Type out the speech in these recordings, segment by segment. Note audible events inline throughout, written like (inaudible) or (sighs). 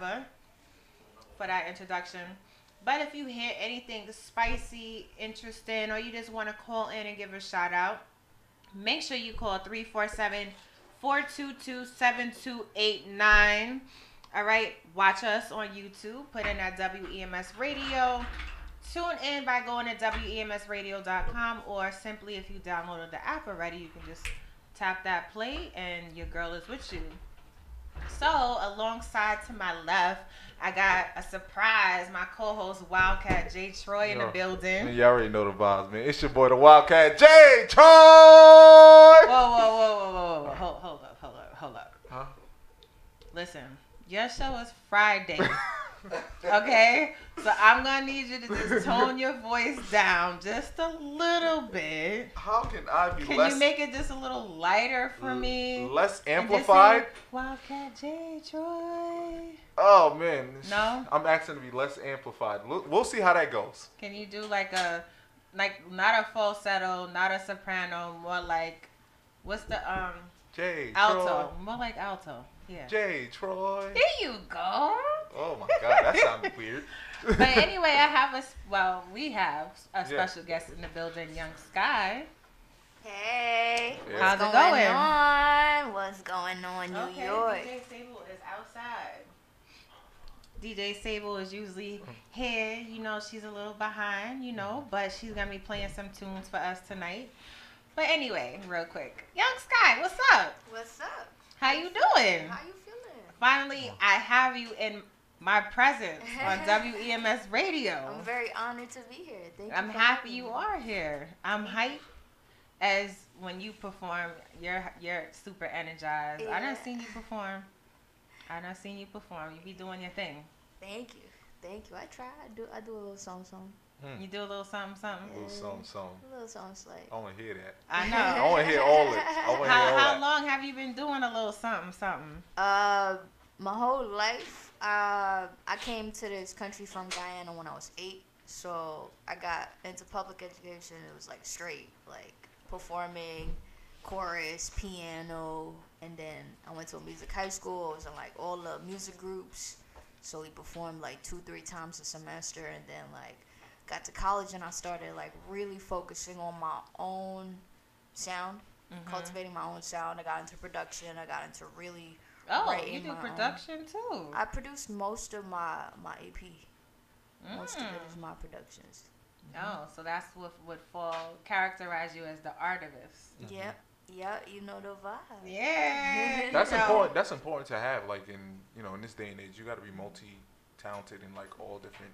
whatever for that introduction. But if you hear anything spicy, interesting, or you just want to call in and give a shout out, make sure you call 347 422 7289. All right, watch us on YouTube. Put in that WEMS Radio. Tune in by going to WEMSradio.com or simply if you downloaded the app already, you can just tap that play and your girl is with you. So, alongside to my left, I got a surprise. My co-host Wildcat Jay Troy in the building. You already know the vibes, man. It's your boy, the Wildcat Jay Troy. Whoa, whoa, whoa, whoa, whoa, whoa! Hold, hold up, hold up, hold up. Huh? Listen, your show is Friday. (laughs) Okay, so I'm gonna need you to just tone your voice down just a little bit. How can I be Can less you make it just a little lighter for l- me? less amplified? say, Wildcat J Troy. Oh man, No? I'm asking to be less amplified. We'll, see how that goes. Can you do like a, like not a falsetto, not a soprano, more like, what's the um J. alto? More like alto. Yeah. Troy. J. Troy. There you go. Oh my God, that sounds (laughs) weird. But (laughs) anyway, I have a well, we have a Yeah. special guest in the building, Young Sky. Hey, Yeah. How's what's it going going? on? What's going on, New okay, York? DJ Sable is outside. DJ Sable is usually here. You know, she's a little behind, you know, but she's going to be playing some tunes for us tonight. But anyway, real quick. Young Sky, what's up? What's up? How you doing? How you feeling? Finally, oh. I have you in my presence on (laughs) WEMS Radio. I'm very honored to be here. Thank you. I'm for happy you me. are here. I'm hyped as when you perform, you're you're super energized. I done Yeah. seen you (laughs) perform. I done seen you perform. You be doing your thing. Thank you. Thank you. I try. I do. I do a little song, song. You do a little something, something. A Little something, something. A little song, like. I want to hear that. I (laughs) know. I know. want to hear all it. I want to hear How, all how that. long have you been doing a little something, something? Uh, my whole life, uh, I came to this country from Guyana when I was eight. So I got into public education. It was like straight, like performing, chorus, piano, and then I went to a music high school. I was in like all the music groups. So we performed like two, three times a semester, and then like got to college and I started like really focusing on my own sound, Mhm. cultivating my own sound. I got into production. I got into really Oh, right you do my own. production too. I produced most of my my EP. Most of it Mm. is my productions. Oh, so that's what would fall characterize you as the artivist. Mhm. Yep. Yep. You know the vibe. Yeah. (laughs) That's you know. important. That's important to have. Like in you know in this day and age, you got to be multi talented in like all different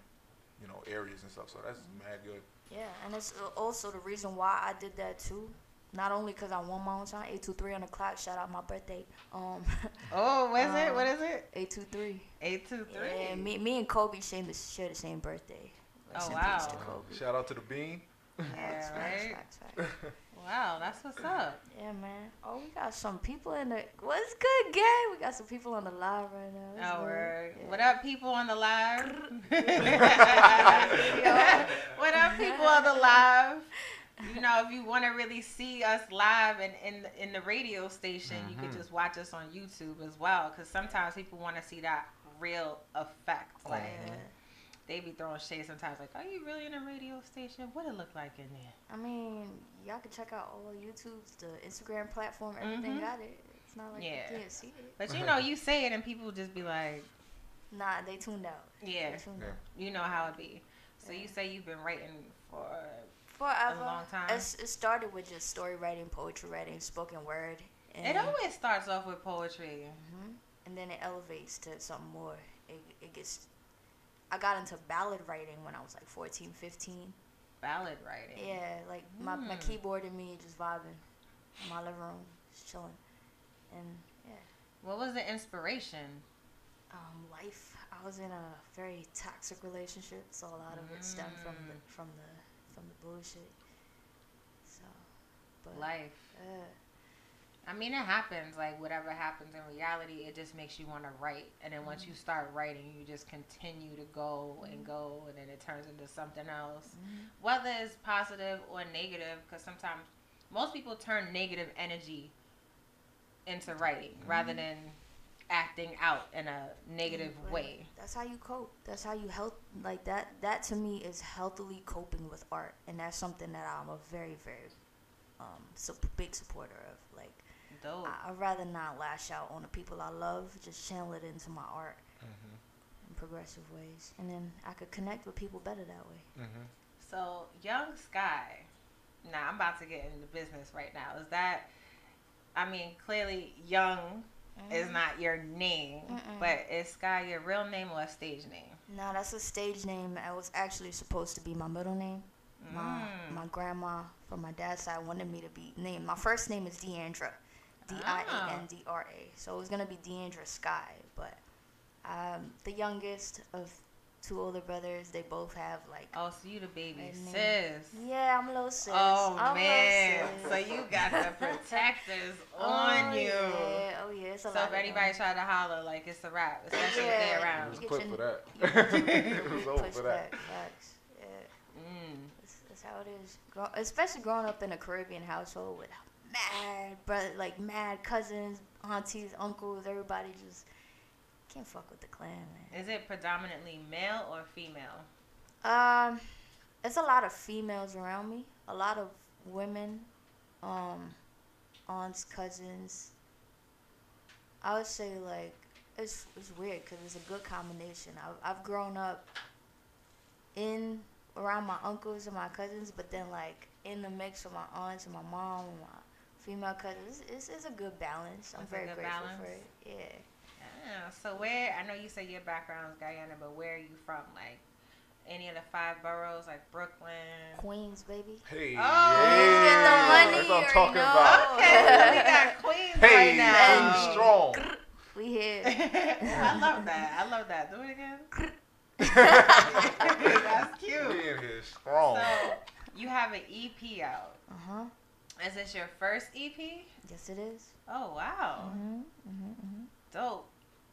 you know areas and stuff. So that's mad good. Yeah, and it's uh, also the reason why I did that too. Not only because I won my own time, eight two three on the clock. Shout out my birthday. Um, (laughs) Oh, what is it? Um, What is it? eight two three. Eight two three. Yeah, me, me and Kobe share the, share the same birthday. Rest Oh, wow. to Kobe. Shout out to the bean. Yeah, Facts, facts, right. facts, facts. (laughs) Wow, that's what's up. Yeah, man. Oh, we got some people in the. What's good, gang? We got some people on the live right now. What's Oh, word. Yeah. What up, people on the live? (laughs) What up, people on the live? You know, if you want to really see us live and in the, in the radio station, you could Mhm. just watch us on YouTube as well. Because sometimes people want to see that real effect. Like Yeah. They be throwing shade sometimes. Like, are you really in a radio station? What it look like in there? I mean, y'all can check out all YouTube's, the Instagram platform, everything Mhm. got it. It's not like Yeah. you can't see it. But you (laughs) know, you say it and people just be like, Nah, they tuned out. yeah, tuned Yeah. out. you know how it be. So Yeah. you say you've been writing for Forever. A long time. It's, it started with just story writing, poetry writing, spoken word. And, It always starts off with poetry. Mhm. and then it elevates to something more. It, it gets. I got into ballad writing when I was like 14, 15. Ballad writing. Yeah, like my, my Mm. keyboard and me just vibing in my living room, just chilling. And yeah, What was the inspiration? um, life. I was in a very toxic relationship, so a lot of it stemmed from the Mm. from the from the bullshit. So, but Life. uh, I mean, it happens. Like whatever happens in reality, it just makes you want to write. And then once you start writing, you just continue to go and go, and then it turns into something else. mhm. Whether it's positive or negative, because sometimes most people turn negative energy into writing rather than acting out in a negative Right. way. That's how you cope. That's how you help. Like that. That to me is healthily coping with art, and that's something that I'm a very, very um, big supporter of. Like Dope. I, I'd rather not lash out on the people I love. Just channel it into my art Mm-hmm. in progressive ways, and then I could connect with people better that way. Mm-hmm. So, Young Sky. Now, I'm about to get into business right now. Is that, I mean, clearly, Young is not your name, Mm-mm. but is Sky your real name or a stage name? No, that's a stage name. It was actually supposed to be my middle name. My Mm. my grandma from my dad's side wanted me to be named. My first name is Deandra, D I A N D R A. So it was gonna be Deandra Sky, but um, the youngest of two older brothers, they both have like. Oh, so you the baby sis. Yeah, I'm a little sis. Oh I'm man, sis. so you got the (laughs) protectors oh, on you. Yeah, oh yeah, it's a So lot if anybody tried to holler, like it's a wrap, especially if Yeah. they're It around. was You quick for that. (laughs) it was you over for that. back, facts. Yeah. Mm. That's, that's how it is. Grow, especially growing up in a Caribbean household with mad brother, like mad cousins, aunties, uncles, everybody just can't fuck with the clan, man. Is it predominantly male or female? Um, it's a lot of females around me. A lot of women, um, aunts, cousins. I would say like it's it's weird because it's a good combination. I've I've grown up in around my uncles and my cousins, but then like in the mix with my aunts and my mom and my female cousins. It's, it's, it's a good balance. I'm It's very grateful balance? for it. Yeah. Yeah. So where? I know you said your background is Guyana, but where are you from? Like any of the five boroughs, like Brooklyn. Queens, baby. Hey, Oh, yeah, get the money, that's what I'm you talking know. about. Okay, so we got (laughs) Queens Hey, right now. Queens strong. We here. (laughs) I love that. I love that. Do it again. (laughs) That's cute. in here strong. So you have an EP out. Uh huh. Is this your first EP? Yes, it is. Oh wow, Mm-hmm. Mm-hmm. mm-hmm. dope.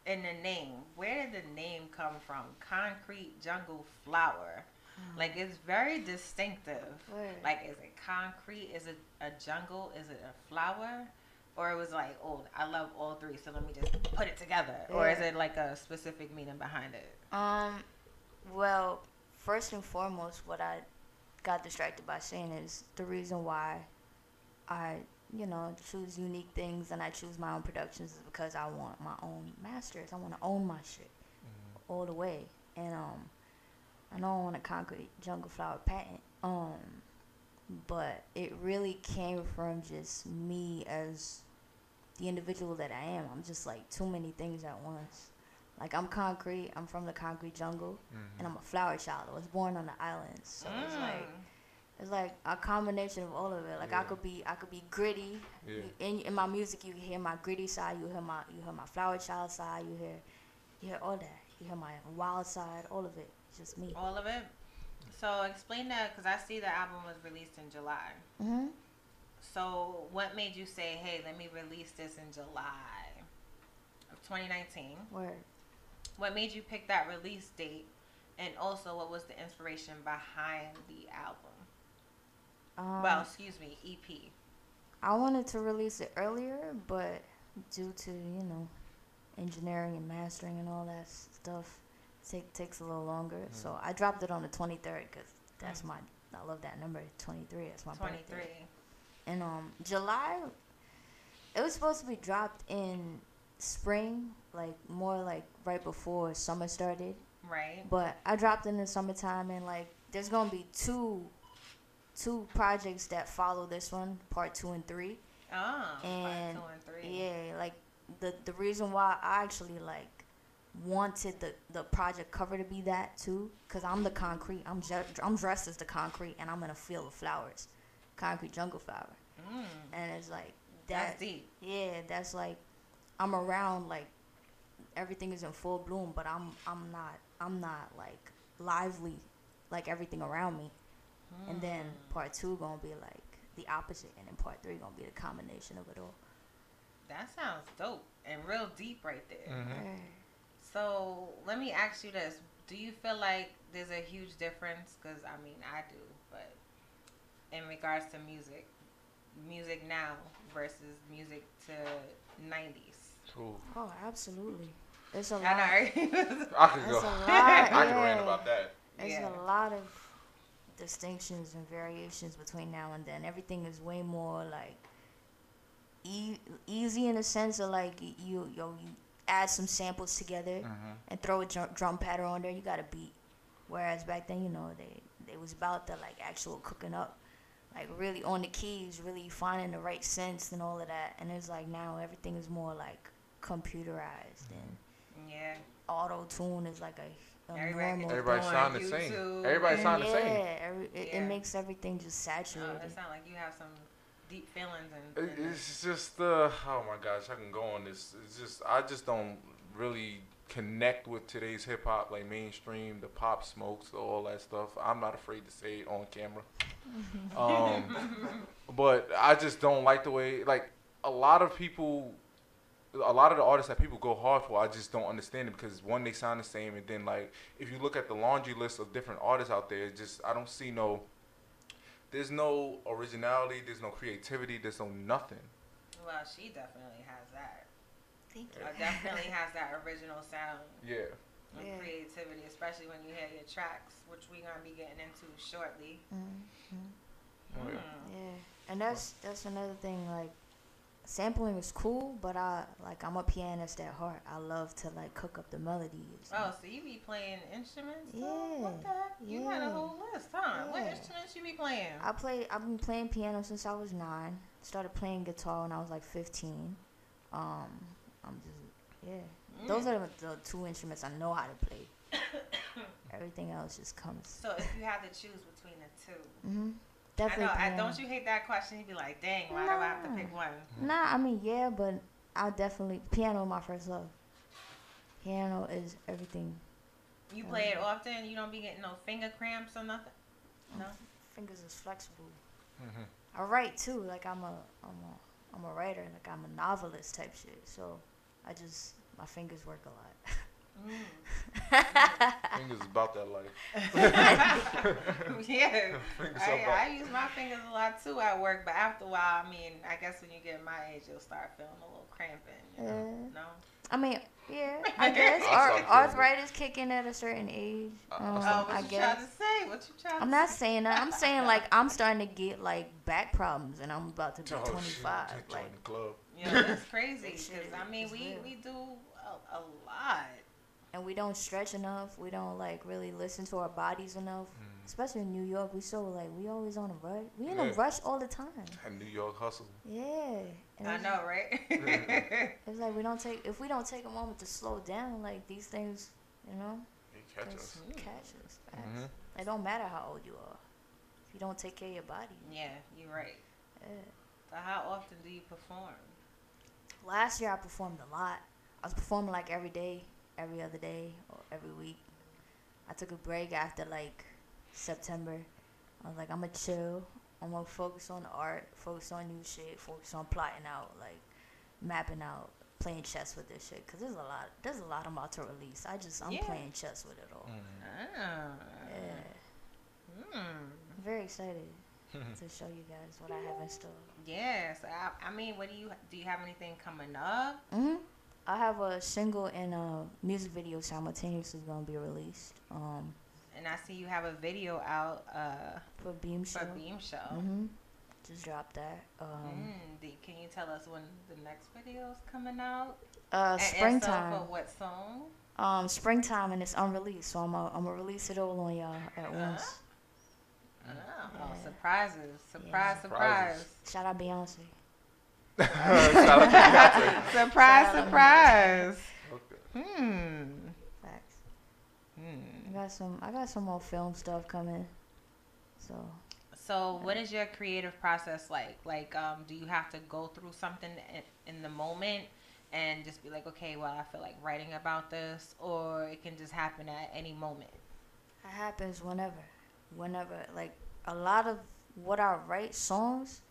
And the name, where did the name come from? Concrete Jungle Flower. Like it's very distinctive. Word. Like is it concrete? Is it a jungle? Is it a flower? Or it was like, oh, I love all three, so let me just put it together. Or is it like a specific meaning behind it? Um, well, first and foremost, what I got distracted by saying is the reason why I, you know, choose unique things and I choose my own productions is because I want my own masters. I want to own my shit all the way. And um, I know I want a concrete jungle flower patent. Um, but it really came from just me as the individual that I am. I'm just like too many things at once. Like I'm concrete. I'm from the concrete jungle, and I'm a flower child. I was born on the islands, so it's like Mm. It's like a combination of all of it. Like I could be I could be gritty. Yeah. In in my music, you hear my gritty side. You hear my you hear my flower child side. You hear you hear all that. You hear my wild side. All of it. It's just me. All of it. So explain that because I see the album was released in July. hmm So what made you say, "Hey, let me release this in July of 2019"? Word. What made you pick that release date? And also, what was the inspiration behind the album? Um, well, excuse me, EP. I wanted to release it earlier, but due to you know engineering and mastering and all that stuff, take takes a little longer. So I dropped it on the 23rd because that's Mm. my I love that number 23. That's my 23. birthday. And um July, it was supposed to be dropped in spring, like more like right before summer started. Right. But I dropped in the summertime, and like there's gonna be two two projects that follow this one, part two and three. Oh, And, part two and three. Yeah, like the the reason why I actually like wanted the the project cover to be that too, cause I'm the concrete. I'm ju- I'm dressed as the concrete, and I'm in a field of flowers, concrete jungle flower, Mm, and it's like that's that. deep. Yeah, that's like I'm around like everything is in full bloom, but I'm I'm not I'm not like lively like everything around me. And then Mm. part two gonna be like the opposite, and then part three gonna be the combination of it all. That sounds dope and real deep right there. Mhm. So let me ask you this: Do you feel like there's a huge difference? Because I mean, I do, but in regards to music, music now versus music to '90s. Ooh, Oh, absolutely. It's a lot. I know. (laughs) I could go. a lot. (laughs) I could rant about that. There's Yeah. a lot of distinctions and variations between now and then. Everything is way more like e- easy in the sense of like y- you you add some samples together hmm and throw a drum, drum pattern on there. You got a beat. Whereas back then, you know, they they was about the like actual cooking up, like really on the keys, really finding the right sense and all of that. And it's like now everything is more like computerized and yeah. auto tune is like a, a Everybody can normal. just Everybody go on sound the same. YouTube Everybody and- sound the same. Every, it, Yeah. it makes everything just Oh, saturated. it sounds like you have some deep feelings and. It, and it's just uh, oh my gosh, I can go on this. It's just I just don't really connect with today's hip hop, like mainstream, the pop smokes, all that stuff. I'm not afraid to say it on camera. (laughs) Um, but I just don't like the way like a lot of people. A lot of the artists that people go hard for, I just don't understand it because one, they sound the same, and then like if you look at the laundry list of different artists out there, just I don't see no. There's no originality. There's no creativity. There's no nothing. well, she definitely has that. Thank you. Uh, definitely (laughs) has that original sound Yeah. and Yeah. creativity, especially when you hear your tracks, which we're gonna be getting into shortly. Mhm. Oh, yeah. Mm. Yeah, and that's that's another thing. Like, sampling is cool, but I like I'm a pianist at heart. I love to like cook up the melodies. Oh, so you be playing instruments? too? Yeah, What the heck? You had a yeah. whole list, huh? What Yeah. instruments you be playing? I play. I've been playing piano since I was nine. Started playing guitar when I was like 15. Um, I'm just yeah. Those Mm. are the, the two instruments I know how to play. (coughs) Everything else just comes. So if you had to choose between the two, hmm I know. I, don't you hate that question? You'd be like, "Dang, why do I have to pick one?" Nah, I mean yeah, but I definitely piano my first love. Piano is everything. You play it often. You don't be getting no finger cramps or nothing. No. Fingers is flexible. hmm I write too. Like I'm a I'm a I'm a writer. Like I'm a novelist type shit. So I just my fingers work a lot. Mm. (laughs) Fingers about that life. (laughs) (laughs) (laughs) yeah. Fingers I, I use my fingers a lot too at work, but after a while, I mean, I guess when you get my age, you'll start feeling a little cramping. You know? Yeah. No. I mean, yeah, (laughs) I guess Ar- arthritis kicking at a certain age. I- I Um, Oh, what I you guess. trying to say? What you trying I'm not saying that. I'm saying like I'm starting to get like back problems, and I'm about to be Oh, 25. Join Like the club. You (laughs) know, it's crazy because I mean, is we real. we do a, a lot. and we don't stretch enough. We don't like really listen to our bodies enough. Mm. Especially in New York, we so like we always on a rush. We in Yeah. a rush all the time. And New York hustle. Yeah. And I know, right? (laughs) It's like we don't take if we don't take a moment to slow down, like these things, you know, He catch just us. catch us. Facts. Mhm. It don't matter how old you are. If you don't take care of your body. yeah, you're right. Yeah. So how often do you perform? Last year I performed a lot. I was performing like every day, every other day, or every week. I took a break after like September. I was like, I'm gonna chill. I'm gonna focus on art, focus on new shit, focus on plotting out, like mapping out, playing chess with this shit. Cause there's a lot, there's a lot I'm about to release. I just, I'm Yeah. playing chess with it all. Mm. Ah. Yeah, Hmm. I'm very excited (laughs) to show you guys what I have in store. Yes. I, I mean, what do you do? You have anything coming up? hmm I have a single and a music video simultaneously gonna be released. Um, And I see you have a video out uh, for Beam Show. for Beam Show. hmm Just drop that. Um, Mm, do- can you tell us when the next video is coming out? uh, And- and so springtime. for what song? um, springtime and it's unreleased, so I'm gonna I'm gonna release it all on y'all at once. Oh, Yeah. surprises! Surprise! Yeah. Surprise! Shout out Beyonce. (laughs) Shout out to Beyonce. (laughs) surprise! Shout out Surprise! Okay. Hmm. I got some I got some more film stuff coming. So So, what is your creative process like? Like, um, do you have to go through something in, in the moment and just be like, okay, well, I feel like writing about this, or it can just happen at any moment? it happens whenever. Whenever like a lot of what I write songs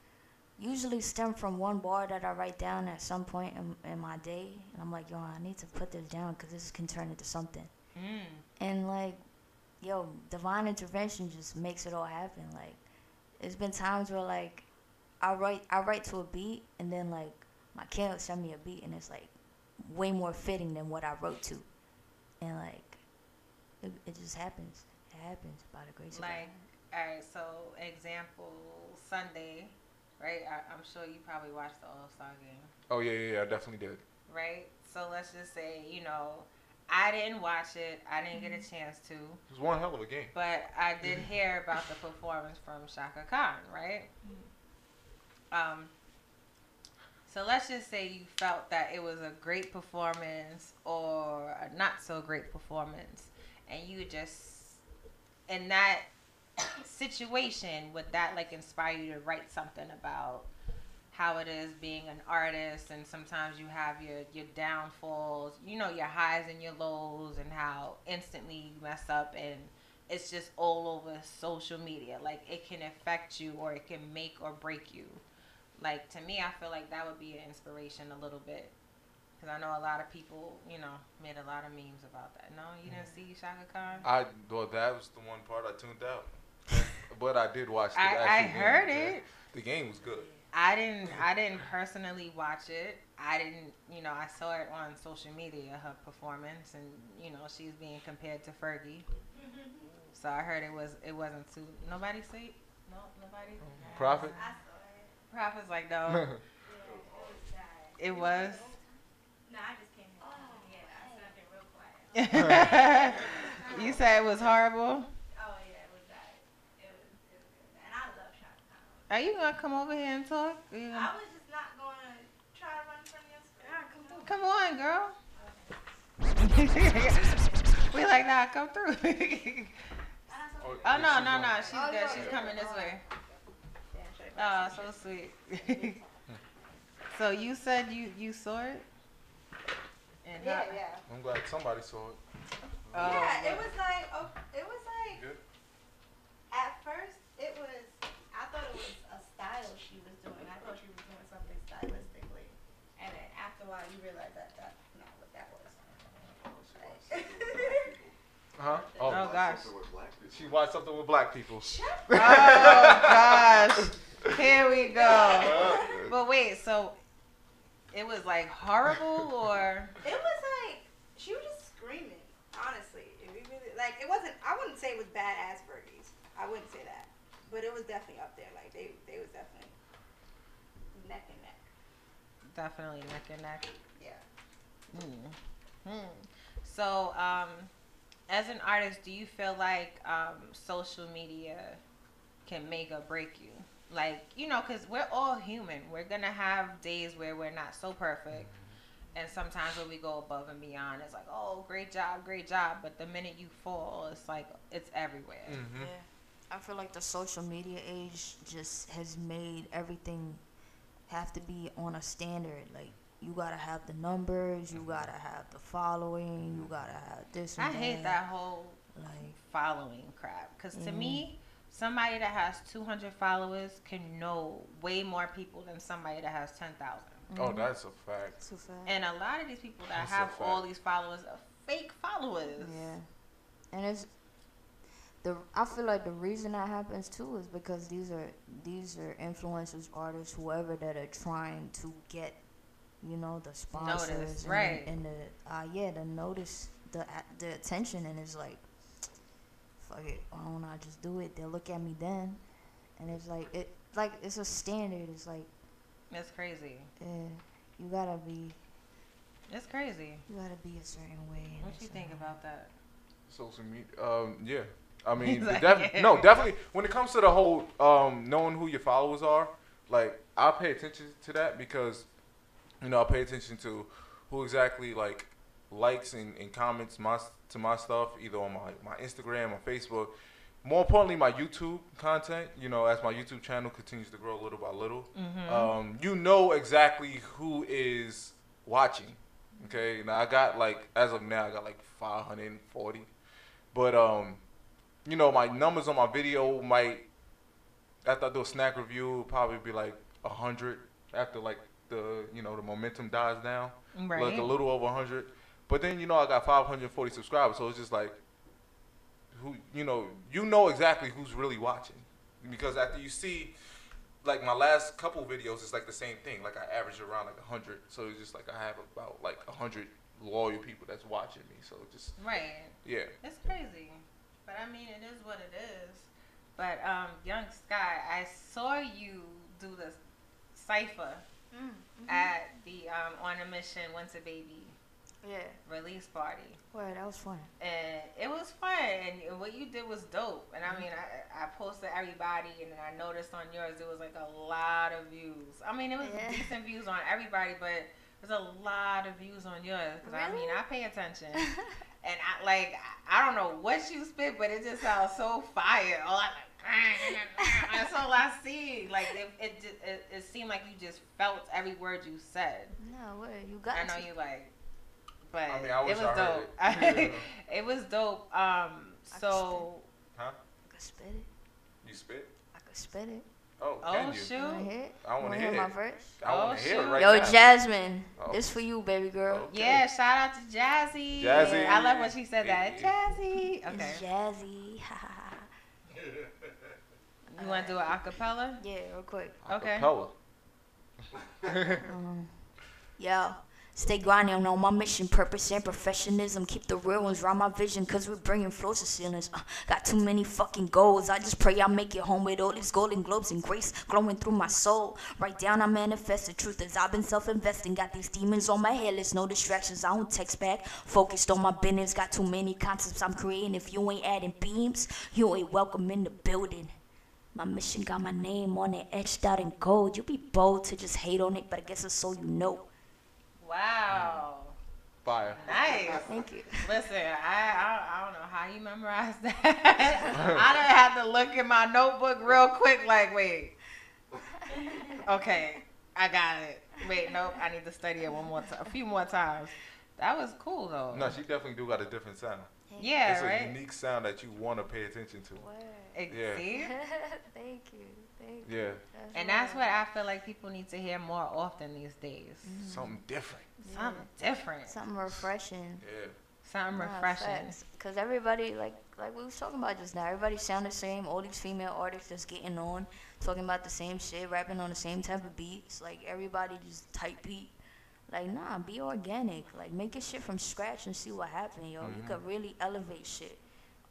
usually stem from one bar that I write down at some point in, in my day and I'm like, yo, I need to put this down because this can turn into something. Mm. And like yo divine intervention just makes it all happen like it's been times where like i write i write to a beat and then like my kid will send me a beat and it's like way more fitting than what I wrote to, and like it, it just happens. It happens by the grace of Like, God. all right. So, example Sunday, right? I, I'm sure you probably watched the All Star game, Oh yeah, yeah, yeah, I definitely did. right? So let's just say, you know, I didn't watch it. I didn't get a mm-hmm. chance to, It was one hell of a game. but I did mm-hmm. hear about the performance from Chaka Khan, right? Mm-hmm. Um. So let's just say you felt that it was a great performance or a not so great performance, and you just in that situation would that like inspire you to write something about how it is being an artist and sometimes you have your your downfalls you know your highs and your lows and how instantly you mess up and it's just all over social media like it can affect you or it can make or break you like to me i feel like that would be an inspiration a little bit because i know a lot of people you know made a lot of memes about that no you didn't mm. see chaka khan I well, that was the one part I tuned out, but I did watch. The I, I actual game, heard okay? it. The game was good. I didn't. I didn't personally watch it. I didn't. You know, I saw it on social media her performance, and you know she's being compared to Fergie. So I heard it was. It wasn't too. Nobody see? No, nobody. Prophet. Prophet's like no. (laughs) It was. No, I just came here. Oh, yeah, I slept in real quiet. (laughs) you said it was horrible. Oh yeah, it was bad. It was, it was good. And I love Chaka Khan. Are you gonna come over here and talk? Are I was just not going to try to run from you. spirit. come through. Come on, girl. (laughs) we like nah, come through. (laughs) Oh, oh no, she's no, no, she's Oh, good. no, She's no. coming this way. Yeah. Oh, so sweet. (laughs) so you said you you saw it? And Yeah, how- yeah. I'm glad somebody saw it. Oh, yeah, it was like, oh, it was like, Good. at first, it was, I thought it was a style she was doing. I thought she was doing something stylistically. And then after a while, you realize that that's not what that was. Huh? Oh, gosh. She watched something with black people. (laughs) Oh gosh. Here we go. But wait, so it was like horrible or It was like she was just screaming. Honestly, if you really like, it wasn't. I wouldn't say it was bad as Fergie's. I wouldn't say that, but it was definitely up there. Like they, they was definitely neck and neck. definitely neck and neck? Yeah. Hmm. Hmm. So, um, as an artist, do you feel like um, social media can make or break you? Like, you know, because we're all human. We're going to have days where we're not so perfect. And sometimes when we go above and beyond, it's like, oh, great job, great job. But the minute you fall, it's like, it's everywhere. Mm-hmm. Yeah. I feel like the social media age just has made everything have to be on a standard. Like you gotta have the numbers, you mm-hmm. gotta have the following, you mm-hmm. gotta have this. I And hate that whole Like following crap. Because to Mhm. me, mm-hmm. somebody that has 200 followers can know way more people than somebody that has 10,000. Oh, that's a fact. too fast. And a lot of these people that That's have all these followers are fake followers. Yeah, and it's the. I feel like the reason that happens too is because these are these are influencers, artists, whoever that are trying to get, you know, the sponsors, and, right. And the uh, yeah, the notice, the the attention, and it's like, fuck it, why don't I just do it? They'll look at me then, and it's like it like it's a standard. It's like, It's crazy. uh, you gotta be It's crazy. you gotta be a certain way. What a you think certain- about that? Social media. Um, yeah. I mean, (laughs) like, def- yeah. no, definitely. When it comes to the whole um, knowing who your followers are, like I pay attention to that because, you know, I pay attention to who exactly like likes and, and comments my to my stuff either on my my Instagram or Facebook. More importantly, my YouTube content. You know, as my YouTube channel continues to grow little by little, Mm-hmm. um, you know exactly who is watching. Okay, now I got like as of now I got like 540, but um, you know my numbers on my video might after I do a snack review probably be like a hundred after like the you know the momentum dies down, right. like a little over 100. But then you know I got 540 subscribers, so it's just like who you know you know exactly who's really watching because after you see like my last couple videos it's like the same thing. Like I average around like hundred, so it's just like I have about like hundred loyal people that's watching me. So just Right. yeah. It's crazy. But I mean, it is what it is. But um, Young Sky, I saw you do the cipher Mm, mhm. at the um, On a Mission Winter Baby yeah. release party. Word, that was fun. And it was fun. And what you did was dope. And I mean, I, I posted everybody, and then I noticed on yours it was like a lot of views. I mean, it was Yeah. decent views on everybody, but there's a lot of views on yours. Because I mean, I pay attention. (laughs) And I like I don't know what you spit, but it just sounds so fire. All I like, that's all I see. Like it, it, ju- it, it seemed like you just felt every word you said. no, word, you got I know to. you like, but I mean, I it was I heard dope. it. (laughs) it was dope. Um, I so Huh? I could spit it. You spit? I could spit it. Oh, oh can you? You shoot, wanna hear it? I want Wanna to hear my verse? I want Oh, to hear it shoot. right Yo, now. Jasmine, Oh. this for you, baby girl. Okay. yeah. Shout out to Jazzy. Jazzy. I love when she said that. Yeah. Jazzy. Okay. It's jazzy. (laughs) (laughs) You want to do an acapella? yeah, real quick. Okay. Acapella. (laughs) Um, yo, stay grinding on my mission, purpose, and professionalism. Keep the real ones round my vision, cause we're bringing flows to ceilings. Uh, got too many fucking goals. I just pray I make it home with all these golden globes and grace glowing through my soul. Write down, I manifest the truth as I've been self investing. Got these demons on my head, there's no distractions. I don't text back. Focused on my business, got too many concepts I'm creating. If you ain't adding beams, you ain't welcome in the building. My mission got my name on it, etched out in gold. You be bold to just hate on it, but I guess it's so you know. Wow. Fire. Nice. Thank you. Listen, I, I I don't know how you memorized that. (laughs) I didn't have to look in my notebook real quick, like, wait. Okay, I got it. Wait, nope, I need to study it one more time, a few more times. That was cool though. No, she definitely do got a different sound. yeah, it's a unique sound that you want to pay attention to. Ex- Yeah. See? (laughs) Thank you. Thank you. Yeah, And that's what I feel like people need to hear more often these days. Mm-hmm. something different. Something different. Something refreshing. Yeah. Something refreshing. Because everybody, like like we was talking about just now, everybody sound the same. All these female artists just getting on, talking about the same shit, rapping on the same type of beats. Like everybody just type beat. Like nah, be organic. Like make your shit from scratch and see what happens, yo. You mm-hmm. could really elevate shit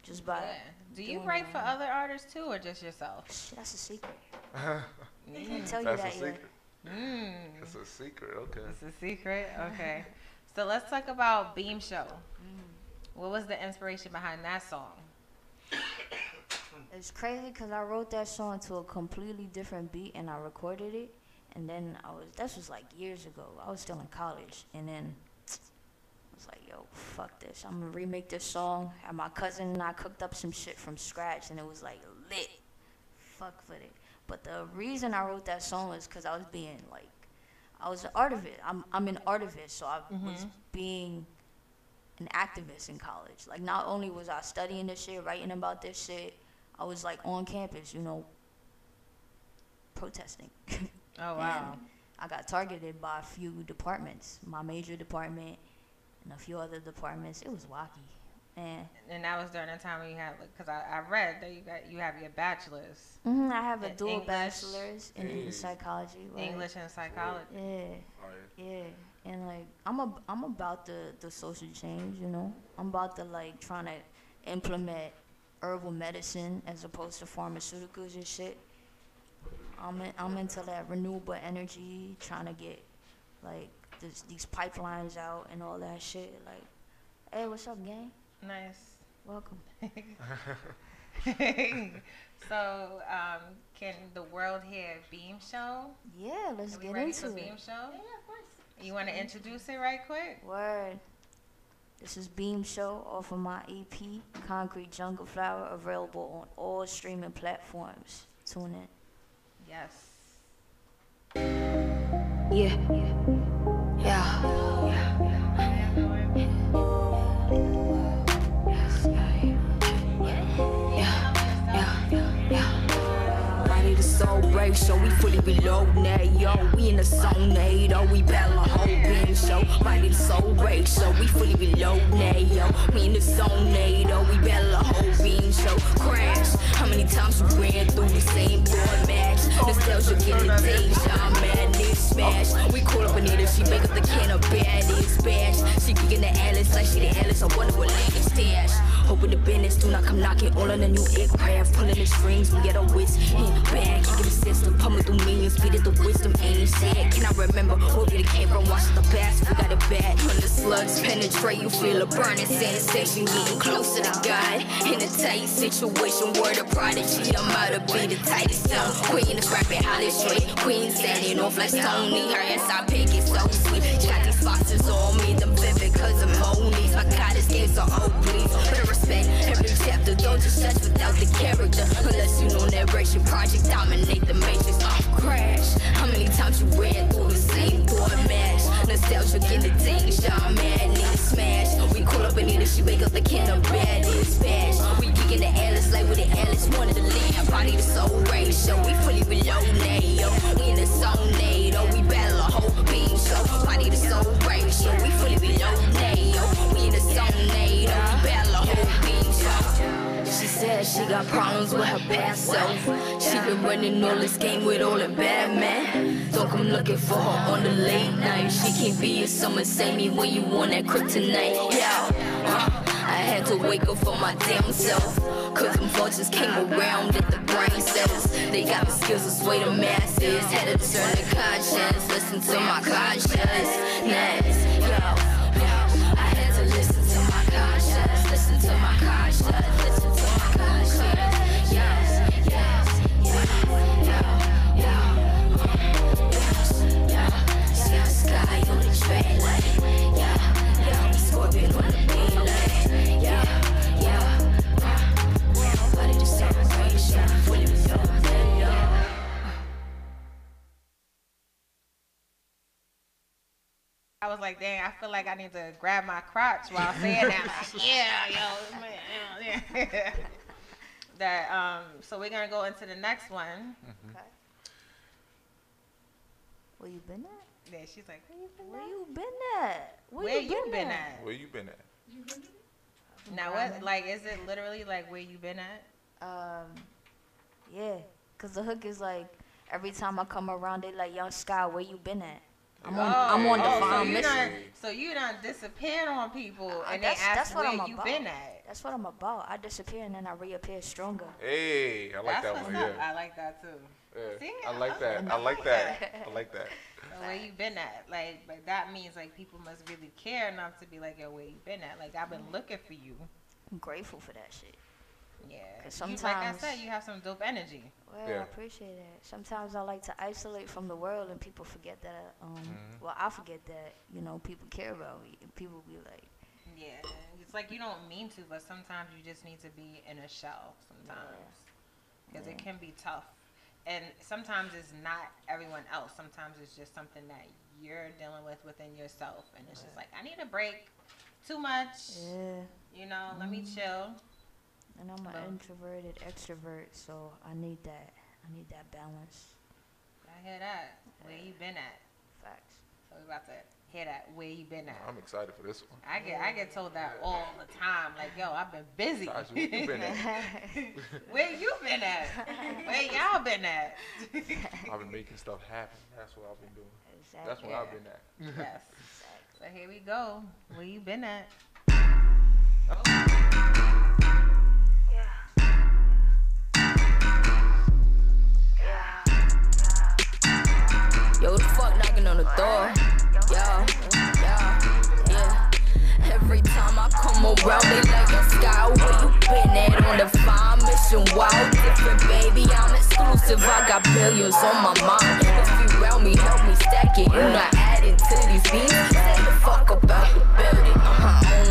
just by. Yeah. Do you write for right. other artists too, or just yourself? Shit, that's a secret. (laughs) I Mm. can't tell you That's a that yet. secret. Mm. That's a secret. Okay. It's a secret. Okay. so let's talk about Beam Show. What was the inspiration behind that song? It's crazy because I wrote that song to a completely different beat and I recorded it. And then I was, this was like years ago. I was still in college. And then I was like, yo, fuck this. I'm to remake this song. And my cousin and I cooked up some shit from scratch and it was like lit. Fuck with it. But the reason I wrote that song was because I was being like, I was an artivist. I'm, I'm an artivist. So I mm-hmm. was being an activist in college. Like, not only was I studying this shit, writing about this shit, I was like on campus, you know, protesting. Oh (laughs) wow. And I got targeted by a few departments, my major department and a few other departments. It was wacky. And And that was during the time when you had, because I, I read that you got you have your bachelor's Mm-hmm, I have a dual English. bachelor's in, in psychology. right? English and psychology. Yeah, All right. yeah. And like I'm a, I'm about the the social change, you know. I'm about to like trying to implement herbal medicine as opposed to pharmaceuticals and shit. I'm in, I'm into that renewable energy, trying to get like this, these pipelines out and all that shit. Like, hey, what's up, gang? Nice. Welcome. (laughs) (laughs) so, um, can the world hear Beam Show? Yeah, let's Are we get ready into for it. Beam Show? You want to introduce it right quick? Word. This is Beam Show off of my EP, Concrete Jungle Flower, available on all streaming platforms. Tune in. Yes. Yeah. Yeah. To soul ratio, we fully reload now, yo. We in the zone, NATO, we battle a whole beam show. Body to soul ratio, we fully reload now, yo. We in the zone, NATO, we battle a whole beam show. Crash, how many times we ran through the same board match? Nostalgia getting deja, madness smash. We call up Anita, she make up the can of baddies bash. She kicking the Alice like she the Alice. I wonder what lady stash. Hoping the business do not come knocking. All on a new aircraft, pulling the strings. We get our wits in back, kicking the system, pumping through millions. Speed it, the wisdom ain't sad. Can I remember where we came from? Watch the past, we got it bad. When the slugs penetrate, you feel a burning sensation, getting closer to God. In a tight situation, word of prodigy, I'm out to be the tightest young queen. Is rapping highly straight, queen standing off like Stony. Her ass I pick it so sweet. Got these boxes on me, them vivid cause of Monies. My goddess game so oh please. Better respect every chapter, don't just judge without the character. Unless you know narration, project dominate the matrix. Oh, crash. How many times you ran through the same door match? Nostalgia in the deja, mad need smash. We call up Anita, she wake up the can of bad dispatch. We kicking the Alice like with the Alice wanted to land. Body to soul ratio, we fully below nail. We in the zone NATO, we battle a whole beam show. Body to soul ratio, we fully below nail. We in the zone NATO, we battle said she got problems with her past self. She been running all this game with all the bad men. Don't come looking for her on the late night. She can't be a someone save me when you want that kryptonite. Yeah. Uh, I had to wake up for my damn self. Cause them vultures came around at the brain cells. They got the skills to sway the masses. Had to turn the conscience. Listen to my consciousness. Yo, yo. I had to to conscience. Listen to my conscience. Listen to my conscience. Sky on the train lane. Yeah, yeah. We scorpion on the main lane. Yeah, yeah. Body to separation. Fully resolved. Yeah. I was like, dang, I feel like I need to grab my crotch while saying that. Like, (laughs) yeah, yo, man, (laughs) yeah. that um. So we're gonna go into the next one. Okay. Where you been at? Yeah, she's like, where you been Where at? you been at? Where you been at? Where you been at? Now what? Like, is it literally like where you been at? Um, yeah, cause the hook is like every time I come around, they like, "Young Sky, where you been at?" I'm on, I'm on oh, so divine you mission. done, so you done disappeared on people Uh, and they that's- ask that's what where I'm you about. been at. That's what I'm about. I disappear and then I reappear stronger. Hey, I like That's that one. Yeah. I like that too. yeah. See, I I like that. I like that. that. I like that. So where you been at? Like, but that means like people must really care enough to be like, yo, where you been at? Like, I've been looking for you. I'm grateful for that shit. Yeah. 'Cause You- like I sometimes- said, you have some dope energy. Well, I Yeah. appreciate that. Sometimes I like to isolate from the world, and people forget that. Um, Mhm. well, I forget that. You know, people care about me, and people be like, Yeah. It's like you don't mean to, but sometimes you just need to be in a shell. Sometimes, because it Yeah. can be tough, and sometimes it's not everyone else. Sometimes it's just something that you're dealing with within yourself, and it's just like I need a break. Too much. yeah. You know, let me mm-hmm. chill. And I'm an introverted extrovert, so I need that. I need that balance. I hear that. Where you been at? Facts. So we about to hear that. Where you been at? I'm excited for this one. I get I get told that all the time. Like, yo, I've been busy. Tasha, where you been at? (laughs) Where you been at? Where y'all been at? (laughs) I've been making stuff happen. That's what I've been doing. exactly. That's where I've been at. yes. (laughs) So here we go. Where you been at? Yo, who the fuck knocking on the door? Every time I come around, they like a sky. Where you been at on the fine mission? Wild, different, baby. I'm exclusive. I got billions on my mind. If you around me, help me stack it. You not adding to these beats. Say the fuck about the building.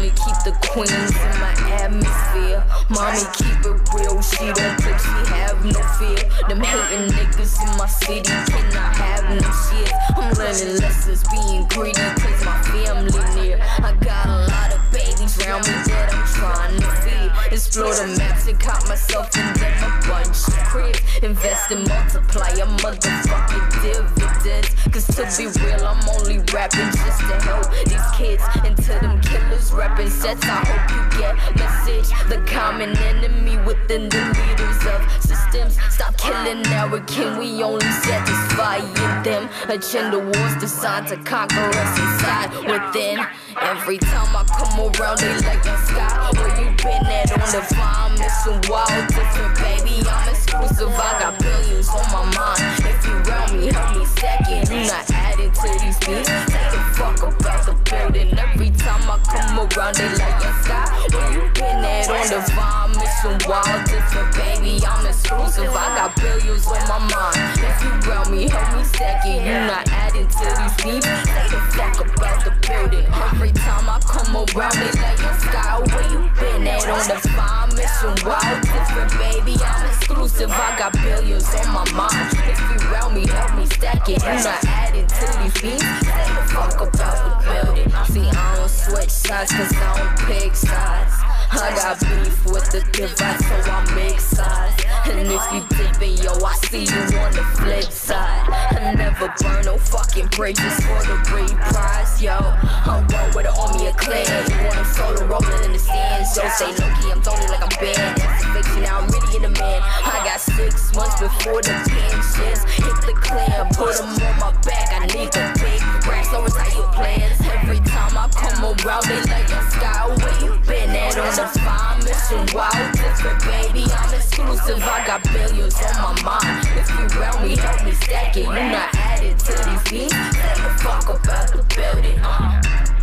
Uh-huh. Keep the queens in my atmosphere. Mommy keep it real. She don't play. She have no fear. Them hating niggas in my city cannot have no shit. I'm learning lessons, being greedy, cause my family near. I got a lot of babies around me that I'm trying to feed. Explore the maps and caught myself in them a bunch of cribs. Invest and multiply a motherfucking dividends. Cause to be real, I'm only rapping just to help these kids into them killers rapping sets. I hope you get message. The common enemy within the leaders of systems. Stop killing arrogant, we only satisfy them. Agenda wars designed to conquer us inside within. Every time I come around, they like a sky. Where you been at on the farm? Missing wild, different, baby. I'm exclusive. I got billions on my mind. If you round me, help me second. You not adding to these. Take the fuck about the building. Every time I come around, they like a sky. Where you been at on the farm? Missing wild, different, baby. I'm exclusive. I got billions on my mind. If you round me, help me second. You not adding to these beats. Take the fuck about the building. Every time I come around, they like a sky. Where you been at on the farm? Missing wild, different, baby. I'm exclusive. I got billions on my mind. If you round me, help me stack it. You not adding to fuck about the. See, I don't switch sides, cause I don't pick sides. I got beef with the device, so I make sides. And if you dipping, yo, I see you on the flip side. I never burn no fucking bridges for the reprise, yo. I'm one with an army of clan. You want them solo rolling in the stands, yo. Say low key, I'm totally like I'm banned. That's a fiction, now I'm really in the man. I got six months before the pensions. Hit the clan, put them on my back. I need the big racks, no retire plans. Every time I come around, they like a sky. Where you been at on the farm? Mission wild, different, baby. I'm exclusive. I got billions on my mind. If you round me, help me stack it. You not added to these beats. The fuck about the building. Uh.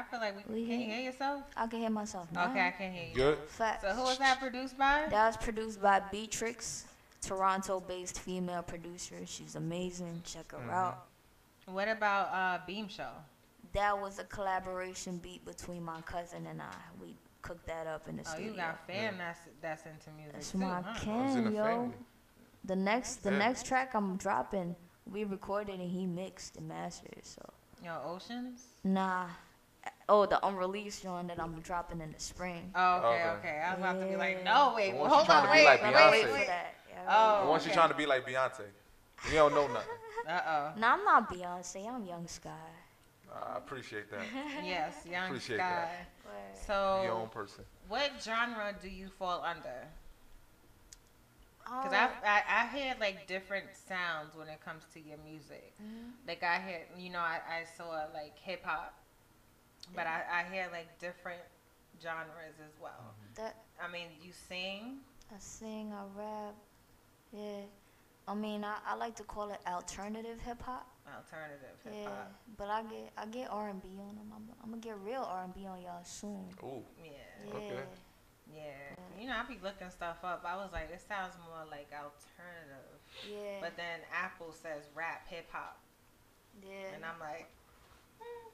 I feel like we, We can you hear- hear yourself? I can hear myself now. Okay, I can hear you. Good. Facts. So who was that produced by? That was produced by Beatrix, Toronto-based female producer. She's amazing. Check her Mm-hmm. out. What about uh Beam Show? That was a collaboration beat between my cousin and I. We cooked that up in the Oh, studio. you got fam that's that's into music That's too, my huh? I was in kin, the yo. family. The next, the Yeah. next track I'm dropping, we recorded and he mixed and mastered. So Yo, Oceans. nah. Oh, the unreleased one that I'm dropping in the spring. Oh, okay, Okay. okay. I was about to be like, no, wait, The well, one she hold trying on, to be wait, like wait, Beyonce. wait, for wait. that. Yeah, Oh. The one she okay. trying to be like Beyonce. You don't know nothing. (laughs) Uh oh. Nah, I'm not Beyonce. I'm Young Sky. I appreciate that. (laughs) Yes, Young Appreciate Sky. that. So, Your own person. what genre do you fall under? Because Oh, I, I I hear like different sounds when it comes to your music. Mhm. Like I hear, you know, I, I saw like hip hop, but I, I hear like different genres as well. that I mean, you sing. I sing, I rap. Yeah. I mean, I, I like to call it alternative hip hop. Alternative hip hop. Yeah, but I get I get R and B on them. I'm, I'm gonna get real R and B on y'all soon. Ooh. Yeah. Yeah. Okay. Yeah. You know, I be looking stuff up. I was like, it sounds more like alternative. Yeah. But then Apple says rap hip hop. yeah. And I'm like, hmm,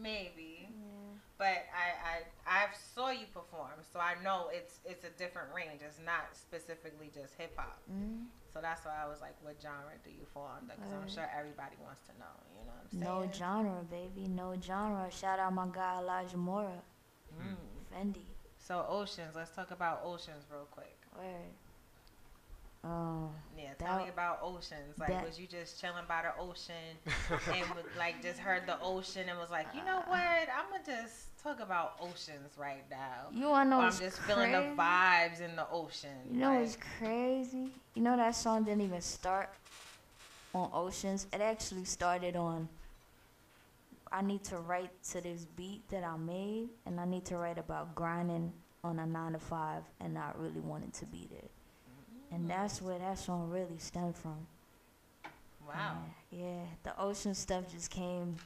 maybe. yeah. But I, I I've saw you perform, so I know it's it's a different range. It's not specifically just hip hop. Mhm. So that's why I was like, what genre do you fall under? Because I'm sure everybody wants to know. You know what I'm No genre, baby. No genre. Shout out my guy Elijah Mora, Mm. Fendi. So oceans. Let's talk about oceans real quick. Word. Um, Yeah, tell me about oceans. Like, that- was you just chilling by the ocean (laughs) and would, like just heard the ocean and was like, you know what? I'm gonna just talk about oceans right now. you wanna know Or I'm what's just feeling the vibes in the ocean. You know like, what's crazy? You know that song didn't even start on Oceans. It actually started on. I need to write to this beat that I made, and I need to write about grinding on a nine to five and not really wanting to be there. And mm-hmm. that's where that song really stemmed from. wow. Yeah, yeah, the ocean stuff just came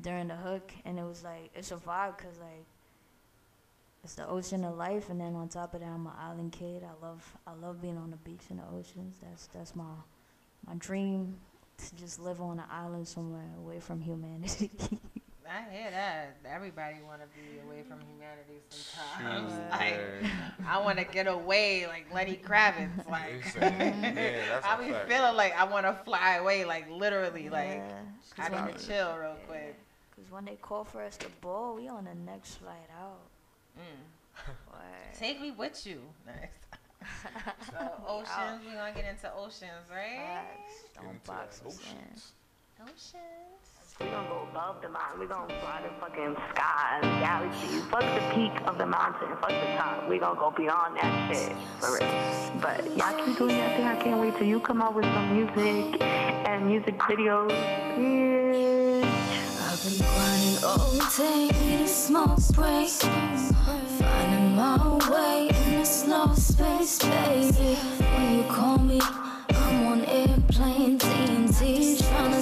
during the hook, and it was like it's a vibe, cause like it's the ocean of life, and then on top of that, I'm an island kid. I love I love being on the beach and the oceans. That's that's my my dream to just live on an island somewhere away from humanity. (laughs) I hear that. Everybody want to be away from humanity sometimes. Shoot, (laughs) Like. I want to get away like Lenny Kravitz. (laughs) Like, Exactly. Yeah, (laughs) that's I a be fact. feeling like I want to fly away, like literally, like Yeah, I need to chill real quick. Cause when they call for us to ball, we on the next flight out. Mm. Take me with you. Nice. So We out. oceans, we're gonna get into oceans, right? Facts. Don't box that us in. oceans. Oceans. We gonna go above the mountain. We gonna fly the fucking skies, galaxies. Fuck the peak of the mountain. Fuck the top. We gonna go beyond that shit. For real. But y'all keep doing that thing. I can't wait till you come out with some music and music videos. Yeah. I've been grinding all day, need a small break. Finding my way in this lost space, baby. When you call me,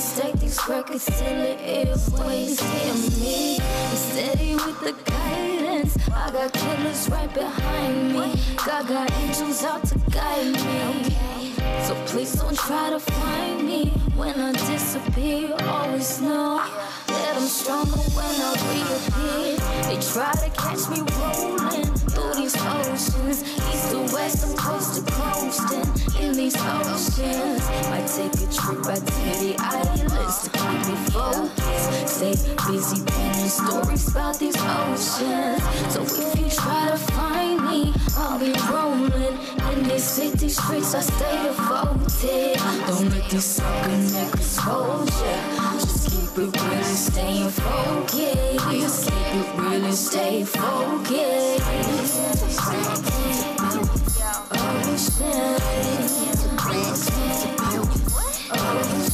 Stack these records till the airways hear me. I'm steady with the guidance. I got killers right behind me. God got angels out to guide me. So please don't try to find me when I disappear. Always know that I'm stronger when I reappear. They try to catch me rolling through these oceans, east to west, I'm coast to coasting in these oceans. Might take a trip back to the islands to keep me focused. Stay busy penning stories about these oceans. So if you try to find me, I'll be rolling in these city streets. I stay devoted. Don't let these sucker niggas hold ya. Just it real and stay focused. Keep it real and stay focused. Oh, stay focused.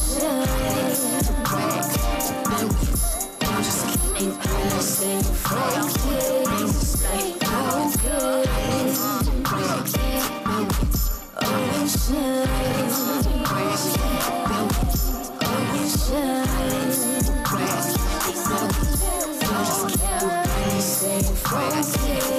Stay Fuck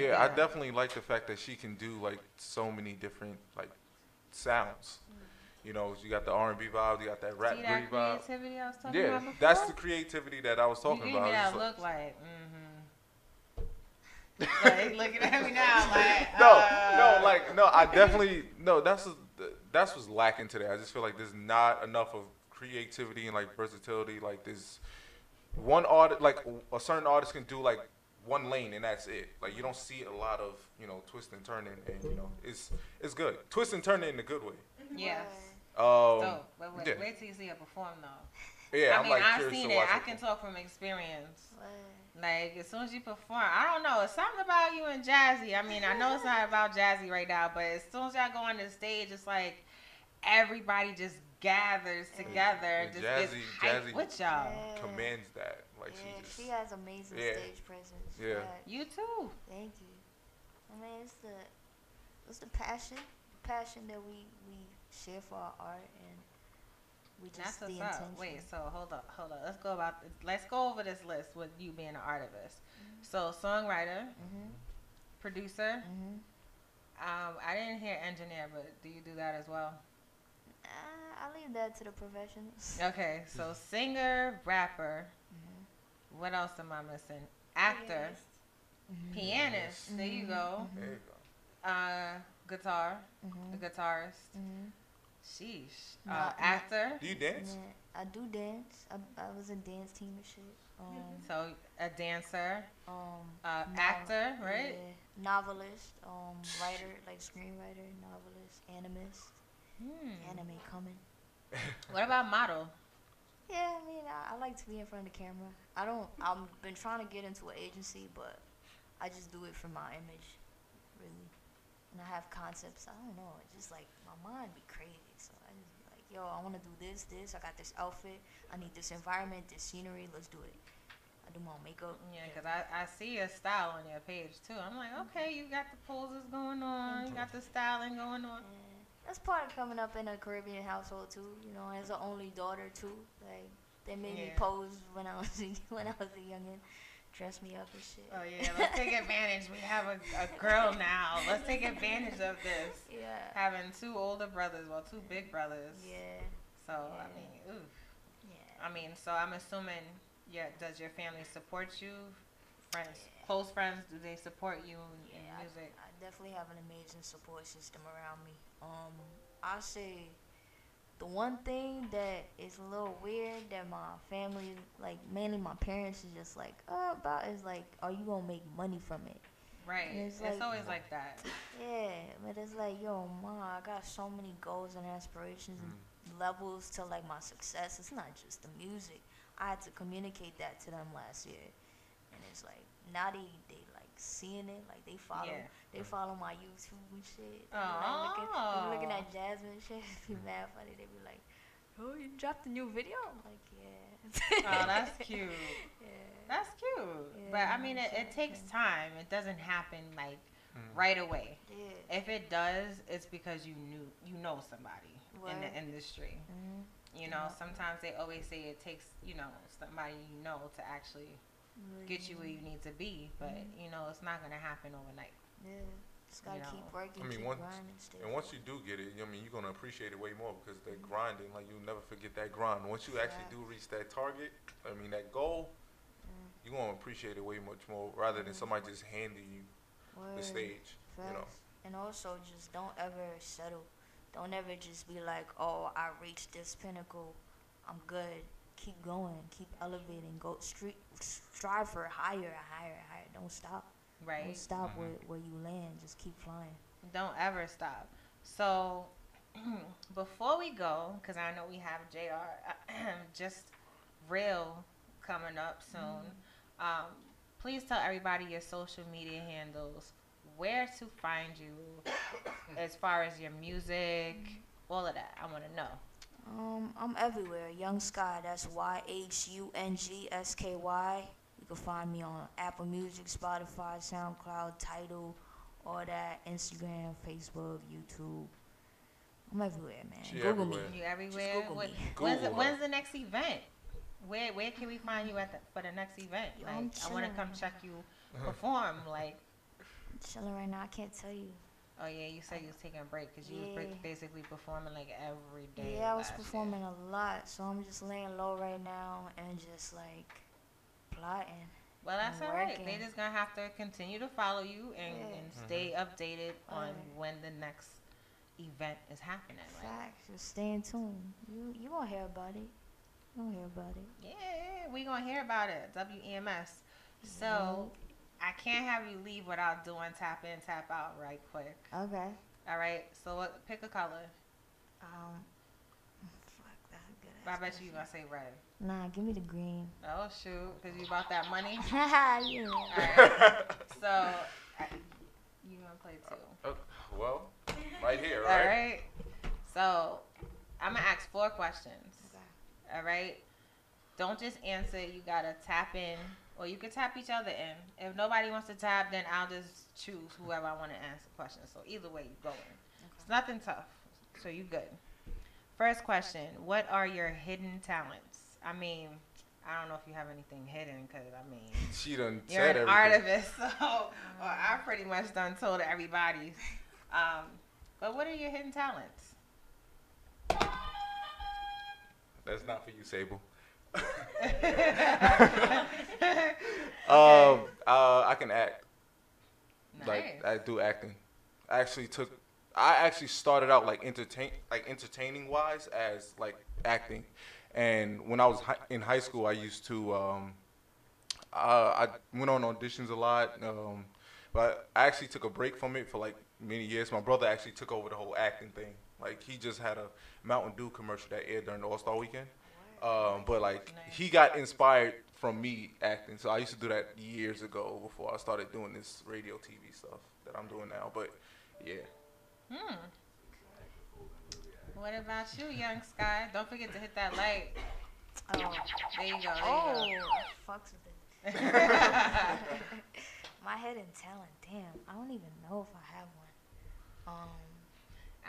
right yeah, there. I definitely like the fact that she can do like so many different like sounds. You know, you got the R and B vibe, you got that rap See that vibe. creativity I was talking Yeah, about before? that's the creativity that I was you talking gave about. that look like, mm-hmm. (laughs) like, looking at me now, like, (laughs) no, uh, no, like no, I definitely no. That's a, that's what's lacking today. I just feel like there's not enough of creativity and like versatility. Like there's one artist, like a certain artist can do like one lane and that's it. Like you don't see a lot of you know twist and turning, and you know it's it's good. Twist and turning in a good way. yes. Um, So, but wait, yeah. wait till you see it perform though. yeah, I I'm mean, like I've curious seen it. I can talk from experience. Word. Like as soon as you perform, I don't know, it's something about you and Jazzy. I mean, I know it's not about Jazzy right now, but as soon as y'all go on the stage, it's like everybody just gathers together and just Yeah, gets Jazzy- hyped Jazzy- with y'all. Commands that. Like yeah, she just she has amazing Yeah. stage presence. Yeah. Facts. You too. Thank you. I mean, it's the it's the passion, the passion that we we share for our art, and we That's just the what's intention. up. Wait, so hold up, hold up. Let's go about. Let's go over this list with you being an artivist. So songwriter, Mhm. producer. Mhm. Um, I didn't hear engineer, but do you do that as well? Uh, I leave that to the professionals. Okay, so (laughs) singer, rapper. Mm-hmm. What else am I missing? Actor, pianist. There you go. there you go. Uh, guitar, the guitarist. Mhm. Sheesh. Uh, no. actor. Do you dance? Yeah, I do dance. I, I was in dance team and shit. Um, So a dancer, um, uh, nov- actor, right? yeah, novelist, um, writer, like screenwriter, novelist, animist, Hmm. anime coming. (laughs) What about model? Yeah, I mean, I, I like to be in front of the camera. I don't. I've been trying to get into an agency, but I just do it for my image, really. And I have concepts. I don't know. It's just like my mind be crazy. So I just be like, yo, I want to do this, this. I got this outfit. I need this environment, this scenery. Let's do it. I do my own makeup. Yeah, because I, I see your style on your page too. I'm like, mm-hmm. okay, you got the poses going on, you got mm-hmm. the styling going on. And that's part of coming up in a Caribbean household too. You know, as an only daughter too. Like they made me pose when I was a, (laughs) when I was a youngin, dress me up and shit. Oh yeah, let's take (laughs) advantage. We have a, a girl now. Let's take advantage of this. Yeah. Having two older brothers, well, two big brothers. Yeah. So I mean, oof. Yeah. I mean, so I'm assuming, yeah. Does your family support you? Friends, close friends, do they support you in, in Yeah, I- music? I definitely have an amazing support system around me. Um, I say the one thing that is a little weird that my family, like mainly my parents, is just like uh, about is like, are you gonna make money from it? Right. it's It's, like- always like that. Yeah, but it's like, yo, ma, I got so many goals and aspirations and levels to like my success. It's not just the music. I had to communicate that to them last year, and it's like now they they like seeing it, like they follow Yeah. they follow my YouTube and shit. Be like looking, they be looking at Jasmine and shit. (laughs) It be mad funny. They be like, oh, you dropped a new video? I'm like, yeah. Oh, that's (laughs) cute. yeah. That's cute. but I mean, it, it takes time. It doesn't happen like Mm. right away. Yeah. If it does, it's because you knew you know somebody in the industry. Mhm. You know, Yeah. sometimes they always say it takes you know somebody you know to actually get you where you need to be. But Mm-hmm. you know, it's not gonna happen overnight. Yeah. Just gotta You know. keep working, I mean, keep once- grinding, stay And once you do get it, I mean, you're gonna appreciate it way more because that grinding, like you'll never forget that grind. Once you actually do reach that target, I mean that goal, Mm. you're gonna appreciate it way much more rather than somebody just handing you the Word. stage. You know, And also, just don't ever settle. Don't ever just be like, oh, I reached this pinnacle. I'm good. Keep going. Keep elevating. Go street. Strive for higher, higher, higher. Don't stop. Right. Don't stop Mhm. where, where you land. Just keep flying. Don't ever stop. So, (clears throat) before we go, because I know we have JR, (clears throat) just real coming up soon. Um, please tell everybody your social media handles, where to find you, (coughs) as far as your music, all of that. I want to know. Um, I'm everywhere. Young Sky. That's Y H U N G S K Y. You can find me on Apple Music, Spotify, SoundCloud, Tidal, all that. Instagram, Facebook, YouTube. I'm everywhere, man. She Google everywhere. me. You everywhere. Google What- me. when's, the, Google when's the next event? Where where can we find you at the, for the next event? Yo, Like I'm want to come check you perform. Like chilling right now. I can't tell you. oh yeah, you said you was taking a break because you was Yeah. ba- basically performing like every day. Yeah, I was last year. performing a lot, so I'm just laying low right now and just like plotting. Well, that's all right. They just gonna have to continue to follow you and, Yeah. and stay updated on Alright. when the next event is happening. Like, Facts. Just stay in tune. You you gonna hear about it. You gonna hear about it. yeah, yeah, we gonna hear about it. WEMS. So I can't have you leave without doing tap in, tap out right quick. Okay. All right. So what? Pick a color. Um. (laughs) Fuck, that's good. I bet you you gonna say red. Nah, give me the green. Oh shoot, because you bought that money. (laughs) yeah. Alright. So you gonna play too. Uh, well, right here, right? All right? right. So I'm gonna ask four questions. Okay. All right. Don't just answer. You gotta tap in, or you can tap each other in. If nobody wants to tap, then I'll just choose whoever I want to answer questions. So either way, you go in. It's nothing tough. So you good. First question: What are your hidden talents? I mean, I don't know if you have anything hidden, cause I mean, She done you're an everything. artist, (laughs) so or I pretty much done told everybody. Um, but what are your hidden talents? That's not for you, Sable. (laughs) (laughs) Um, uh, I can act. nice. Like I do acting. I actually took. I actually started out like entertain like entertaining wise as like acting, and when I was hi- in high school, I used to um, uh, I went on auditions a lot, um, but I actually took a break from it for like many years. My brother actually took over the whole acting thing. Like he just had a Mountain Dew commercial that aired during the All Star Weekend. Um, but like he got inspired from me acting, so I used to do that years ago before I started doing this radio TV stuff that I'm doing now. But yeah, Hmm. What about you, young Sky? Don't forget to hit that like. Oh, There you go. There oh, you fucks with it. go. (laughs) (laughs) My hidden talent, damn. I don't even know if I have one. Um,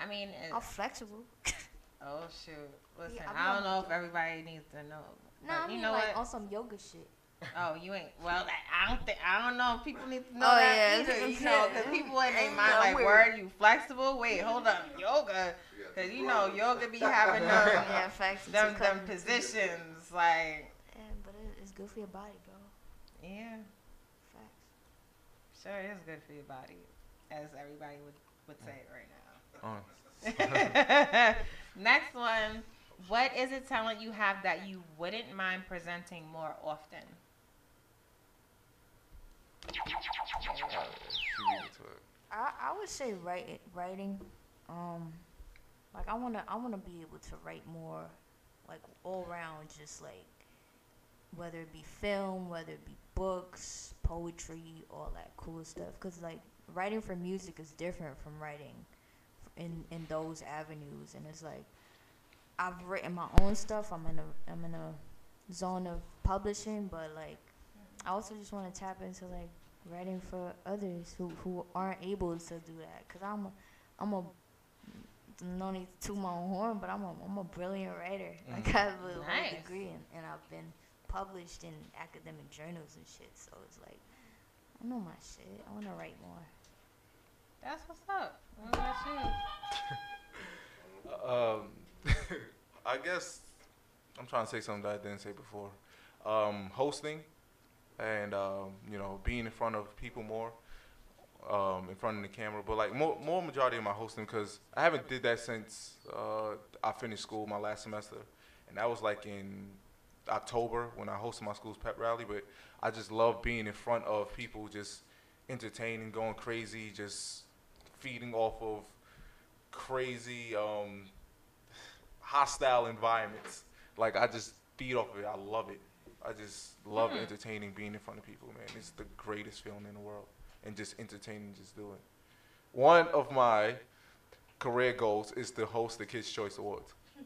I mean, I'm flexible. (laughs) oh shoot. Listen, Yeah, I don't know if everybody needs to know. nah, but I you mean know like what? on some yoga shit. Oh, you ain't. Well, I don't think. I don't know if people need to know Oh, that yeah. either. You know, because people in their mind like. "Word, you flexible? Wait, hold up, yoga." Because you know, yoga be having (laughs) them, Yeah, facts. them, them cutting- positions. Like, Yeah, but it's good for your body, bro. yeah, Facts. sure, it is good for your body, as everybody would would say right now. uh, (laughs) Next one. What is a talent you have that you wouldn't mind presenting more often? she beat me to it. I, I would say write, writing. Um, like I wanna I wanna be able to write more, like all around, just like whether it be film, whether it be books, poetry, all that cool stuff. Cause like writing for music is different from writing in in those avenues, and it's like I've written my own stuff. I'm in a I'm in a zone of publishing, but like I also just want to tap into like writing for others who, who aren't able to do that. Cause I'm a, I'm a, no need to toot my own horn, but I'm a, I'm a brilliant writer. (laughs) Like I have a Nice. degree and, and I've been published in academic journals and shit. So it's like, I know my shit. I want to write more. That's what's up. What about you? (laughs) Um, (laughs) I guess I'm trying to say something that I didn't say before. Um, hosting and um, you know being in front of people more, um, in front of the camera. But like more, more majority of my hosting because I haven't did that since uh, I finished school my last semester, and that was like in October when I hosted my school's pep rally. But I just love being in front of people, just entertaining, going crazy, just feeding off of crazy um, hostile environments. Like I just feed off of it. I love it. I just love Hmm. entertaining, being in front of people, man. It's the greatest feeling in the world, and just entertaining, just doing. One of my career goals is to host the Kids Choice Awards. (laughs)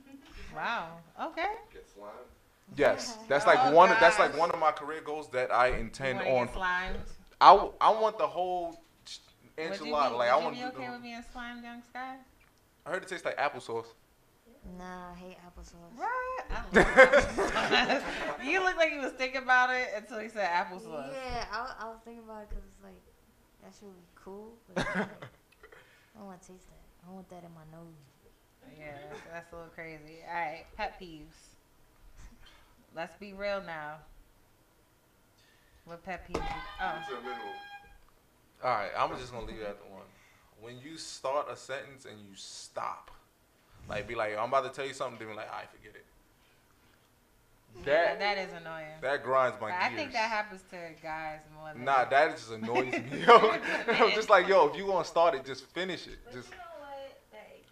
Wow. Okay. Yes, (laughs) that's Oh, like one. Of, that's like one of my career goals that I intend wanna on. get slimed? I, w- I want the whole ch- Would you be, enchilada. Like I want. you be okay with being slimed, young Sky? I heard it tastes like applesauce. Nah, I hate applesauce. Right. (laughs) I you look like you was thinking about it until he said applesauce. Yeah, I, I was thinking about it because it's like, that should be cool. But (laughs) I don't want to taste that. I don't want that in my nose. Yeah, that's, that's a little crazy. All right, pet peeves. Let's be real now. What pet peeves? Oh, All right, I'm just gonna leave it at the one. When you start a sentence and you stop, like be like, I'm about to tell you something, then be like, I forget it. That, That that is annoying. that grinds my But gears. I think that happens to guys more than Nah, that just annoys me. (laughs) Yo, (laughs) I'm just like, yo, if you gonna start it, just finish it. But Just you know what? Like,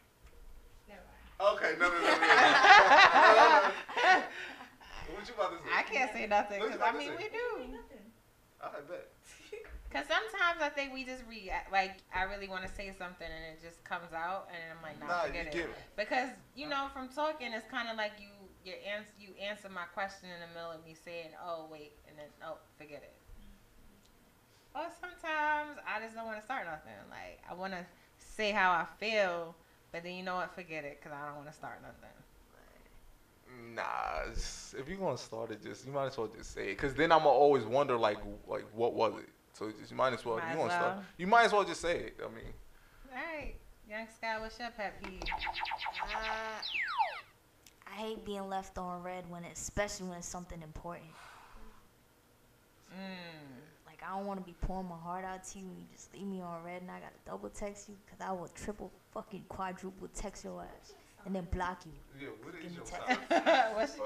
never mind. okay, no, no, no, no. no. (laughs) what you about to say? I can't say nothing because I mean we do. Nothing. I bet. Because sometimes I think we just react. Like I really want to say something and it just comes out, and I'm like, nah, Nah, forget you it. get it. Because you know, from talking, it's kind of like you you answer you answer my question in the middle of me saying, oh wait, and then oh forget it. Or sometimes I just don't want to start nothing. Like I want to say how I feel, but then you know what, forget it because I don't want to start nothing. Nah, if you gonna start it, just you might as well just say it, cause then I'ma always wonder like like what was it. So just, you might as well. Might if you want to start. You might as well just say it. I mean, All right, young Sky, what's your pet peeve? Uh, I hate being left on red when, it, especially when it's something important. Mm. Like like I don't want to be pouring my heart out to you and you just leave me on red and I gotta double text you because I will triple fucking quadruple text your ass and then block you. Yeah, what Give is me your text. (laughs) What's-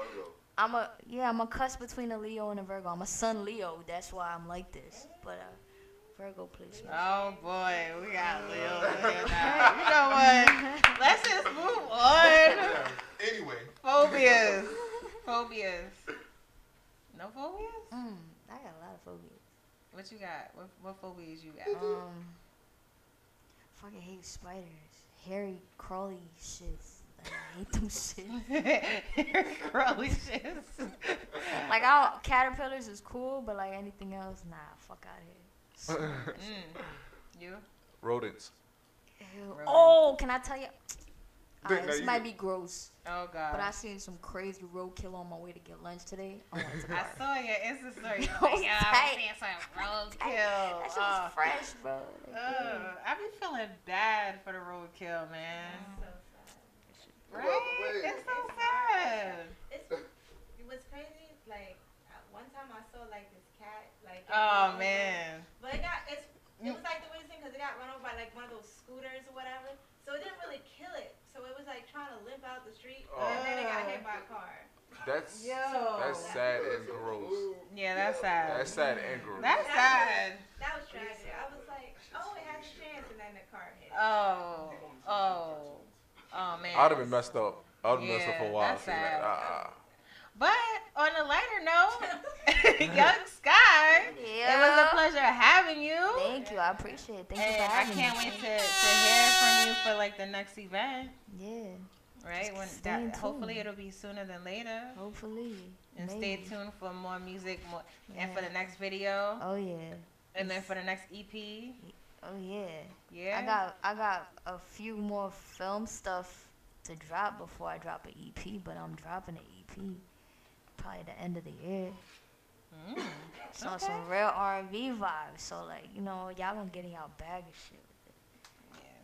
I'm a yeah, I'm a cuss between a Leo and a Virgo. I'm a Sun Leo, that's why I'm like this. But uh, Virgo, please. oh boy, we got Leo (laughs) here now. You know what? Let's just move on. Anyway, Phobias. (laughs) Phobias. No phobias? Mm, I got a lot of phobias. What you got? What, what phobias you got? Um, fucking hate spiders, hairy, crawly shits. Like, I hate them shit. (laughs) Crawly shits. (laughs) Like, I don't, caterpillars is cool, but like anything else, nah, fuck out of here. Mm. You? rodents. Ew. Rodents. Oh, can I tell you? Think Alright, this might be gross, Oh god. but I seen some crazy roadkill on my way to get lunch today. I I saw your Insta story. (laughs) You That was was like, yeah, I'm seeing some (laughs) roadkill. That shit was Uh, fresh, bro. Like, uh, I be feeling bad for the roadkill, man. So sad. Right? wait. It's so sad. It's it was crazy. Like uh, one time I saw like this cat. Like Oh got over- man. But it got it's it was like the weirdest thing because it got run over by like one of those scooters or whatever. So it didn't really kill it. So it was like trying to limp out the street, and then it got hit by a oh. car. That's Yo. that's sad and gross. Yeah, that's sad. That's sad and gross. That's sad. That was tragic. I was like, oh, it had a chance, and then the car hit. Oh. Oh. Oh man. I'd have been messed up. I'd have been messed up for a while. that's so that- sad. Ah. But on a lighter note, (laughs) (laughs) Young Sky, it was a pleasure having you. Thank you. I appreciate it. Thank you And for I can't me. wait to, to hear from you for like the next event, Yeah, right? When Stay that, hopefully it'll be sooner than later. hopefully. And stay tuned for more music, more, and for the next video, Oh yeah. and then for the next EP. Oh yeah. Yeah. I got I got a few more film stuff to drop before I drop an EP, but I'm dropping an EP probably the end of the year. Mm, So Okay. some real R&B vibes. So like you know y'all gonna get in y'all bag of shit. With it. Yeah.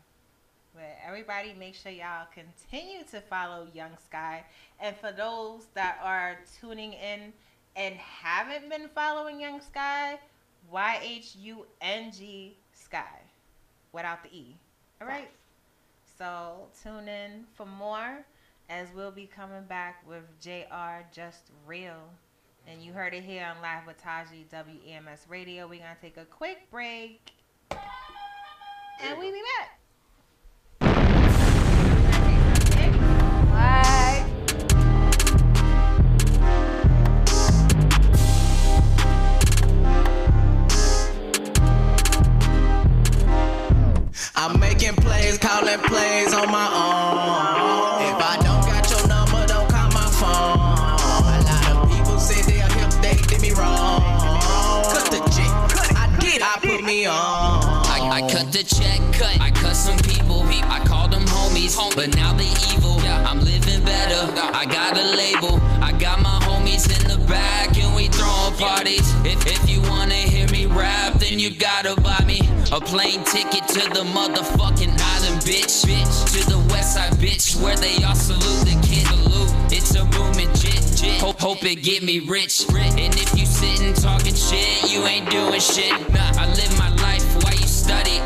But everybody, make sure y'all continue to follow Young Sky. And for those that are tuning in and haven't been following Young Sky, Y H U N G Sky, without the E. All right. So tune in for more, as we'll be coming back with Jr. Just Real. And you heard it here on Live with Taji WEMS Radio. We're gonna take a quick break, and we'll be back. I'm making plays, calling plays on my own. The check, cut. I cut some people. I called them homies, but now they evil. I'm living better. I got a label. I got my homies in the back, and we throwing parties. If if you wanna hear me rap, then you gotta buy me a plane ticket to the motherfucking island, bitch. Bitch to the west side, bitch, where they all salute the kid. Salute. It's a movement, jit, jit. Hope, hope it get me rich. And if you sitting talking shit, you ain't doing shit. Nah, I live my life while you study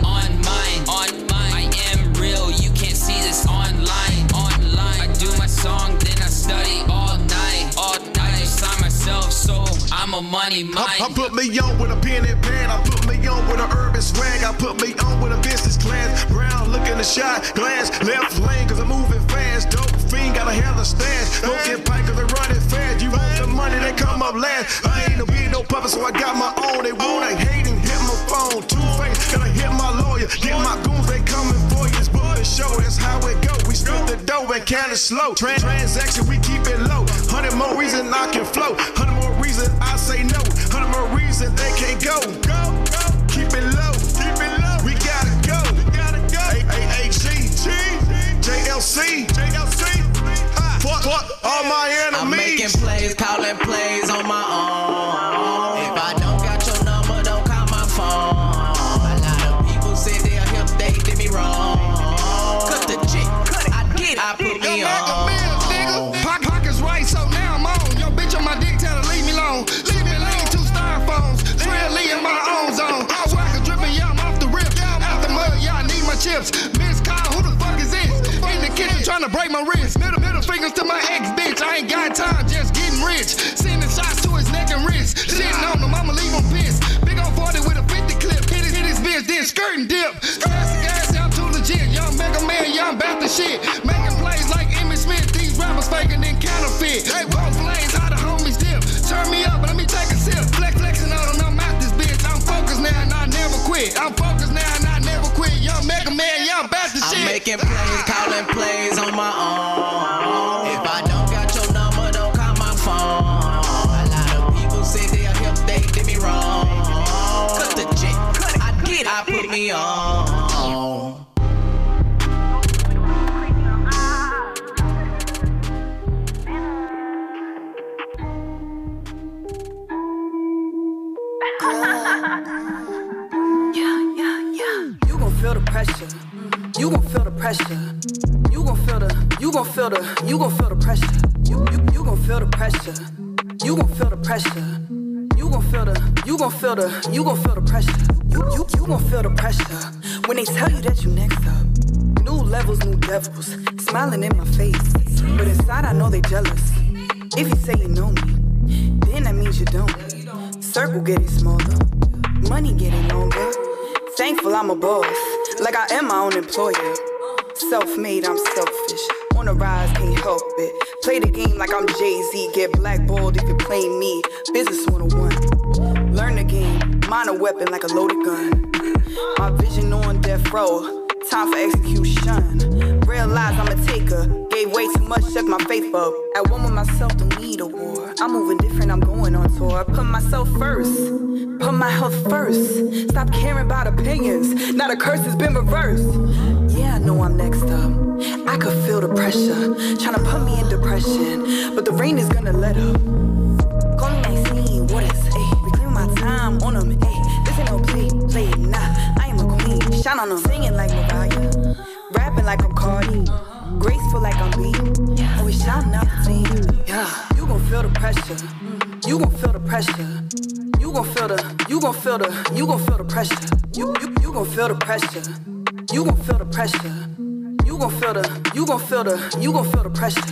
a money mind. I, I put me on with a pen and pad. I put me on with an urban swag. I put me on with a business class. Brown looking the shot. Glass left lane cause I'm moving fast. Dope fiend got a hella stash. Don't get paid cause they running fast. You want the money, they come up last. I ain't no beat, no puppet, so I got my own. They wanna the dough count it slow. Tran- transaction, we keep it low. Hundred more reason I can flow. Hundred more reason I say no. Hundred more reason they can't go. Go, go. Keep it low. Keep it low. We gotta go. We gotta go. A-A-G. JLC. JLC. Fuck, fuck all my I'm making plays, calling plays on my own. The to break my wrist. Middle, middle fingers to my ex bitch. I ain't got time, just getting rich. Sending shots to his neck and wrist. Shitting on him, I'ma leave him pissed. Big on 40 with a 50 clip. Hit his, hit his bitch, then skirt and dip. Classic ass, I'm too legit. Young Mega Man, young back the shit. Making plays like Emmitt Smith. These rappers faking then counterfeit. Hey, both flames, how the homies dip. Turn me up, let me take a sip. Flex flexing on them, I'm out this bitch. I'm focused now and I never quit. I'm focused now Young Mega Man, young back the shit. I'm making plays, calling plays on my own. If I don't got your number, don't call my phone. A lot of people say they'll help, they did me wrong. Cut the check, I did, I put me on. (laughs) You gon' feel the pressure. You gon' feel the pressure. You gon' feel the. You gon' feel the. You gon' feel the pressure. You you you gon' feel the pressure. You gon' feel the pressure. You gon' feel the. You gon' feel the. You gon' feel the pressure. You you you gon' feel the pressure when they tell you that you next up. New levels, new devils, smiling in my face, but inside I know they jealous. If you say you know me, then that means you don't. Circle getting smaller, money getting longer. Thankful I'm a boss, like I am my own employer. Self made, I'm selfish. On the rise, can't help it. Play the game like I'm Jay Z. Get blackballed if you play me. Business 101. Learn the game, mine a weapon like a loaded gun. My vision on death row, time for execution. Realize I'm a taker. Gave way too much, shut my faith up. At one with myself, don't need a war. I'm moving different, I'm going on tour. Put myself first, put my health first. Stop caring about opinions. Now the curse has been reversed. Yeah, I know I'm next up. I could feel the pressure, trying to put me in depression. But the rain is gonna let up. Call me Maxine, what is, ayy, reclaim my time on them, ayy. This ain't no play, play, nah, I am a queen. Shine on them, singing like Mariah, rapping like I'm Cardi, graceful like I'm B. Always shouting out the team, yeah. You gon' feel the pressure, you gon' feel the pressure. You gon' feel the, you gon' feel the, you gon' feel the pressure. You, you, you gon' feel the pressure. You gon' feel the pressure. You gon' feel the, you gon' feel the, you gon' feel the pressure.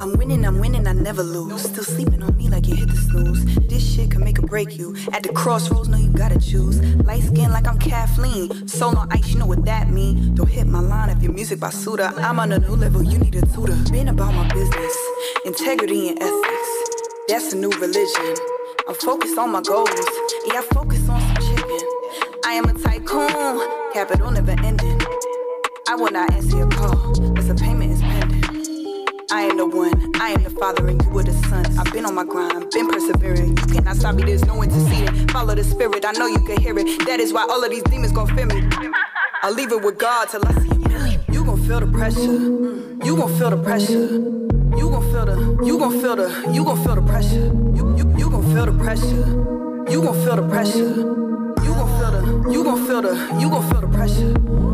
I'm winning, I'm winning, I never lose. Still sleeping on me like you hit the snooze. This shit can make or break you. At the crossroads, know you gotta choose. Light skin like I'm Kathleen. Soul on ice, you know what that mean. Don't hit my line if your music by Suda. I'm on a new level, you need a tutor. Been about my business, integrity and ethics. That's a new religion. I'm focused on my goals. Yeah, I focus on some chicken. I am a tycoon, capital never ending. I will not answer your I am the one, I am the father, and you were the son. I've been on my grind, been persevering. You cannot stop me, there's no interceding. Follow the spirit, I know you can hear it. That is why all of these demons gon' fear me. I'll leave it with God till I see million. You gon' feel the pressure. You gon' feel the pressure. You gon' feel the, you gon' feel the, you gon' feel the pressure. You, you, you gon' feel the pressure. You gon' feel the pressure. You gon' feel the, you gon' feel the, you gon' feel the pressure.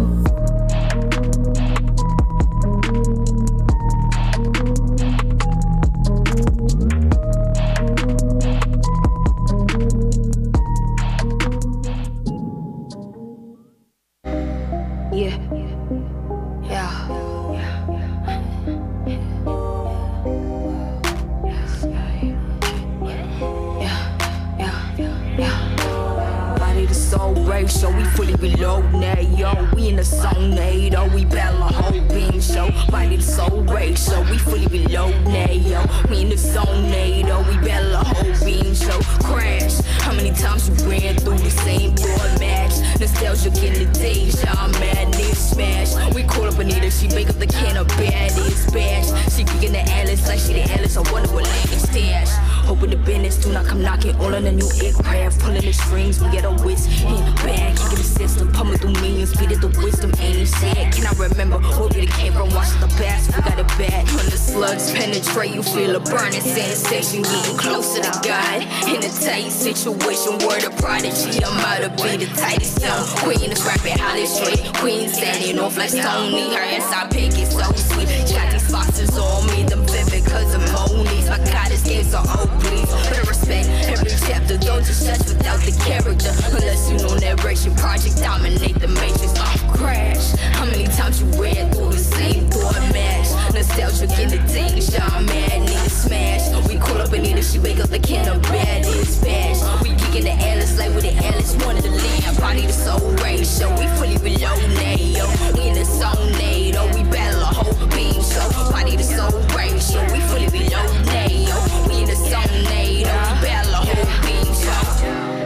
Reload now, yo. We in the zone, NATO, we battle a whole beam show. Body to soul ratio, we fully reload now, yo. We in the zone, NATO, we battle a whole beam show. Crash, how many times you ran through the same board match? Nostalgia in the deja, madness smash. We call up Anita, she make up the can of baddies bash. She kicking the Alice like she the Alice, I wonder what lady stash. Hoping the business do not come knocking all on the new aircraft. Pulling the strings, we get a whiz in back. Kicking the system, pumping through millions, beat it the wisdom ain't sad. Can I remember where we came from? Watch the past, we got it bad. When the slugs penetrate, you feel a burning sensation. Getting closer to God in a tight situation. Word of prodigy, I'm out to be the tightest young queen. The rapping holly straight. Queen standing off like Tony. Her inside pig is so sweet. Got these boxes on me, them vivid cause of Monies. My goddess gave so oh please. Put a respect every chapter. Don't just judge without the character. Unless you know narration. project dominate the matrix. Off crash. How many times you read through the same thought match? Nostalgic in the thing, y'all mad, nigga smash. We call up Anita, she wake up the can of bad dispatch. We kicking the Alice like with the Alice of the land Body the soul ratio. We fully below NATO. We in the zone NATO. We battle a whole beam show. Body the soul ratio. We fully below NATO.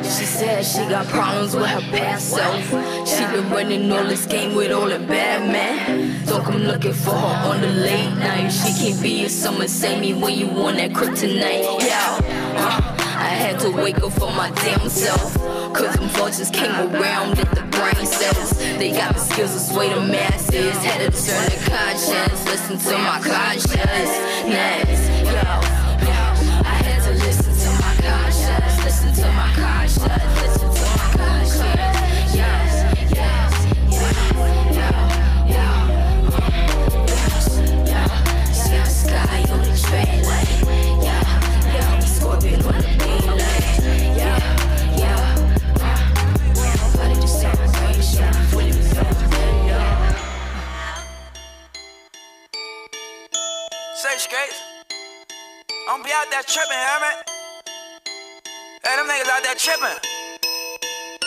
She said she got problems with her past self. She been running all this game with all the bad men. Don't come looking for her on the late night. She can't be your summer, save me when you want that kryptonite. Yeah, uh, I had to wake up for my damn self. Cause them vultures came around at the brain cells. They got the skills to sway the masses. Had to turn the conscience, listen to my conscience. Next. Say straight. Don't be out there tripping, Herman. Hey, them niggas out there tripping.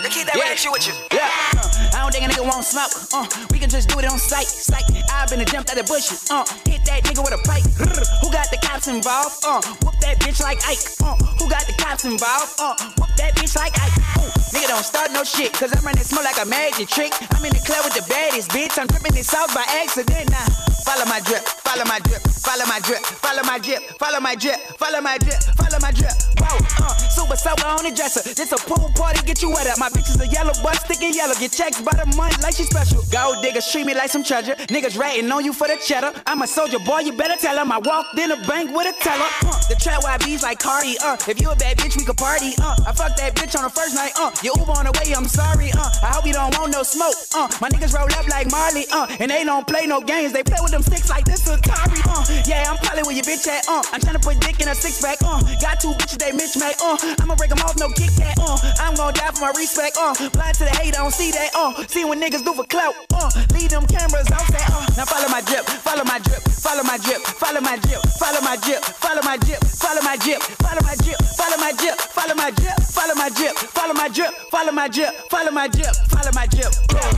They keep that real shit with you. Yeah, uh, I don't think a nigga won't smoke. Uh, we can just do it on sight. Sight. I've been and jumped out the bushes. Uh, hit that nigga with a pipe. Rrr, Who got the cops involved? Uh, whoop that bitch like Ike. Uh, who got the cops involved? Uh, whoop that bitch like Ike. Ooh, nigga don't start no shit, cause I'm running smoke like a magic trick. I'm in the club with the baddest bitch. I'm dripping this sauce by accident now. Follow my drip, follow my drip, follow my drip, follow my drip, follow my drip, follow my drip, follow my drip. Whoa, uh, super sober on the dresser. This a pool party, get you wet up. My bitch is a yellow butt, sticking yellow. Get checks by the month like she special. Gold digger, treat me like some treasure. Niggas ratting on you for the cheddar. I'm a soldier, boy, you better tell him. I walked in a bank with a teller. Uh, the trap YB's like Cardi, uh. If you a bad bitch, we could party, uh. I fucked that bitch on the first night, uh. You Uber on the way, I'm sorry, uh. I hope you don't want no smoke, uh. My niggas roll up like Marley, uh. And they don't play no games, they play with them sticks like this Atari, uh. Yeah, I'm probably where your bitch at, uh. I'm tryna put dick in a six pack, uh. Got two bitches, they mismatch, uh. I'ma break them off, no Kit Kat, uh. I'm gon' die for my respect, uh. Blind to the hate, I don't see that, uh. See what niggas do for clout, uh. Leave them cameras out there, uh. Now follow my drip, follow my drip, follow my drip, follow my drip, follow my drip, follow my drip, follow my drip, follow my drip, follow my drip, follow my drip, follow my drip, follow my drip, follow my drip, follow my drip, follow my drip. Uh,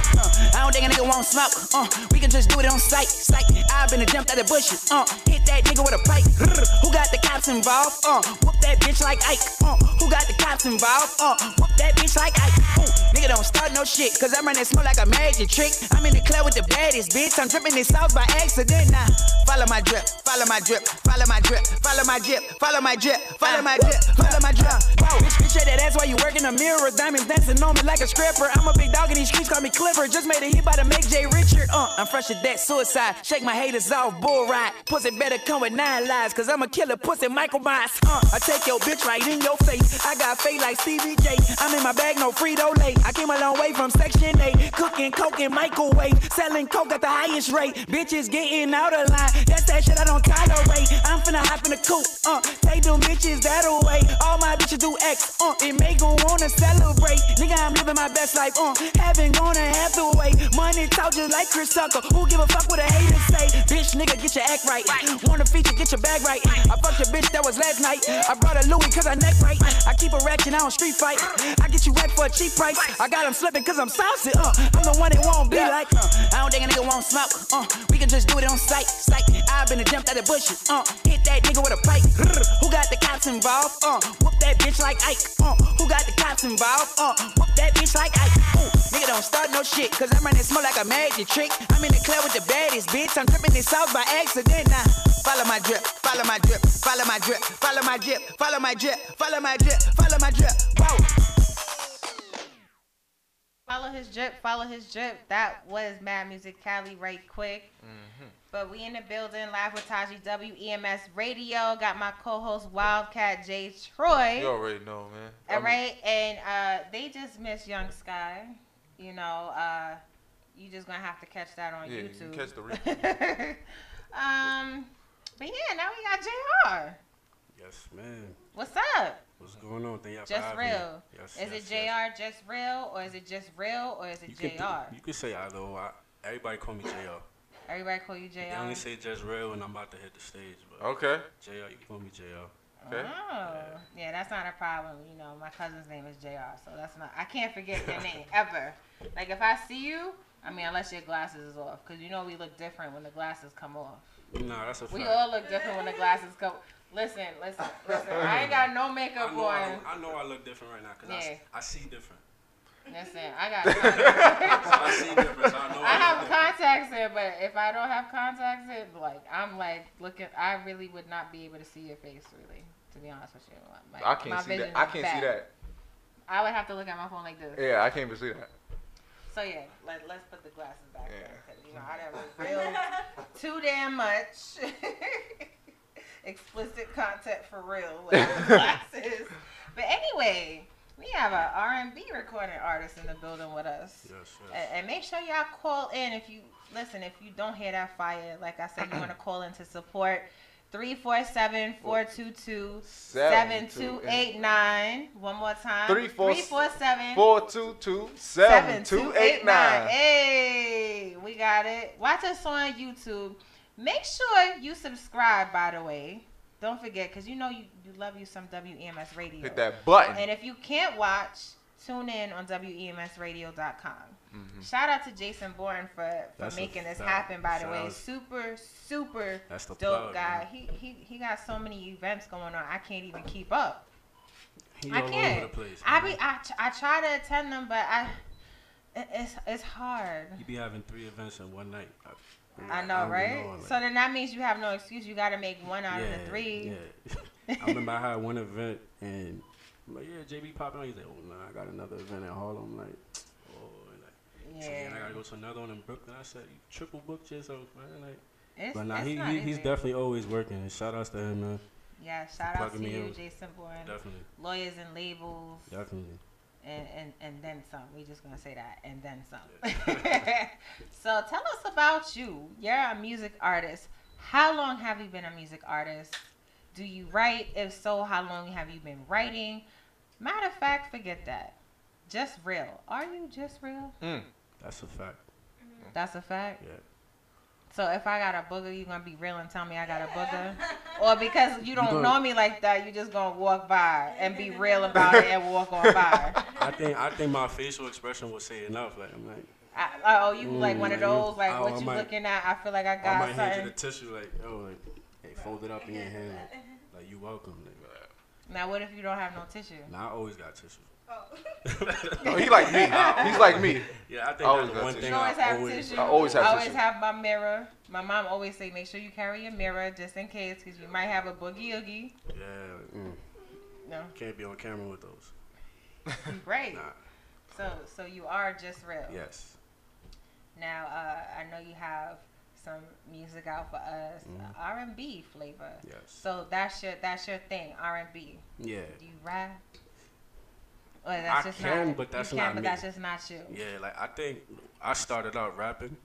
I don't think a nigga won't smoke. Uh, we can just do it on sight. Sight. I've been and jumped out the bushes. Uh, hit that nigga with a pipe. Who got the cops involved? Uh, whoop that bitch like Ike. Uh, who got the cops involved? Uh, whoop that bitch like Ike. Ooh, nigga don't start no shit, cause I'm running smoke like a magic trick. I'm in the club with the baddest bitch. I'm dripping this sauce by accident. Now, follow my drip, follow my drip, follow my drip, follow my drip, follow my drip, follow my drip, follow my drip. Whoa, bitch, bitch, yeah, that's why you work in the mirror. Diamonds dancing on me like a stripper. I'm a big dog in these streets, call me Clifford. Just made a hit by the Make J Richard. Uh, I'm fresh as that suicide. Shake my haters off, bull ride. Pussy better come with nine lives, cause I'm a killer pussy, Michael Myers. Uh, I take your bitch right in your face. I got fate like Stevie J. I'm in my bag, no Frito Lay. I came a long way from Section 8. Cooking coke in microwave. Selling coke at the highest rate. Bitches getting out of line. That's that shit I don't tolerate. I'm finna hop in the coupe. Uh, take them bitches that away. All my bitches do X. Uh, it make them wanna celebrate. Nigga, I'm living my best life. Uh, haven't gonna have to wait. Money talk just like Chris Tucker. Who give a fuck what a hater say? Bitch, nigga, get your act right. Wanna feature, get your bag right. I fucked your bitch that was last night. I brought a Louis cause I neck right. I keep a ratchet, I don't street fight. I get you wrecked for a cheap price. I got him slipping cause I'm saucy. Uh, I'm the one that won't be like. Uh, I don't think a nigga won't smoke. Uh, we can just do it on sight. Sight. I've been a jumped out the bushes. Uh, hit that nigga with a pipe. Who got the cops involved? Uh, whoop that bitch like Ike. Uh, who got the cops involved? Uh, whoop that bitch like Ike. Nigga don't start no shit, cause I'm running smoke like a magic trick. I'm in the club with the baddest bitch. I'm dripping this sauce by accident now. Follow my drip, follow my drip, follow my drip, follow my drip, follow my drip, follow my drip, follow my drip. Whoa. Follow his drip, follow his drip. That was Mad Music Cali right quick. But we in the building live with Taji WEMS Radio. Got my co-host Wildcat J Troy. You already know, man. All I'm- right, and uh, they just missed Young Sky. You know, uh, you just gonna have to catch that on Yeah, you YouTube. can catch the replay. (laughs) um, but yeah, now we got Jr. Yes, man. What's up? What's going on? Thank y'all Just having real. Yes, is yes, it yes. Jr. Just real, or is it just real, or is it You Jr. can, you can say either or. I, everybody call me JR. Everybody call you Jr. They only say just real when I'm about to hit the stage. But Okay. JR, you can call me JR. Okay. Oh, yeah, that's not a problem. You know, my cousin's name is Jr. So that's not. I can't forget your name ever. Like if I see you, I mean, unless your glasses is off, because you know we look different when the glasses come off. No, that's a fact. We all look different when the glasses come. Listen, listen, listen. I ain't got no makeup I know I, on. don't- I know I look different right now because Yeah. I, I see different. Listen, I got. (laughs) Contacts. I see difference. I know (laughs) I have it's different. contacts in, but if I don't have contacts in, like I'm like looking, I really would not be able to see your face, really. To be honest with you, Like, I can't my see vision that. I can't bad. see that. I would have to look at my phone like this. Yeah, I can't even see that. So yeah, let, let's put the glasses back there because you know I done revealed (laughs) too damn much (laughs) explicit content for real (laughs) with the glasses. But anyway, we have a R&B recording artist in the building with us. Yes, And, and make sure y'all call in if you listen. If you don't hear that fire, like I said, you want to call in to support. 347-422-7289. One more time. Three four 347 four two two seven two eight nine. Hey, we got it. Watch us on YouTube. Make sure you subscribe, by the way. Don't forget, because you know you, you love you some WEMS radio. Hit that button. And if you can't watch, tune in on WEMSradio.com. Mhm. Shout out to Jason Bourne for, for That's a making this fact. happen, by the way. Super, super dope plug, guy. man. He, he, he got so many events going on, I can't even keep up. He I can't. place. I be I, I try to attend them, but I it's it's hard. He be having three events in one night. I, I know, don't right? like- so then that means you have no excuse. You got to make one out of the three. Yeah. (laughs) I remember I had one event and I'm like, yeah, JB popping on. He's like, oh, no, I got another event in Harlem. I'm like, oh, and like, then I gotta go to another one in Brooklyn. I said, you triple booked yourself, man. Like, It's- but nah, he, he he's definitely always working. Shout outs to him, man. Yeah, shout out to you, in. Jason Bourne. Definitely. Lawyers and labels. Definitely. And, and, and then some. We're just gonna say that. And then some. (laughs) so tell us about you. You're a music artist. How long have you been a music artist? Do you write? If so, how long have you been writing? Matter of fact, forget that. Just real. Are you just real? Mm. That's a fact. Mm-hmm. That's a fact. Yeah. So if I got a booger, you gonna be real and tell me I got a booger, (laughs) or because you don't gonna- know me like that, you just gonna walk by and be real (laughs) about it and walk on by. I think I think my facial expression will say enough. Like I'm like, I, uh, oh, you like Mm, one of mm, those like I- what I you might- looking at? I feel like I got. I got might hand you something. the tissue, like, oh, like, hey, fold it up in your hand, like, like you welcome. Like, Now what if you don't have no tissue? Nah, I always got tissue. Oh, (laughs) he like me. (laughs) He's like me. Yeah, I think I always that's the got one tissue. thing You always I have always. tissue. I always have I always tissue. have my mirror. My mom always say make sure you carry a mirror just in case, cause you might have a boogie oogie. Yeah, mm, No, can't be on camera with those. (laughs) right. Nah. So so you are just real. Yes. Now, uh, I know you have some music out for us, Mhm. R and B flavor. Yes. So that's your that's your thing, R and B. Yeah. Do you rap? Or that's I just can, not, but that's you can, not but me. that's just not you. Yeah, like I think I started out rapping,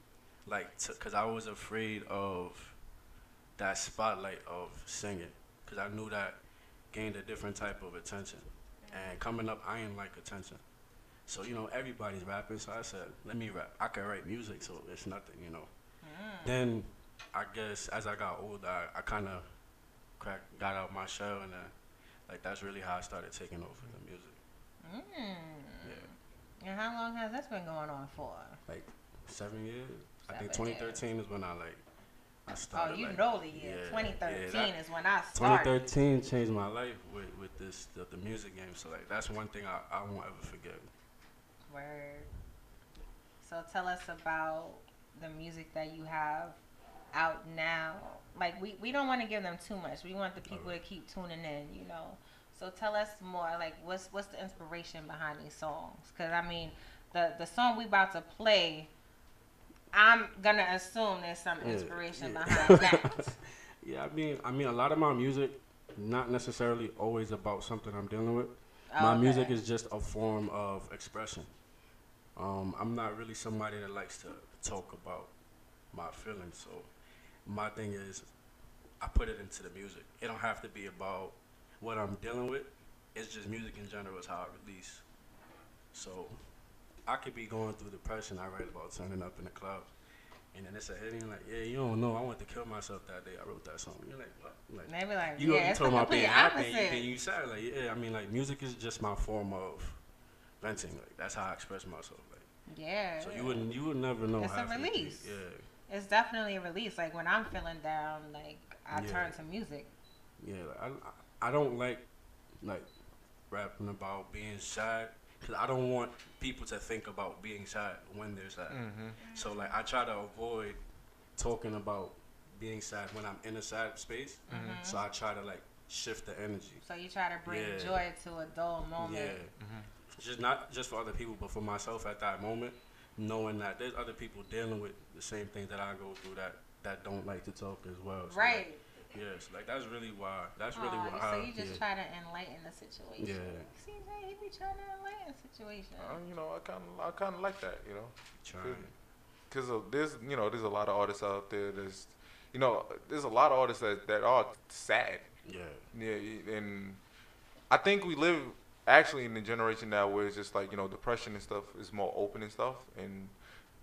like, t- cause I was afraid of that spotlight of singing, cause I knew that gained a different type of attention, and coming up, I ain't like attention. So you know everybody's rapping, so I said, let me rap. I can write music, so it's nothing, you know. Then I guess as I got older, I, I kind of crack got out my shell, and then like that's really how I started taking over the music. Mm. Yeah. And how long has this been going on for? like seven years. I think Seven 2013 is when I like I Oh, you like, know the year. yeah, 2013 yeah, that- is when I started. 2013 changed my life with with this the, the music game. So like that's one thing I, I won't ever forget. Word. So tell us about the music that you have out now. Like we, we don't want to give them too much. We want the people to keep tuning in, you know. So tell us more. Like what's what's the inspiration behind these songs? Because I mean, the the song we about to play, I'm gonna assume there's some inspiration yeah. behind that. (laughs) yeah, I mean I mean a lot of my music not necessarily always about something I'm dealing with. My music is just a form of expression. Um, I'm not really somebody that likes to talk about my feelings. So my thing is, I put it into the music. It don't have to be about what I'm dealing with. It's just music in general is how I release. So I could be going through depression. I write about turning up in the club. And then it's a hit, like, yeah, you don't know. I want to kill myself that day. I wrote that song. You're like, what? Like, They be like, you, yeah, it's talking the about being happy, and you, opposite. then you sad. Like, yeah, I mean, like, music is just my form of venting. Like, that's how I express myself. Like, Yeah. so you wouldn't, you would never know. It's a half of the release. thing. Yeah. It's definitely a release. Like when I'm feeling down, like I Yeah. turn to music. Yeah, like, I I don't like like rapping about being sad because I don't want people to think about being sad when they're sad. Mhm. So like I try to avoid talking about being sad when I'm in a sad space. Mhm. So I try to like shift the energy. So you try to bring Yeah. joy to a dull moment. Yeah. Just not just for other people, but for myself at that moment, knowing that there's other people dealing with the same things that I go through that that don't like to talk as well. So, Right. Like, yes, like that's really why. That's really Aw, why. so I, you just yeah. try to enlighten the situation. Yeah. See, man, he be trying to enlighten the situation. Uh, you know, I kind of, I kind of like that. You know, Trying. because there's, you know, there's a lot of artists out there. There's, you know, there's a lot of artists that, that are sad. Yeah. Yeah, and I think we live actually in the generation now where it's just like you know depression and stuff is more open and stuff, and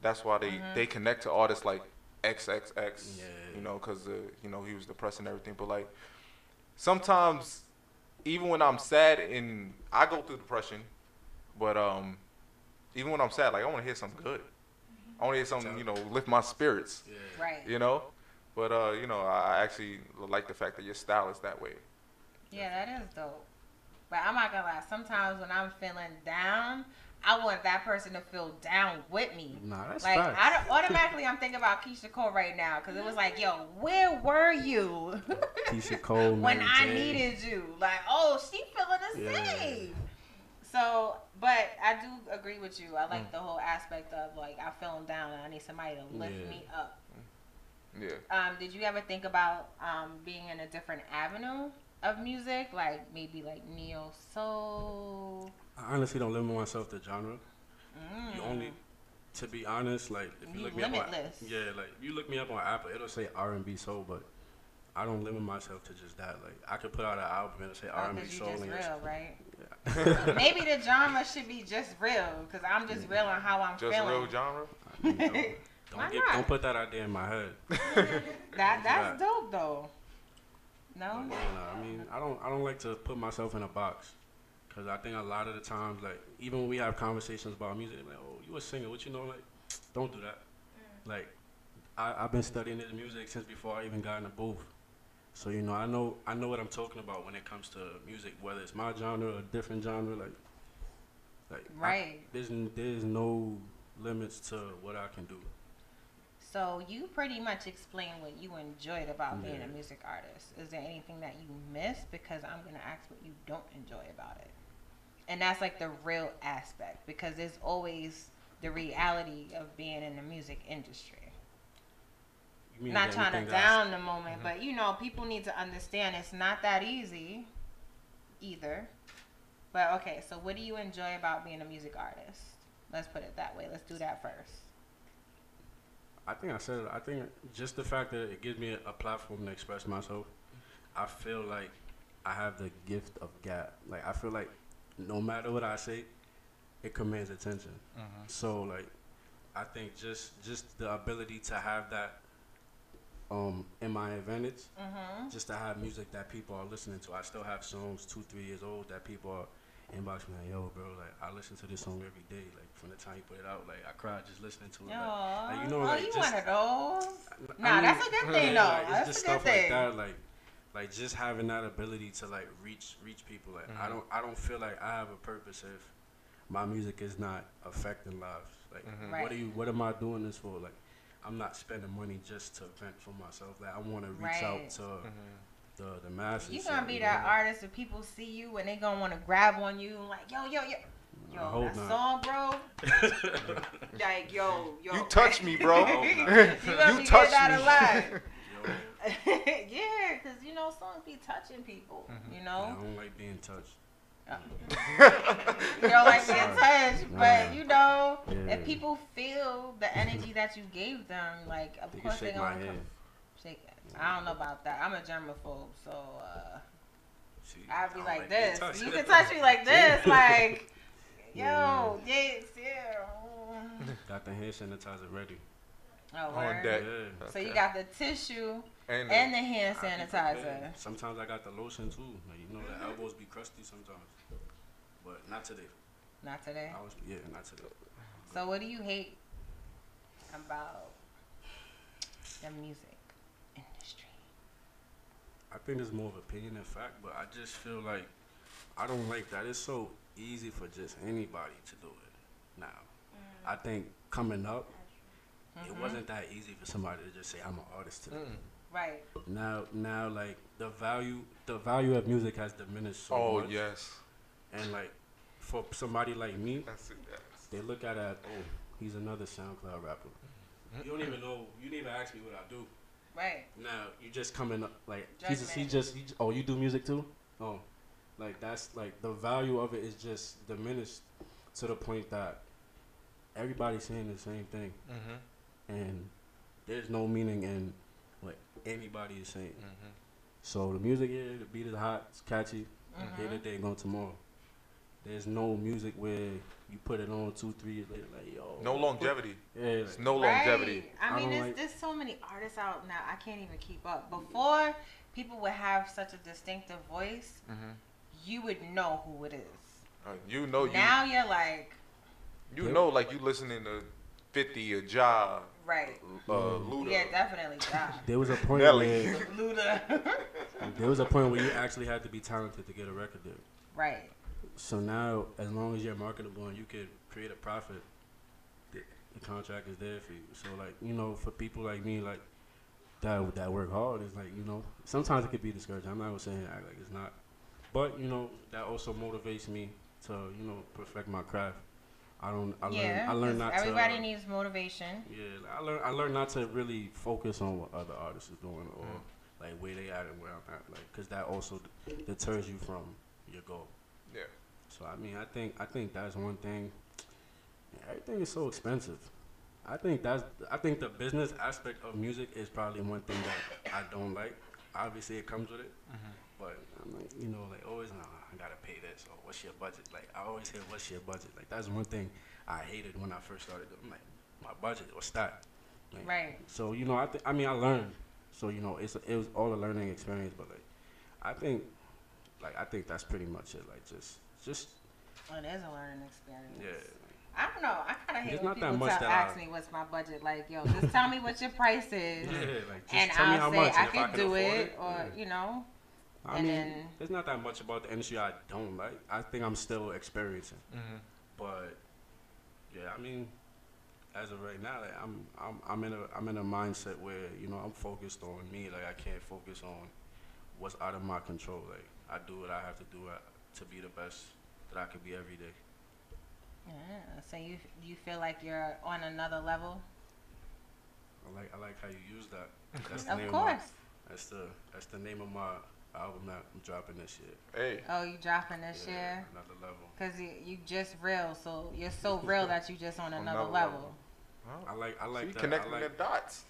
that's why they Mhm. they connect to artists like XXX. Yeah. You know, because uh, you know he was depressed and everything, but like sometimes even when I'm sad and I go through depression, but um even when I'm sad, like I want to hear something good. I want to hear something you know lift my spirits. Yeah. Right. You know, but uh you know I I actually like the fact that your style is that way. Yeah, that is dope. But I'm not gonna lie. Sometimes when I'm feeling down, I want that person to feel down with me. Nah, that's like facts. I don't, automatically, I'm thinking about Keyshia Cole right now because it was like, yo, where were you (laughs) Keyshia Cole, when Mary I J. needed you? Like, oh, she feeling the Yeah. same. So, but I do agree with you. I like Mm. the whole aspect of like I'm feeling down and I need somebody to lift Yeah. me up. Yeah. Um, did you ever think about um, being in a different avenue of music, like maybe like neo soul? I honestly don't limit myself to genre. You Mm. only, to be honest, like if you You look me up on, yeah, like you look me up on Apple, it'll say R and B soul, but I don't limit myself to just that. Like I could put out an album and it'll say Oh, R and B 'cause you soul, just and real, right? (laughs) Yeah. maybe the genre should be just real, cause I'm just real on how I'm Just feeling. real genre. don't (laughs) Why get, not? don't put that idea in my head. (laughs) That that's dope though. No. Like, know, I mean, I don't, I don't like to put myself in a box, cause I think a lot of the times, like even when we have conversations about music, like, oh, you a singer? What you know? Like, don't do that. Mm. Like, I, I've been studying this music since before I even got in the booth. So you know, I know, I know what I'm talking about when it comes to music, whether it's my genre or a different genre. Like, like I- there's, there's no limits to what I can do. So you pretty much explained what you enjoyed about being a music artist. Is there anything that you missed? Because I'm gonna ask what you don't enjoy about it, and that's like the real aspect. Because there's always the reality of being in the music industry. Not trying to anything that I s- down the moment, mm-hmm. but you know, people need to understand it's not that easy either. But okay, so what do you enjoy about being a music artist? Let's put it that way. Let's do that first. I think I said it. I think just the fact that it gives me a, a platform to express myself, I feel like I have the gift of gab. Like I feel like no matter what I say, it commands attention. Mhm. So like, I think just just the ability to have that um in my advantage, Mhm. just to have music that people are listening to. I still have songs two three years old that people are inbox me like, yo, bro, like I listen to this song every day. Like from the time you put it out, like I cried just listening to it. Like, like, you know, oh, like you just, one of those? I Nah, mean, that's a good thing though. like, it's that's just a good stuff thing. like that, like, like just having that ability to like reach reach people. Like I Mhm. don't I don't feel like I have a purpose if my music is not affecting lives. Like Mhm. what Right. are you? What am I doing this for? Like I'm not spending money just to vent for myself. Like I want to reach Right. out to Mm-hmm. the the masses. You so, gonna be you that know, artist if people see you and they gonna want to grab on you like yo yo yo. I Yo, hope that not. song, bro. (laughs) like, yo, yo. You touch me, bro. (laughs) you You touch getting that me. a lot. (laughs) yeah, because you know songs be touching people. You know? I know, don't like being touched. you don't like being touched, but you know, Yeah. if people feel the energy that you gave them, like of They course they shake my gonna come. Shake it. I don't know about that. I'm a germaphobe, so uh, See, I'd be I don't like this. You can touch me like this, like, Yeah. Yo, yes, yeah. (laughs) Got the hand sanitizer ready. Oh, On deck. Yeah. So you got the tissue And, and the hand sanitizer. prepared. Sometimes I got the lotion too. Like you know, the mm-hmm. elbows be crusty sometimes, but not today. Not today. I was yeah, not today. So what do you hate about the music industry? I think it's more of opinion than fact, but I just feel like I don't like that. It's so easy for just anybody to do it now. I think coming up, it Mhm. wasn't that easy for somebody to just say I'm an artist today. Mm. Right. Now, now, like the value, the value of music has diminished so Oh, much. yes. And like, for somebody like me, That's it. Yes. they look at it. Oh. oh, he's another SoundCloud rapper. Mm-hmm. You don't even know. You didn't even ask me what I do. Right. Now you just coming up like he's just, he just he, j- oh you do music too oh like that's like the value of it is just diminished to the point that everybody's saying the same thing Mhm. and there's no meaning in what anybody is saying Mhm. so the music yeah the beat is hot it's catchy here Mhm. today gone tomorrow there's no music where you put it on two three years later like yo No longevity. yeah It's no longevity. Right. I I mean, don't there's, like- there's so many artists out now. I can't even keep up. Before, people would have such a distinctive voice, Mm-hmm. You would know who it is. Uh, you know you now you're like, you know like you listening to Fifty a Ja, right. uh, Luda. Yeah, definitely. God. there was a point where (laughs) Luda. (laughs) there was a point where you actually had to be talented to get a record deal right. So now, as long as you're marketable and you can create a profit, the, the contract is there for you. So like you know, for people like me, like that that work hard, it's like you know, sometimes it could be discouraging. I'm not gonna say act like it's not, but you know, that also motivates me to you know perfect my craft. I don't. I yeah. learn. I learn 'cause not everybody to. needs motivation. yeah, I learn. I learn not to really focus on what other artists are doing or Mm. like where they at and where I'm at, like because that also d- deters you from your goal. Yeah. So I mean, I think I think that's one thing. Everything is so expensive. I think that's I think the business aspect of music is probably one thing that I don't like. Obviously, it comes with it, but I'm like, you know, like always, no, I gotta pay this. Or what's your budget? Like I always hear, what's your budget? Like that's one thing I hated when I first started. doing. I'm like, my budget was that. Like, Right. So you know, I think I mean I learned. So you know, it's it was all a learning experience. But like, I think, like I think that's pretty much it. Like just just oh, It is a learning experience. yeah. I don't know. I kind of hate when people tell, ask I- me what's my budget. Like, yo, just tell me what your price is, (laughs) Yeah, like, just and tell I'll how say much, I I can do it, it, or yeah. you know. I And mean, then- there's not that much about the industry I don't like. I think I'm still experiencing. Mhm. But yeah, I mean, as of right now, like, I'm I'm I'm in a I'm in a mindset where you know I'm focused on me. Like I can't focus on what's out of my control. Like I do what I have to do uh, to be the best that I could be every day. Yeah. So you you feel like you're on another level? I like I like how you use that. That's the Of name course. Of my, that's the that's the name of my album that I'm dropping this year. Hey. Oh, you dropping this Yeah, year? Another level. Cause you, you just real, so you're so real (laughs) that you just on another, Another level. level. I like I like See, that. connecting I like, the dots.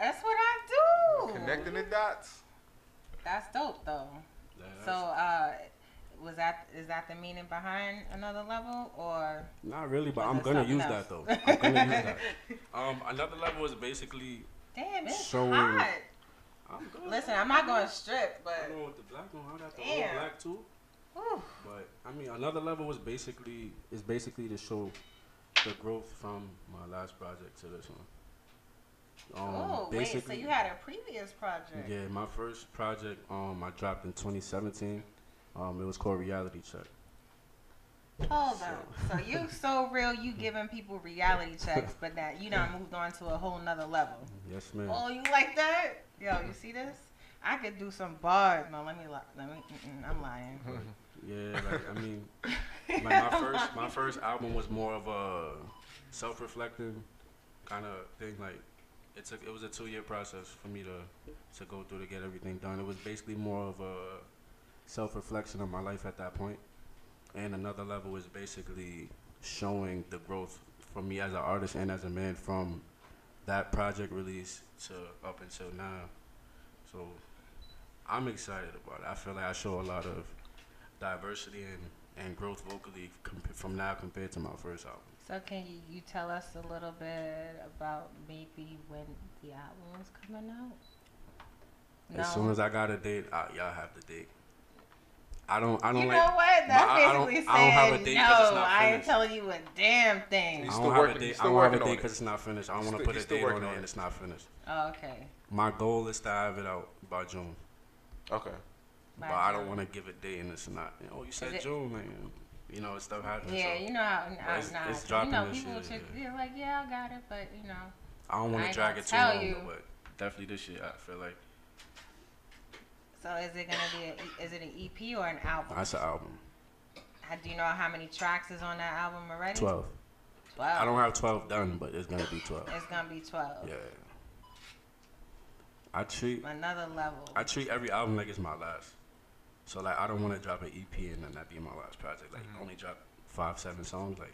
That's what I do. Connecting the dots. That's dope though. Yeah, So, uh, was that is that the meaning behind another level, or Not really, but I'm gonna use else? that though. I'm gonna use that. (laughs) Um, another level is basically damn, it's Showing- hot. I'm good. Listen, I'm not going to strip, I but know with the black one, I got the Damn. all black too. whew, But I mean, another level was basically is basically to show the growth from my last project to this one. Um, oh wait, so you had a previous project? Yeah, my first project um I dropped in 2017. Um, it was called Reality Check. Hold up. So you (laughs) so real, you giving people reality checks, but that you done (laughs) moved on to a whole nother level. Yes, ma'am. Oh, you like that? Yo, you see this? I could do some bars. No, let me. li- Let me. I'm lying. (laughs) Yeah, like I mean, (laughs) like my first my first album was more of a self-reflecting kind of thing. Like it took it was a two-year process for me to to go through to get everything done. It was basically more of a self-reflection of my life at that point. And another level is basically showing the growth for me as an artist and as a man from that project release to up until now. So I'm excited about it. I feel like I show a lot of diversity and, and growth vocally comp- from now compared to my first album. So can you, you tell us a little bit about maybe when the album is coming out? As soon as I got a date, I, y'all have the date. I don't. I don't you like. know what? but That's I, I don't, basically I don't have a saying date no. 'cause I ain't telling you a damn thing. He's I don't have working- a date. he's I don't have a working on date it. because it's not finished. I don't want to put he's a still date on working it on and it's not finished. Oh, okay. My goal is to have it out by June, Okay. but I don't want to give a date and it's not. Oh, you said it- June, man. you know, stuff happens. Yeah, so you know how. But Nah, it's- nah, it's you dropping know, this people year, should, yeah. they're like, yeah, I got it, but you know. I don't want to drag it too long, you. though, but definitely this year, I feel like So is it gonna be? A, is it an EP or an album? that's an album. How, do you know how many tracks is on that album already? Twelve. Twelve. I don't have twelve done, but it's gonna be twelve. It's gonna be twelve. Yeah. I treat Another level. I treat every album like it's my last. So like I don't want to drop an EP and then that be my last project. Like only drop five, seven songs. Like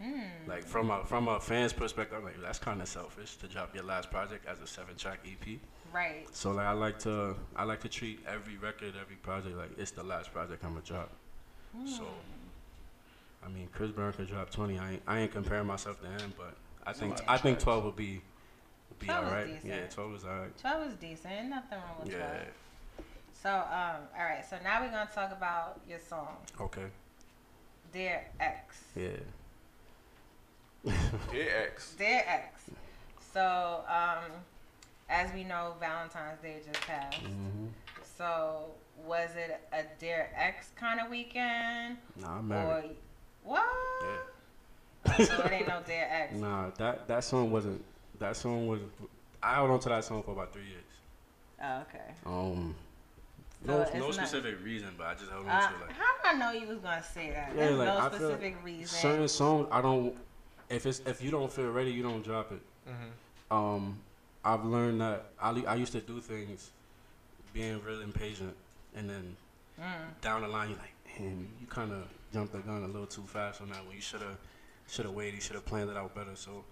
Hmm. like from a from a fan's perspective, I'm like that's kind of selfish to drop your last project as a seven track EP. Right. So like I like to I like to treat every record, every project like it's the last project I'm gonna drop. So I mean Chris Brown could drop 20. I ain't, I ain't comparing myself to him, but I think Yeah. I think 12 would be would be alright. Yeah, 12 is alright. Twelve is decent. Nothing wrong with Yeah. twelve. So um, all right. So now we're gonna talk about your song, Okay. Dear X. Yeah. Dear X. Dear X. So um, as we know, Valentine's Day just passed. hmm So was it a Dear X kind of weekend? Nah, I'm married. Or what? Yeah. so it ain't no Dear X. (laughs) Nah, that that song wasn't. That song was. I held on to that song for about three years. Oh, okay. Um, So no, it's no not- specific reason, but I just held on Uh, to it. Like, how did I know you was gonna say that? yeah, There's like no I feel specific reason. certain songs I don't. If it's if you don't feel ready, you don't drop it. Mm-hmm. Um, I've learned that I I used to do things, being real impatient, and then Mm. down the line you're like, man, you kind of jumped the gun a little too fast on that one. You should have should have waited. You should have planned it out better. So,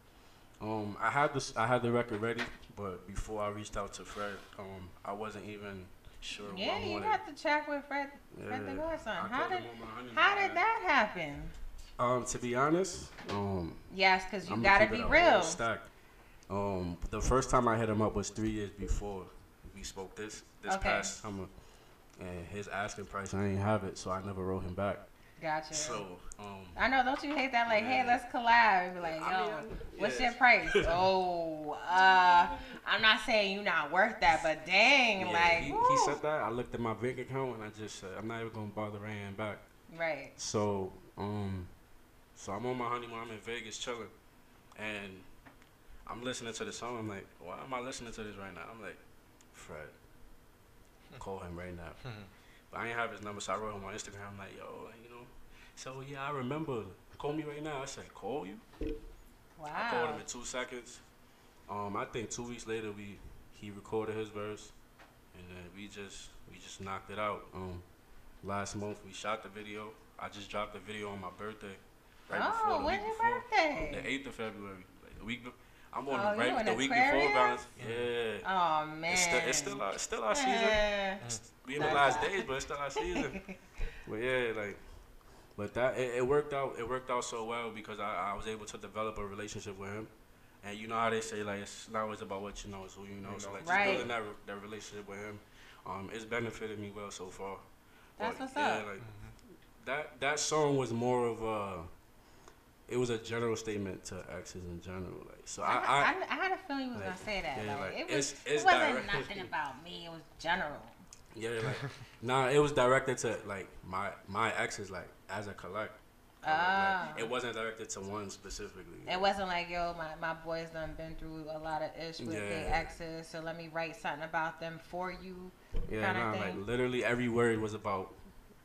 um, I had this I had the record ready, but before I reached out to Fred, um, I wasn't even sure Yeah, what I you wanted. got to check with Fred, Fred the Yeah. Godson. How did him on my honeymoon, how did that happen? Um, to be honest, um, yes, because you I'ma gotta be real. Stack. Um, the first time I hit him up was three years before we spoke this this Okay. past summer, and his asking price I ain't have it, so I never wrote him back. Gotcha. So, um, I know, don't you hate that? Like, hey, let's collab. And be like, yo, I mean, what's yeah. your price? (laughs) oh, uh, I'm not saying you're not worth that, but dang, yeah, like, he, he said that. I looked at my bank account and I just said I'm not even gonna bother writing back. right. So, um, so I'm on my honeymoon. I'm in Vegas chilling, and I'm listening to the song. I'm like, why am I listening to this right now? I'm like, Fred, call him right now. But I ain't have his number, so I wrote him on Instagram. I'm like, yo, like, you know. So yeah, I remember. Call me right now. I said, call you. Wow. I called him in two seconds. Um, I think two weeks later we he recorded his verse, and then we just we just knocked it out. Um, last month we shot the video. I just dropped the video on my birthday. Right Oh, before the when's your before. birthday? The eighth of February. Like the week. Be- I'm on Oh, the you right the week before Aquarius? Valentine's. Yeah. Oh man. It's still, it's still our, it's still our season. Eh. It's- We in the last days, but it's still our season. (laughs) but yeah, like, but that it, it worked out. It worked out so well because I, I was able to develop a relationship with him. And you know how they say like it's not always about what you know, it's who you know. So like just Right. building that re- that relationship with him, um, it's benefited me well so far. That's But what's yeah, up. like that that song was more of a. It was a general statement to exes in general, like so. I, I, I, I, had a feeling you was like, gonna say that. yeah, like, like, it was, it's- it's it wasn't direct. nothing about me. It was general. Yeah, like nah, it was directed to like my my exes, like as a collect. Ah. Like, it wasn't directed to one specifically. It wasn't like yo, my, my boys done been through a lot of ish with their exes, so let me write something about them for you, Yeah, nah, like literally every word was about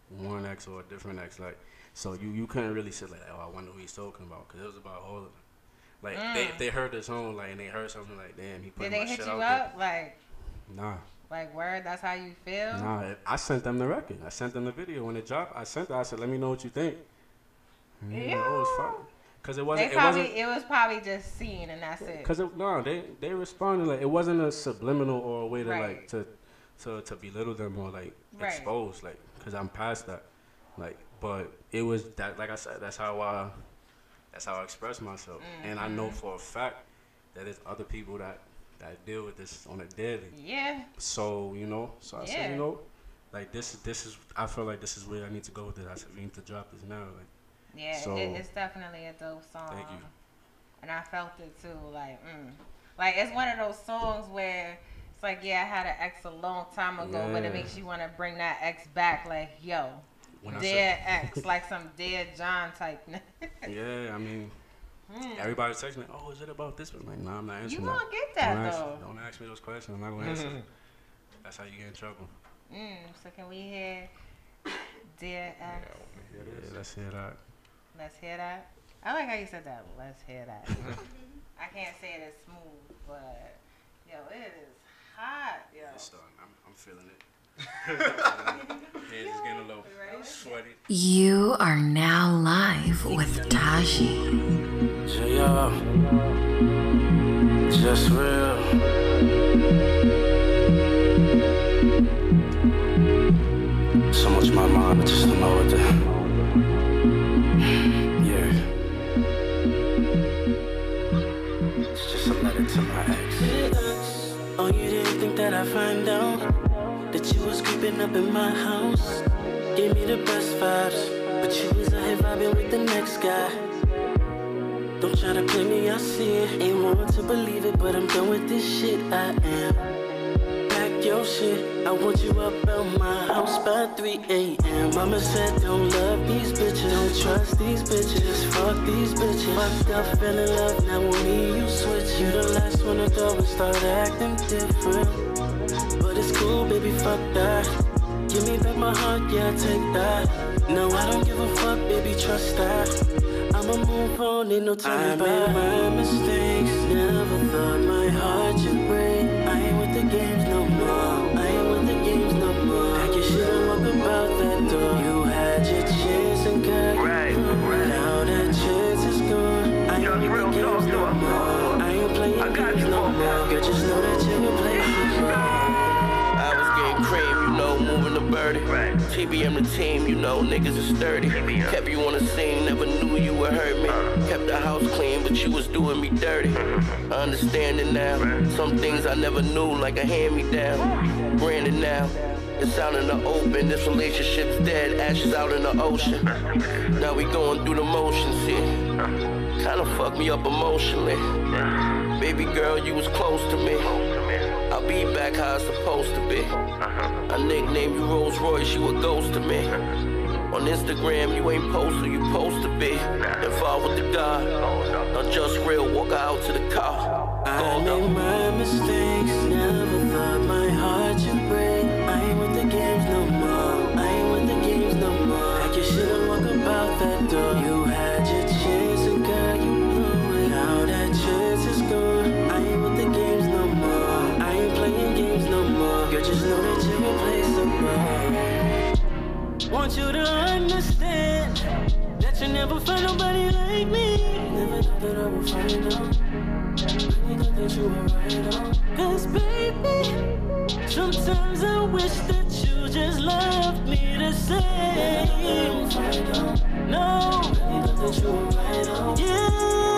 one ex or a different ex. Like, so you you couldn't really say like, oh, I wonder who he's talking about, because it was about all of them. Like they Mm. they heard the song like and they heard something like, damn, he put Did they hit you up like. Nah. like word? That's how you feel? Nah, it- I sent them the record. I sent them the video when it dropped. I sent it. I said, "Let me know what you think." They were like, oh, it's fine. Cause it wasn't. they It probably wasn't. it was probably just seen and that's it. Cause it, no, they they responded like it wasn't a subliminal or a way to Right. like to to to belittle them or like Right. expose like because I'm past that. Like, but it was that like I said, that's how I that's how I express myself, and I know Mhm. for a fact that there's other people that that deal with this on a daily. Yeah. So you know, so I said, you know, like this this is I feel like this is where I need to go with it. I said we need to drop this now. Like, Yeah, So- it, it's definitely a dope song. Thank you. And I felt it too. Like, mm. like it's one of those songs where it's like, yeah, I had an ex a long time ago, but it makes you want to bring that ex back. Like, yo, when I Dead said, X, like some dead John type. (laughs) yeah, I mean, Hmm. everybody's texting me, oh, is it about this? But like, nah, I'm not answering You that. gonna get that, don't ask, though. Don't ask me those questions. I'm not gonna answer. That's how you get in trouble. Mm, so can we hear Dear X? Yeah, let's hear that. Let's hear that. I like how you said that. Let's hear that. (laughs) I can't say it as smooth, but yo, it is hot, yo. It's starting. I'm, I'm feeling it. (laughs) Hands is getting a little sweaty. You are now live with Taji. J.R. Uh, just real. So much my mind, I just don't know what to. (sighs) Yeah. It's just a letter to my ex. Oh, you didn't think that I'd find out that you was creeping up in my house? Gave me the best vibes, but you was out here vibing with the next guy. Don't try to play me, I see it. Ain't want to believe it, but I'm done with this shit. I am. Pack your shit. I want you up at my house by 3 a.m. Mama said, don't love these bitches, don't trust these bitches, fuck these bitches. Fucked up, fell in love, now with me you switch. You the last one to go and start acting different. But it's cool, baby, fuck that. Give me back my heart, yeah, take that. No, I don't give a fuck, baby, trust that. I'ma move on, ain't no turning back. I made my mistakes, never thought my heart should break. I ain't with the games no more. I ain't with the games no more. Pack your shit and walk about that door. You had your chance and got right, right. Now that chance is gone. I ain't with the games no more. I ain't playing games no more. Girl, just know that 30. Right. TBM the team, you know niggas is sturdy. TBM. Kept you on the scene, never knew you would hurt me. Uh. Kept the house clean, but you was doing me dirty. I understand it now. Right. Some things I never knew, like a hand me down. Branded now. It's out in the open, this relationship's dead, ashes out in the ocean. Now we going through the motions here. Kinda fucked me up emotionally. Baby girl, you was close to me. I'll be back how it's supposed to be. I nickname you Rolls Royce, you a ghost to me. On Instagram, you ain't post who you supposed to be. Involved with the God. Not just real, walk out to the car. I made my mistakes, never Want you to understand that you never find nobody like me. Never thought that I would find out. Really thought that you were right on. Cause baby, sometimes I wish that you just loved me the same. No, really thought that you were right on. Yeah.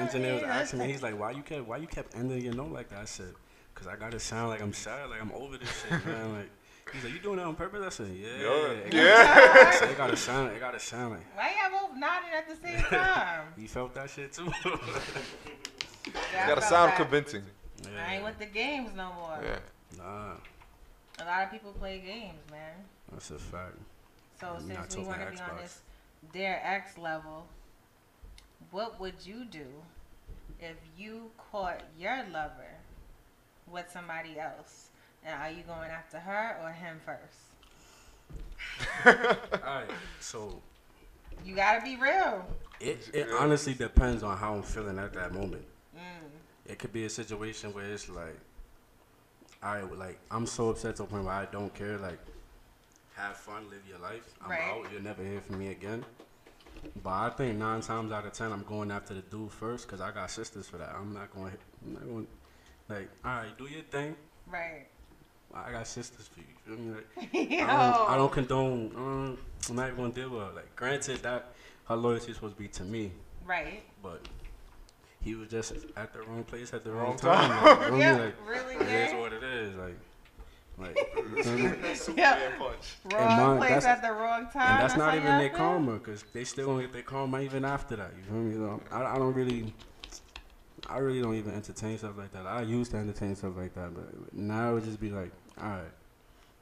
My engineer was asking me, he's like, why you kept why you kept ending your note like that? I said, cause I gotta sound like I'm sad, like I'm over this shit, man. Like he's like, you doing that on purpose? I said, yeah. Yeah. It Yeah. gotta- I said, it gotta sound, it gotta sound like. why y'all both nodding at the same time? (laughs) You felt that shit too. (laughs) Yeah, I You gotta sound that. convincing. I ain't with the games no more. Yeah. Nah, A lot of people play games, man. that's a fact. So We not since we talking want to be on this Dear X level, what would you do if you caught your lover with somebody else? And are you going after her or him first? (laughs) Alright, so You gotta be real. it, it honestly depends on how I'm feeling at that moment. Mm. It could be a situation where it's like, I like I'm so upset to the point where I don't care. Like, have fun, live your life. I'm Right. out. You'll never hear from me again. But I think nine times out of ten, I'm going after the dude first because I got sisters for that. I'm not going. I'm not going. Like, all right, do your thing. Right. I got sisters for you. you feel me? Like, (laughs) I, don't, I don't condone. Um, I'm not even gonna deal with her. Like, granted that her loyalty is supposed to be to me, Right. but he was just at the wrong place at the wrong, Wrong time. time. Like, you know what I mean? Yeah, Like, really, It is what it is. Like, like. you know what I mean? Superman punch. And Wrong mine- place that's- at the wrong time. And that's not even their feel? karma, cause they still gonna get their karma even after that. You feel me? So I, I don't really, I really don't even entertain stuff like that. I used to entertain stuff like that, but now it would just be like, all right,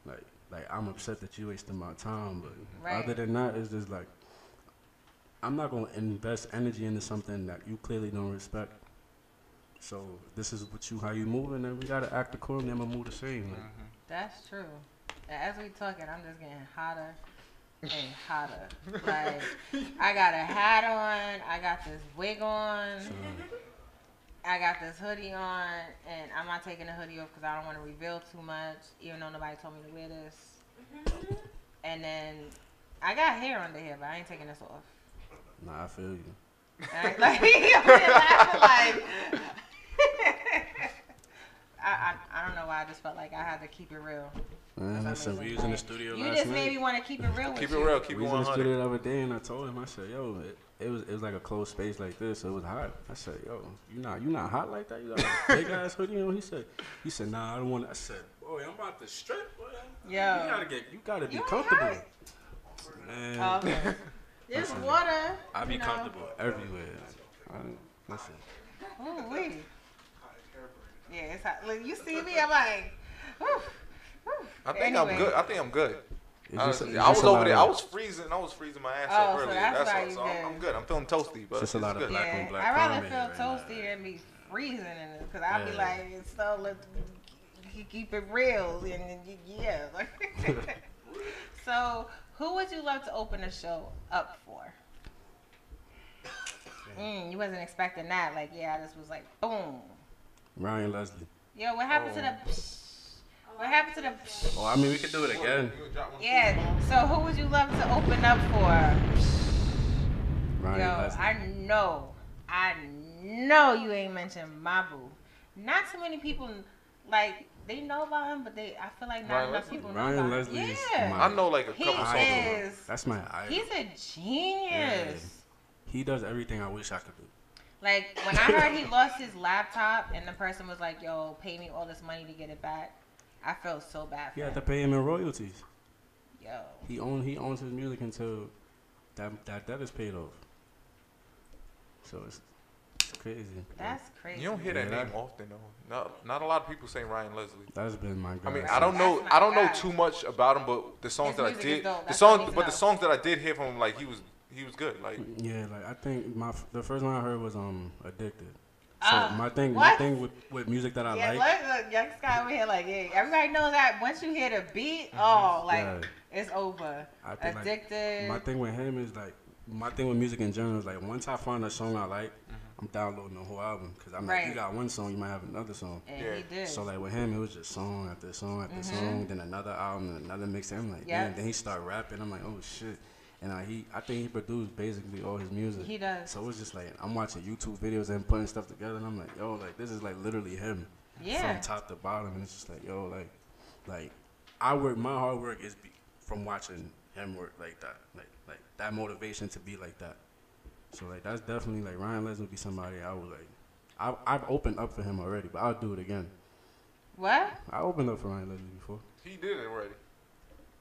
like, like I'm upset that you wasted my time, but Right. other than that, it's just like, I'm not gonna invest energy into something that you clearly don't respect. So this is what you how you moving, and we gotta act accordingly. I'm gonna move the same. Like, mm-hmm. That's true. As we talking, I'm just getting hotter and hotter. Like (laughs) I got a hat on, I got this wig on, I got this hoodie on, and I'm not taking the hoodie off because I don't want to reveal too much, even though nobody told me to wear this. Mm-hmm. And then I got hair under here, but I ain't taking this off. nah, I feel you. And I- like, (laughs) like. (laughs) I, I, I don't know why I just felt like I had to keep it real. Man, listen, we was in the studio You last just night. made me want to keep it real with Keep you. it real. Keep we it was in the studio the other day, and I told him, I said, "Yo, it, it was it was like a closed space like this. So it was hot." I said, "Yo, you not you not hot like that? You got a (laughs) big ass hoodie on?" He said, "He said, Nah, I don't want." I said, "Boy, I'm about to strip. Boy. Yo. you gotta get you gotta be You comfortable." alright? Man, Oh, okay. (laughs) There's water. I be know. comfortable everywhere. I, listen, Ooh, wee. Yeah, it's hot. Look, you see me, I'm like, whew, whew. I think Anyway. I'm good. I think I'm good. It's Honestly, I was over there. of- I was freezing. I was freezing my ass Oh, up so earlier. that's That's, why all. you So I'm, good. I'm good. I'm feeling toasty, but Just a it's lot of good. black yeah, on black I'd rather feel right now. toasty than be freezing in it, because I'll be like, it's so, let's keep it real. And, and yeah. like- (laughs) so, who would you love to open the show up for? Mm, you wasn't expecting that. Like, yeah, I just was like, boom. Ryan Leslie. Yo, what happened to the? Oh. What happened to the? Oh, I mean, we could do it again. Yeah. So who would you love to open up for? Ryan Yo, Leslie. I know, I know you ain't mentioned Mabu. Not too many people like they know about him, but they I feel like not Ryan enough Leslie? people know Ryan about Leslie him. is Yeah. my I know like a He couple songs. of him. is. That's my idol. He's a genius. He does everything I wish I could do. Like when I heard he lost his laptop and the person was like, "Yo, pay me all this money to get it back," I felt so bad for He had him. to pay him in royalties. Yo, He own he owns his music until that that debt is paid off. So it's, it's crazy. that's crazy. You don't hear that Yeah, name often though. Not not a lot of people say Ryan Leslie. That's been my. I mean, I don't know. That's my I don't know guy. too much about him, but the songs His that I music is did, dope. the That's all I songs, to but the know. songs that I did hear from him, like he was, he was good. Like Yeah, like I think my the first one I heard was um addicted. So Ah, my thing, my thing with, with music that I yeah, like, Yeah, look, young Sky over here, like, yeah, everybody knows that once you hear the beat, oh, like, Yeah. it's over. I think like, Addicted. my thing with him is like my thing with music in general is like once I find a song I like, I'm downloading the whole album because I'm like you got one song, you might have another song. And he did. So like with him, it was just song after song after Mhm. song, then another album, then another mix. I'm like, Yep. man. Then he start rapping. I'm like, oh shit. And uh, he, I think he produced basically all his music. He does. So it's just like I'm watching YouTube videos and putting stuff together, and I'm like, yo, like this is like literally him, Yeah. from top to bottom, and it's just like, yo, like, like I work. My hard work is be, from watching him work like that, like like that motivation to be like that. So like that's definitely like Ryan Leslie would be somebody I would like. I, I've opened up for him already, but I'll do it again. What? I opened up for Ryan Leslie before, he did it already.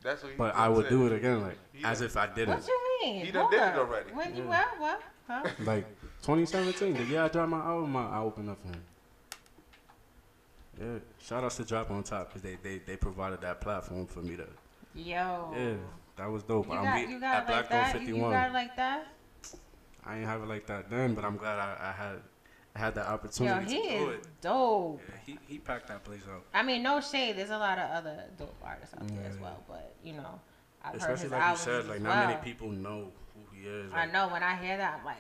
That's what. He but I would said. do it again, like He as if I didn't. What you mean? He done Hold did it already. When you Yeah. what? What? Huh? (laughs) Like 2017, the year I dropped my album, I, I opened up for him. Yeah, shout outs to Drop on Top because they, they, they provided that platform for me to. Yo. Yeah, that was dope. You I'm got, you got at like Black that? Dog You, you 51. got it like that? I ain't have it like that then, but I'm glad I, I had I had the Yo, opportunity he to do is it. dope. Yeah, he, he packed that place out. I mean, no shade. There's a lot of other dope artists out there as Yeah. well, but you know, I've heard Especially his like you said, like not well. many people know who he is. I know when I hear that, I'm like,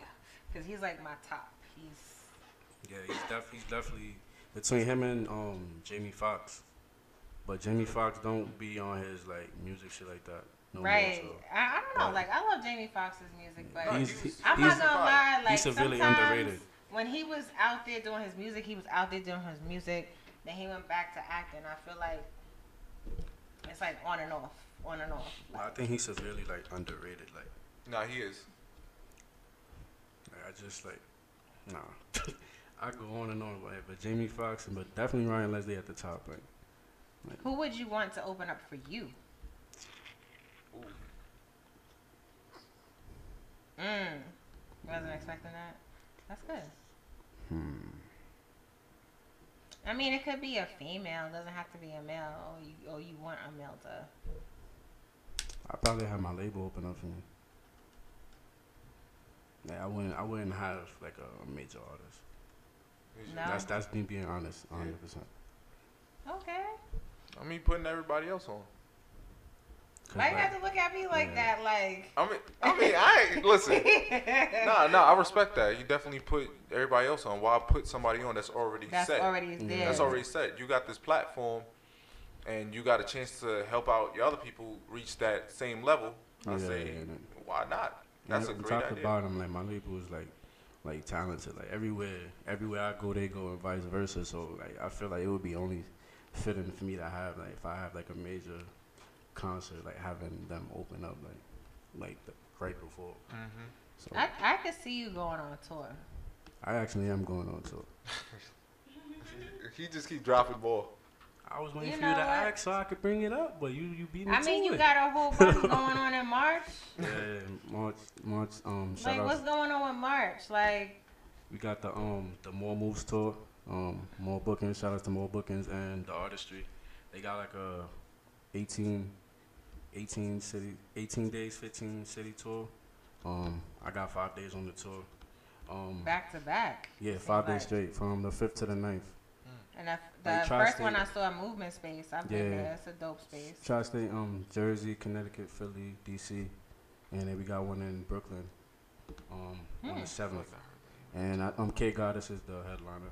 because he's like my top. He's Yeah, he's def- he's definitely between him and um Jamie Foxx. But Jamie Foxx don't be on his like music shit like that. No right. More, I, I don't know. But- Like I love Jamie Foxx's music, but He's- he- I'm he's- not gonna lie. Like he's severely sometimes underrated. When he was out there doing his music, he was out there doing his music. Then he went back to acting. I feel like it's like on and off, on and off. so I think he's severely like underrated. Like, Nah, he is. like I just like Nah. (laughs) I go on and on, about it, but Jamie Foxx, but definitely Ryan Leslie at the top. Like, like Who would you want to open up for you? Mm. Wasn't expecting that. That's good. hmm. I mean, it could be a female. It doesn't have to be a male. Or you, or you want a male to. I probably have my label open up for me. Yeah, I wouldn't. I wouldn't have like a, major artist. No. That's that's me being honest, hundred percent. Okay. I mean, putting everybody else on. Why you have to look at me like that? Like. I mean, I mean, I ain't (laughs) listen. (laughs) nah, nah, I respect that. You definitely put everybody else on. Why put somebody on that's already That's set? already there. That's already set. You got this platform, and you got a chance to help out your other people reach that same level. I Yeah, say, yeah, yeah. why not? That's a And great top to idea. bottom, like my label is like, like talented. Like everywhere, everywhere I go, they go, and vice versa. So like, I feel like it would be only fitting for me to have like if I have like a major concert, like having them open up like, like the right before. Mm-hmm. So I I could see you going on tour. I actually am going on tour. (laughs) He just keep dropping ball. I was waiting You for you know to what? ask so I could bring it up, but you you beat me I to mean, you it. got a whole bunch (laughs) going on in March. yeah, March, March. Um, shout Like, out. what's going on with March? Like, We got the um the More Moves tour, um more bookings. Shout out to more bookings and the artistry. They got like a 18, 18 city, 18 days, 15 city tour. Um, I got five days on the tour. Um, back to back. yeah, five days like. straight from the fifth to the 9th. And the, the Like, first one I saw, Movement Space. I've been there. It's a dope space. Tri-state, um, Jersey, Connecticut, Philly, DC, and then we got one in Brooklyn, um, on Hmm. the seventh. And I, um, K Goddess is the headliner.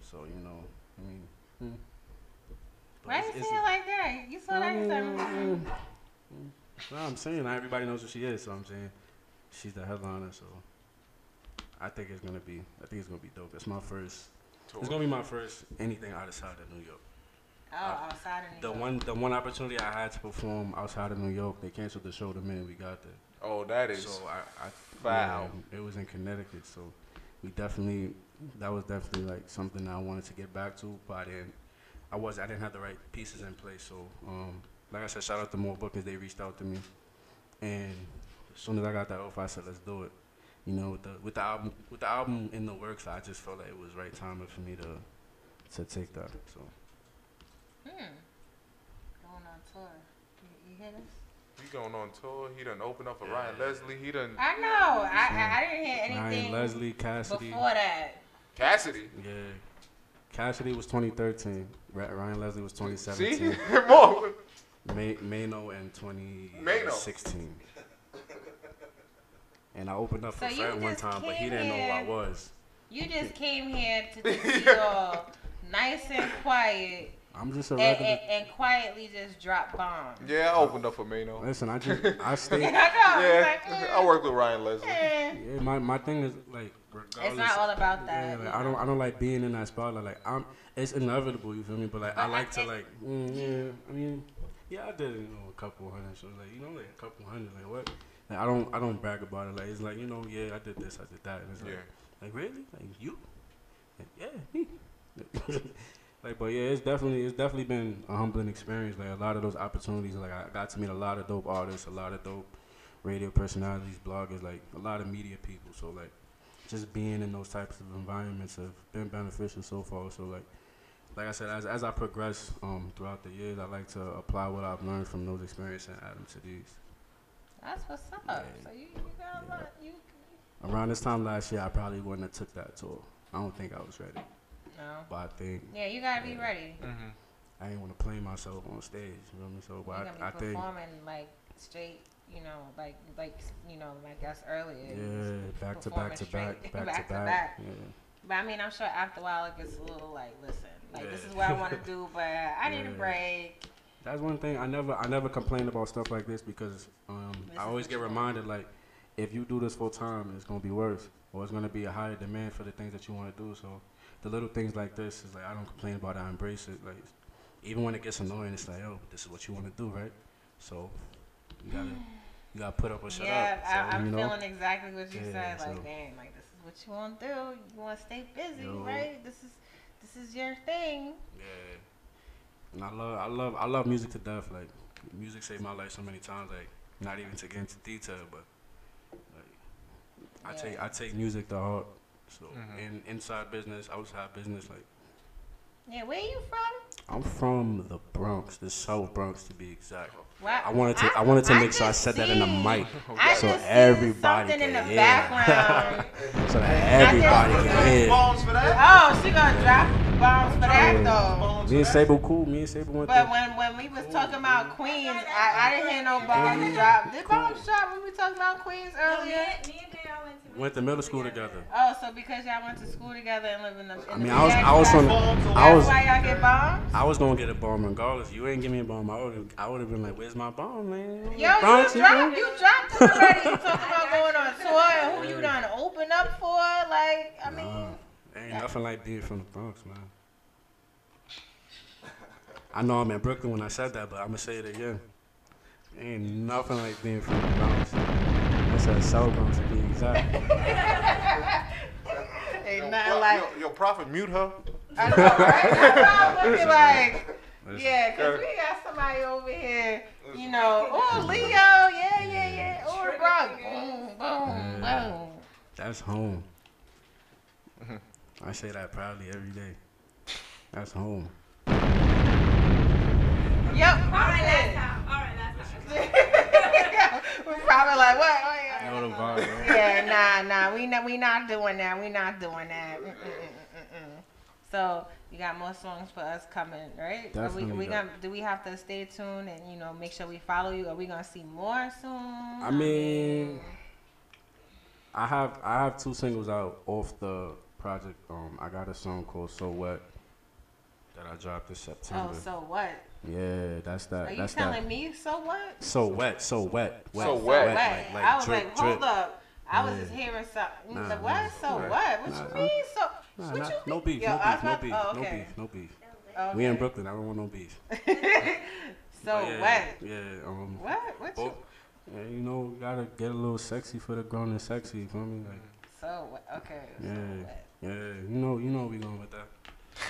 So you know, I mean, hmm. But Why it's- you it's- say it like that? You saw that? You said, Mm. No, I'm saying not everybody knows who she is, so I'm saying she's the headliner. So I think it's gonna be, I think it's gonna be dope. It's my first. Tour. It's gonna be my first anything outside of New York. Oh, outside of New York. The York. one, the one opportunity I had to perform outside of New York, they canceled the show the minute we got there. Oh, that is So I, I foul. yeah, it was in Connecticut, so we definitely, that was definitely like something I wanted to get back to, but I didn't. I was, I didn't have the right pieces in place. So, um, like I said, shout out to more bookings. They reached out to me, and as soon as I got that offer, I said, let's do it. You know, with the with the album with the album in the works, I just felt like it was right timing for me to to take that. So. Hmm. Going on tour. You, you hear this? He going on tour. He done opened up for Ryan Leslie. He done I know. I, I, I didn't hear anything Ryan Leslie, Cassidy. before that. Cassidy. Yeah. Cassidy was 2013. Ra- Ryan Leslie was 2017. See? More. (laughs) May- Maino in 2016. And I opened up for you Fred one time, but he didn't know who I was. You just came here to (laughs) just be all nice and quiet I'm just a and, regular. and, and quietly just drop bombs. Yeah, I opened up for Maino. Listen, I just (laughs) I stay. (laughs) I know. Yeah, it's like, (laughs) I worked with Ryan Leslie. eh. Yeah, my, my thing is like regardless. It's not all about that. Yeah, like, I don't. I don't like being in that spotlight. Like I'm, it's inevitable. You feel me? But like I like I- to like, mm, yeah. I mean, yeah, I did you know a couple hundred. So like you know like a couple hundred. Like what? Like I don't I don't brag about it. Like it's like you know yeah I did this I did that. And it's like, Yeah. like really like you? Like, yeah me. Like but yeah it's definitely it's definitely been a humbling experience. Like a lot of those opportunities. Like I got to meet a lot of dope artists, a lot of dope radio personalities, bloggers, like a lot of media people. So like just being in those types of environments have been beneficial so far. So like like I said, as as I progress um, throughout the years, I like to apply what I've learned from those experiences and add them to these. That's what's up. So you, you got a lot. You, Around this time last year, I probably wouldn't have took that tour. I don't think I was ready, no. but I think Yeah, you gotta be ready. Mm-hmm. I didn't want to play myself on stage. You know what I mean? So, You're but gonna be I, I think performing like straight, you know, like like you know, like us earlier. yeah, back to back to back, back, (laughs) back to to back. back. Yeah. But I mean, I'm sure after a while it gets a little like, listen, like this is what I want to do, but I need a break. That's one thing I never I never complain about stuff like this because um, This I always get reminded like if you do this full time, it's gonna be worse, or it's gonna be a higher demand for the things that you want to do. So the little things like this is like I don't complain about. it, I embrace it. Like even when it gets annoying, it's like oh, this is what you want to do, right? So you gotta you gotta put up or shut yeah, up. So, I, I'm you know? feeling exactly what you Yeah, said. so- Like, dang, like this is what you want to do. You want to stay busy, Yo. right? This is this is your thing. Yeah. And I love, I love, I love music to death. Like, music saved my life so many times. Like, not even to get into detail, but like, I take, I take music to heart. So, Mhm. in inside business, outside business, like, Yeah, where you from? I'm from the Bronx, the South Bronx to be exact. Wow. I wanted to, I, wanted to I make sure I just said that in the mic, I so everybody something in can the hear. background. (laughs) so that everybody can hear. Oh, she gonna drop bombs for that though. Me and Sable cool. Me and Sable went But there. when when we was talking about Queens, I, I didn't hear no bombs drop. Did bombs drop when we talking about Queens earlier? Went to middle school together. Oh, so because y'all went to school together and live in the. In I the mean, I was, same I was from, I was, why y'all get bombs. I was gonna get a bomb regardless. You ain't give me a bomb. I would have, I would have been like, "Where's my bomb, man?" Yo, Bronx, you you dropped, you dropped already. You talking about going on tour and who you done open up for? Like, I mean, Nah, ain't nothing like being from the Bronx, man. I know I'm in Brooklyn when I said that, but I'm gonna say it again. Ain't nothing like being from the Bronx. I said South Bronx to be exact. (laughs) ain't nothing like. Yo, yo, Prophet, mute her. I know, right? That's why I'm looking like. Listen. Yeah, because we got somebody over here, you know, oh, Leo, yeah, yeah, yeah, oh, the Bronx, boom, boom, boom. That's home. I say that proudly every day. That's home. Yep. All right, last time. All right, last time. We're probably like, what? Oh, Know the vibe, right? yeah, nah, nah, we not, we not doing that. We not doing that. Mm, mm, mm, mm, mm. So you got more songs for us coming, right? Are we, Definitely we gonna do we have to stay tuned and you know make sure we follow you? Are we gonna see more soon? I mean, I have I have two singles out off the project. Um, I got a song called "So What" that I dropped this September. Oh, so what? Yeah, that's that. Are you that's telling that. me so what? So wet, so wet, wet, So wet. wet, Wet. like, I was drip, like, hold drip. up. I was Yeah. just hearing something. Nah, the what? nah, So nah. what? What Nah, you nah. mean? So Nah, what nah, you no beef, Yo, no beef, no beef, oh, no okay. beef, no beef. We in Brooklyn. I don't want no beef. (laughs) so But yeah, what? Yeah. Um, What? What you? yeah, you know, gotta get a little sexy for the grown and sexy. You feel me? Like, So what? Okay. So yeah, what? Yeah. You know, you know, we going with that.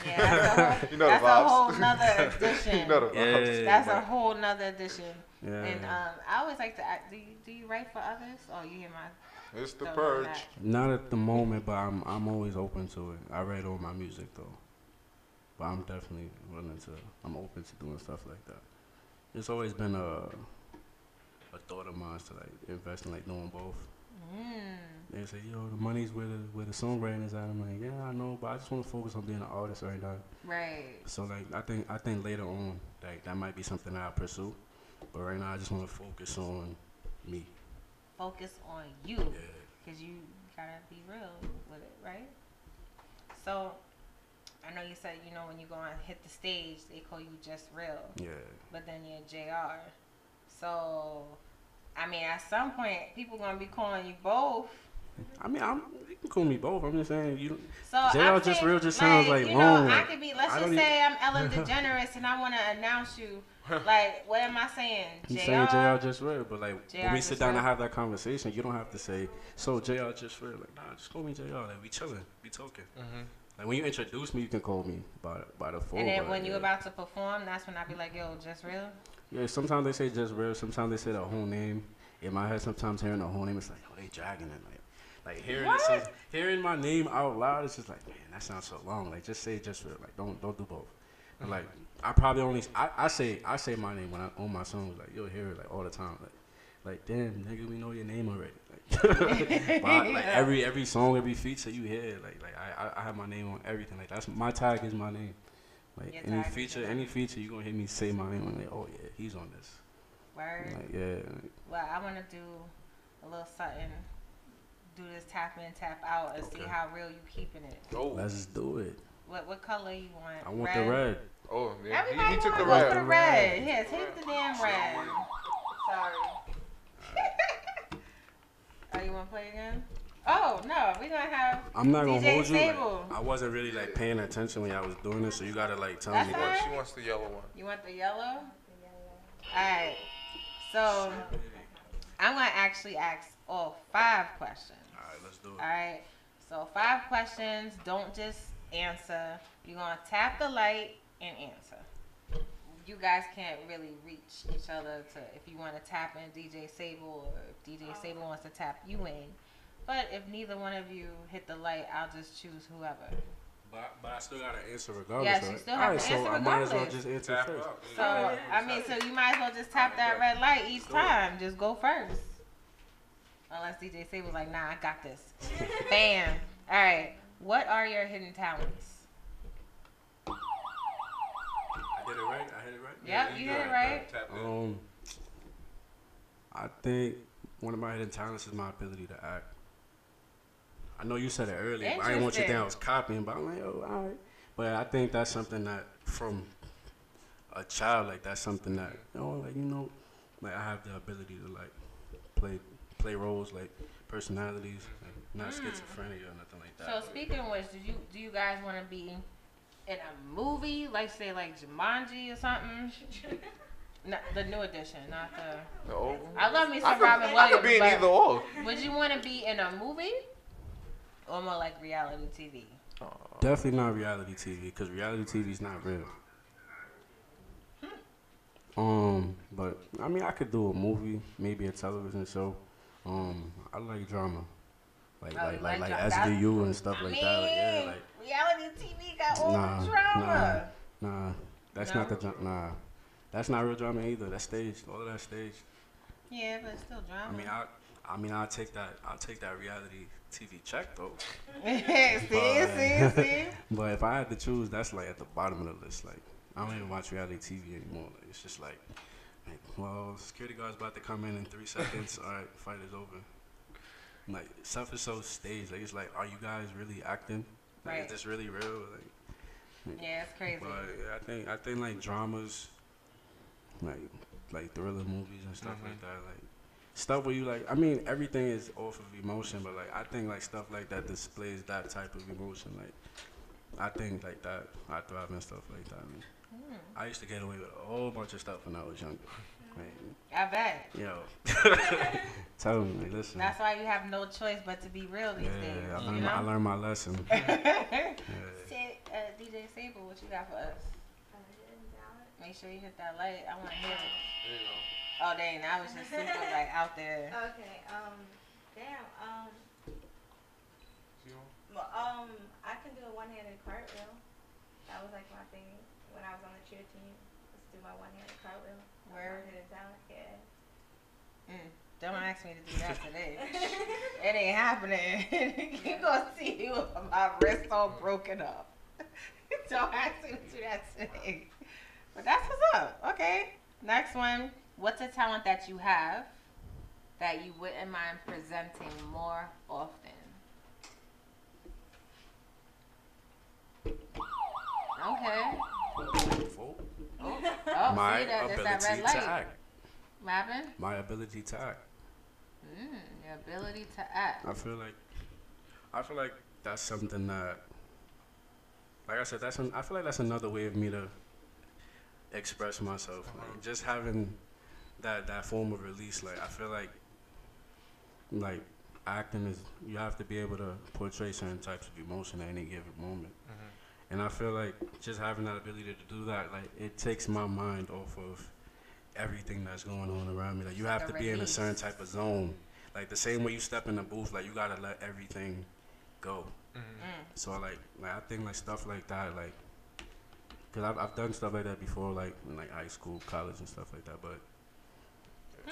Yeah, that's a whole, (laughs) You know the that's a whole nother edition. (laughs) You know the vibes. Yeah. That's a whole nother edition. Yeah. And um, I always like to ask, do you, do you write for others? Oh, you hear my. It's the purge. on. Not at the moment, but I'm I'm always open to it. I write all my music though, but I'm definitely willing to. I'm open to doing stuff like that. It's always been a a thought of mine to like invest in like doing both. Mm. They say, yo, the money's where the where the songwriting is at. I'm like, yeah, I know, but I just want to focus on being an artist right now. Right. So like, I think I think later on, like that might be something that I pursue. But right now, I just want to focus on me. Focus on you. Yeah. Because you gotta be real with it, right? So, I know you said, you know, when you go and hit the stage, they call you just real. Yeah. But then you're JR. So, I mean, at some point, people gonna be calling you both. I mean, I'm, you can call me both. I'm just saying you. So JR I'm just saying, real just sounds like you long. Know, I like, could be. Let's I just don't say I'm (laughs) Ellen DeGeneres, and I want to announce you. (laughs) Like, what am I saying? You JR. saying JR just real, but like JR when we sit down real. and have that conversation, you don't have to say, "So JR just real." Like, nah, just call me JR. Like we chilling, we talking. Mhm. Like when you introduce me, you can call me by by the phone. And then but, when yeah. you about to perform, that's when I be like, yo, just real. Yeah, sometimes they say just real. Sometimes they say the whole name. In my head, sometimes hearing the whole name, it's like, oh, they dragging it. Like, like hearing it, so, hearing my name out loud, it's just like, man, that sounds so long. Like, just say just real. Like, don't don't do both. But, like, I probably only I, I say I say my name when I on my songs. Like, you'll hear it like all the time. Like, like damn, nigga, we know your name already. Like, (laughs) I- like (laughs) every every song, every feature you hear, like like I, I have my name on everything. Like that's my tag is my name. Like Your any feature, any feature, you gonna hear me say my name. Like, oh yeah, he's on this. Word. Like yeah, like, Well, I want to do a little something. Do this tap in, tap out, and see how real you keeping it. Oh, let's do it. What what color you want? I want the red. oh, yeah. He, Everybody he took the wanna go red. for the red. Yes, take the damn red. Sorry. (laughs) oh, you want to play again? Oh no, we gonna have I'm not gonna DJ hold you. like, Sable. I wasn't really like paying attention when I was doing this, so you gotta like tell That's me. all right. She wants the yellow one. You want the yellow? Alright. So I'm gonna actually ask all five questions. Alright, do it. Alright. So five questions. Don't just answer. You're gonna tap the light and answer. You guys can't really reach each other to if you want to tap in DJ Sable or if DJ oh. Sable wants to tap you in. But if neither one of you hit the light, I'll just choose whoever. But, but I still gotta answer regardless. Yes, right? you still have Alright, to so answer I might as well just answer Tap first. up. So I mean, so you might as well just tap that red light each time. Just go first. Unless DJ was like, nah, I got this. (laughs) Bam. All right. What are your hidden talents? I did it right. I hit it right. Yep, you did it right. Um, I think one of my hidden talents is my ability to act. I know you said it earlier. But I didn't want you to think I was copying, but I'm like, oh, all right. But I think that's something that from a child, like that's something that you know, like you know, like I have the ability to like play play roles, like personalities, like not Mm. schizophrenia or nothing like that. So speaking of which, do you do you guys want to be in a movie, like say like Jumanji or something? (laughs) Not the new edition, not the. The old I love me I some could- Robin I Williams. could be in either or. Would you want to be in a movie or more like reality TV? Definitely not reality TV because reality TV is not real. Um, but I mean, I could do a movie, maybe a television show. Um, I like drama, like Oh, like like like SVU and stuff like that. Like yeah, like Reality TV got all nah, the drama. nah, nah. That's No? not the dra- nah. That's not real drama either. That's staged. All of that staged. Yeah, but it's still drama. I mean, I I mean, I'll take that. I'll take that reality TV check though. (laughs) see, see, see. (laughs) But if I had to choose, that's like at the bottom of the list. Like I don't even watch reality TV anymore. Like, it's just like, well, security guard's about to come in in three seconds. (laughs) All right, fight is over. Like stuff is so staged. Like it's like, are you guys really acting? Like, Right. Is this really real? Like, Yeah, it's crazy. But I think I think like dramas, like like thriller movies and stuff like that. Like stuff where you like. I mean, everything is off of emotion, but like I think like stuff like that displays that type of emotion. Like I think like that. I thrive in stuff like that. man. Hmm. I used to get away with a whole bunch of stuff when I was younger. (laughs) Like, I bet. yo, (laughs) tell me, listen. That's why you have no choice but to be real these yeah, days. I you learned, know? my, I learned my lesson. (laughs) Say, uh, DJ Sable, what you got for us? Make sure you hit that light. I want to hear it. Oh dang, that was just super like out there. (laughs) Okay. Um. Damn. Um. Well, um. I can do a one-handed cartwheel. That was like my thing when I was on the cheer team. Let's do my one-handed cartwheel. Word. One-handed talent. Yeah. Mm, don't ask me to do that today. (laughs) it ain't happening. (laughs) you gonna see my wrist all broken up. (laughs) don't ask me to do that today. But that's what's up. Okay. Next one. What's a talent that you have that you wouldn't mind presenting more often? Okay. Oh, (laughs) oh my see that, ability that red to act. What happened? My ability to act. Mm, your ability to act. I feel like I feel like that's something that like I said, that's an, I feel like that's another way of me to express myself. Like, just having that that form of release, like I feel like like acting is you have to be able to portray certain types of emotion at any given moment. And I feel like just having that ability to do that, like it takes my mind off of everything that's going on around me. Like you have to be in a certain type of zone. Like the same way you step in the booth, like you gotta let everything go. Mm-hmm. So like, like I think like stuff like that, like, cause I've I've done stuff like that before, like in like high school, college, and stuff like that. But